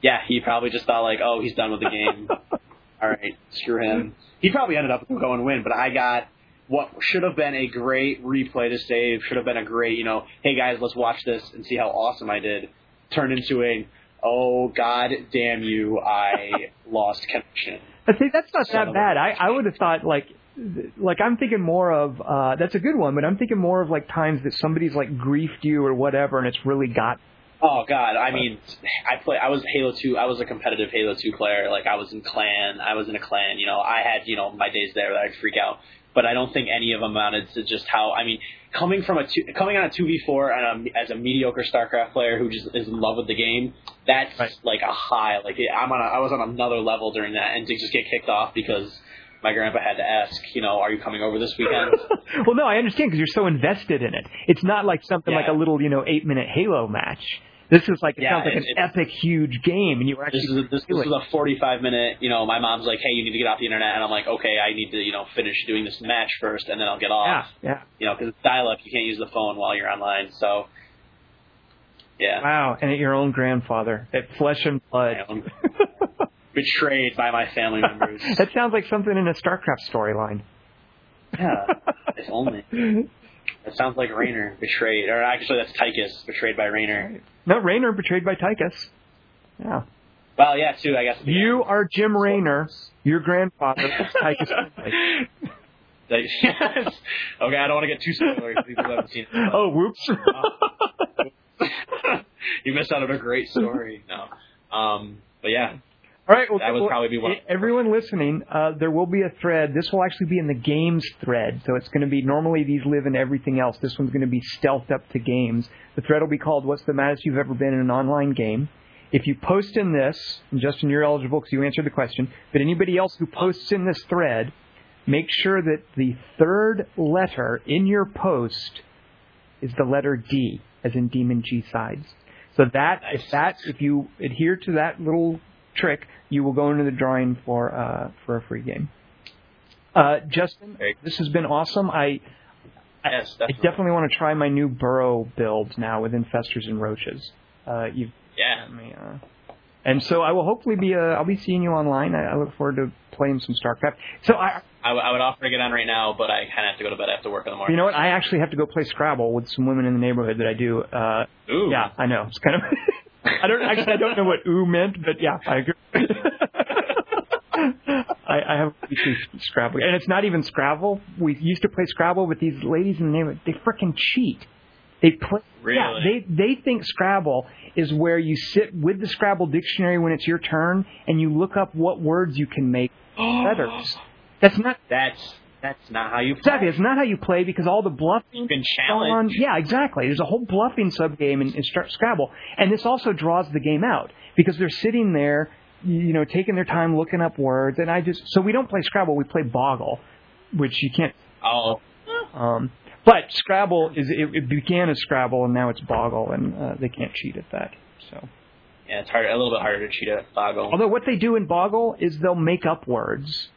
Yeah, he probably just thought like, oh, he's done with the game. All right, screw him. He probably ended up going win, but I got what should have been a great replay to save. Should have been a great, you know, hey guys, let's watch this and see how awesome I did. Turned into a, oh god damn you, I lost connection. But see, that's not Son that bad. I I would have thought like. Like I'm thinking more of uh that's a good one, but I'm thinking more of like times that somebody's like griefed you or whatever, and it's really got Oh God! I mean, I play. I was Halo Two. I was a competitive Halo Two player. Like I was in clan. I was in a clan. You know, I had you know my days there that I'd freak out. But I don't think any of them amounted to just how. I mean, coming from a two, coming on a two v four and a, as a mediocre StarCraft player who just is in love with the game. That's Right. like a high. Like I'm on. A, I was on another level during that, and to just get kicked off because my grandpa had to ask. You know, are you coming over this weekend? well, no, I understand because you're so invested in it. It's not like something like a little, you know, eight minute Halo match. This is like it Yeah, sounds like it's- an epic, huge game, and you were actually this is a, this, this is a 45 minute. You know, my mom's like, "Hey, you need to get off the internet," and I'm like, "Okay, I need to, you know, finish doing this match first, and then I'll get off." yeah. Yeah. You know, because it's dial up, you can't use the phone while you're online. So, yeah, Wow, and at your own grandfather, at flesh and blood. Betrayed by my family members. that sounds like something in a StarCraft storyline. yeah, if only. It sounds like Raynor betrayed, or actually, that's Tychus betrayed by Raynor. No, Raynor betrayed by Tychus. Yeah. Well, yeah, too. I guess. You are Jim Raynor. Your grandfather is Tychus. Findlay. Okay, I don't want to get too spoilery. People who haven't seen it. oh, whoops. you missed out on a great story. No. Um, but yeah, All right, well, That would well, probably be one- Everyone listening, uh, there will be a thread. This will actually be in the games thread, so it's going to be normally these live in everything else. This one's going to be stealthed up to games. The thread will be called "What's the maddest you've ever been in an online game." If you post in this, and Justin, you're eligible because you answered the question. But anybody else who posts in this thread, make sure that the third letter in your post is the letter D, as in Demon G sides. So that if Nice. that if you adhere to that little trick, you will go into the drawing for uh, for a free game. Uh, Justin, Very- this has been awesome. I yes, I definitely. definitely want to try my new burrow build now with infestors and roaches. Uh, you've Yeah. me, uh, and so I will hopefully be uh, I'll be seeing you online. I, I look forward to playing some StarCraft. So I I, w- I would offer to get on right now, but I kind of have to go to bed I have to work in the morning. you know what I actually have to go play Scrabble with some women in the neighborhood that I do. Uh, Ooh. yeah, I know it's kind of. I don't actually I don't know what "ooh" meant, but yeah, I agree. I, I have weekly Scrabble, and it's not even Scrabble. We used to play Scrabble, but these ladies in the neighborhood they frickin' cheat. They play. Yeah, Really? they they think Scrabble is where you sit with the Scrabble dictionary when it's your turn, and you look up what words you can make letters. That's not That's that's not how you play. exactly. It's not how you play because all the bluffing You can on. challenge. Yeah, exactly. There's a whole bluffing subgame in, in Scrabble, and this also draws the game out because they're sitting there, you know, taking their time looking up words. And I just so we don't play Scrabble, we play Boggle, which you can't. Oh, Um, but Scrabble is it, it began as Scrabble and now it's Boggle, and uh, they can't cheat at that. So, yeah, it's hard, a little bit harder to cheat at Boggle. although what they do in Boggle is they'll make up words.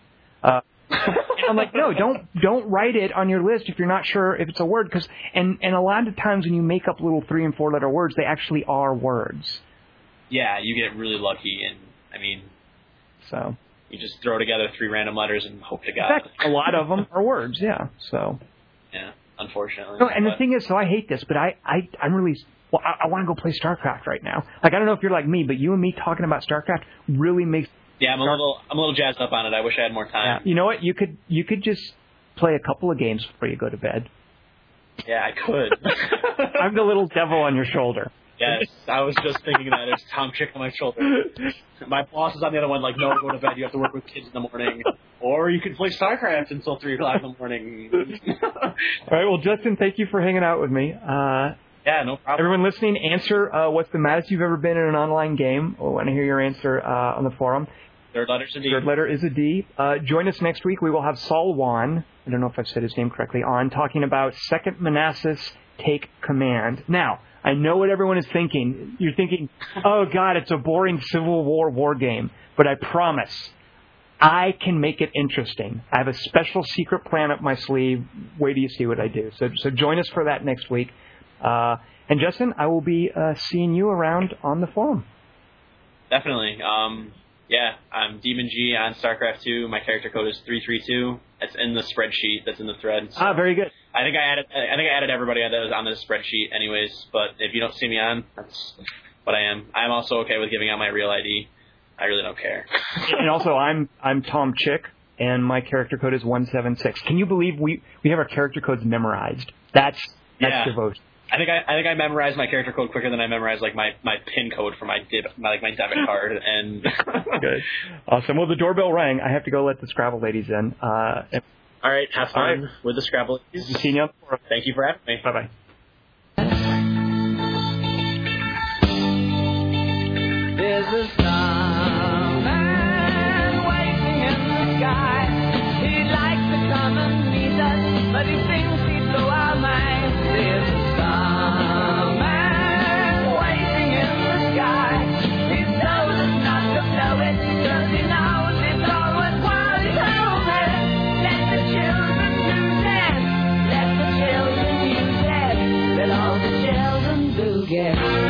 Uh, I'm like, no, don't don't write it on your list if you're not sure if it's a word, because and and a lot of times when you make up little three and four letter words, they actually are words. yeah, you get really lucky, and I mean, So you just throw together three random letters and hope to God. fact, a lot of them are words. Yeah. So Yeah, unfortunately. no, and the thing is, so I hate this, but I I I'm really. Well, I, I want to go play StarCraft right now. Like I don't know if you're like me, but you and me talking about StarCraft really makes. Yeah, I'm a little, I'm a little jazzed up on it. I wish I had more Yeah, time. you know what? You could you could just play a couple of games before you go to bed. Yeah, I could. I'm the little devil on your shoulder. yes, I was just thinking that. There's Tom Chick on my shoulder. My boss is on the other one, like, no, go to bed. You have to work with kids in the morning. Or you can play StarCraft until 3 o'clock in the morning. All right. Well, Justin, thank you for hanging out with me. Uh, yeah, no problem. everyone listening, answer uh, what's the maddest you've ever been in an online game. I want to hear your answer uh, on the forum. Third letter's a D. Third letter is a D. Uh, join us next week. We will have Saul Wan. I don't know if I've said his name correctly. On talking about Second Manassas take command. Now, I know what everyone is thinking. You're thinking, oh God, it's a boring Civil War war game. But I promise, I can make it interesting. I have a special secret plan up my sleeve. Wait till you see what I do. So, so join us for that next week. Uh, and Justin, I will be uh, seeing you around on the forum. Definitely. Um, yeah, I'm Demon G on StarCraft 2. My character code is 332. That's in the spreadsheet. That's in the thread. So Ah, very good. I think I added. I think I added everybody that was on this spreadsheet, anyways. But if you don't see me on, that's what I am. I'm also okay with giving out my real ID. I really don't care. and also, I'm I'm Tom Chick, and my character code is one seven six. Can you believe we we have our character codes memorized? That's that's Yeah. devotion. I think I, I think I memorized my character code quicker than I memorized like my, my pin code for my dib my like my debit card and Good, awesome. Well, the doorbell rang. I have to go let the Scrabble ladies in. Uh, and All right, have fun All right. with the Scrabble. see you on. Thank you for having me. Bye bye. There's a starman waiting in the sky. He'd like to come and meet us, but he thinks he'd blow our minds. There's Yeah.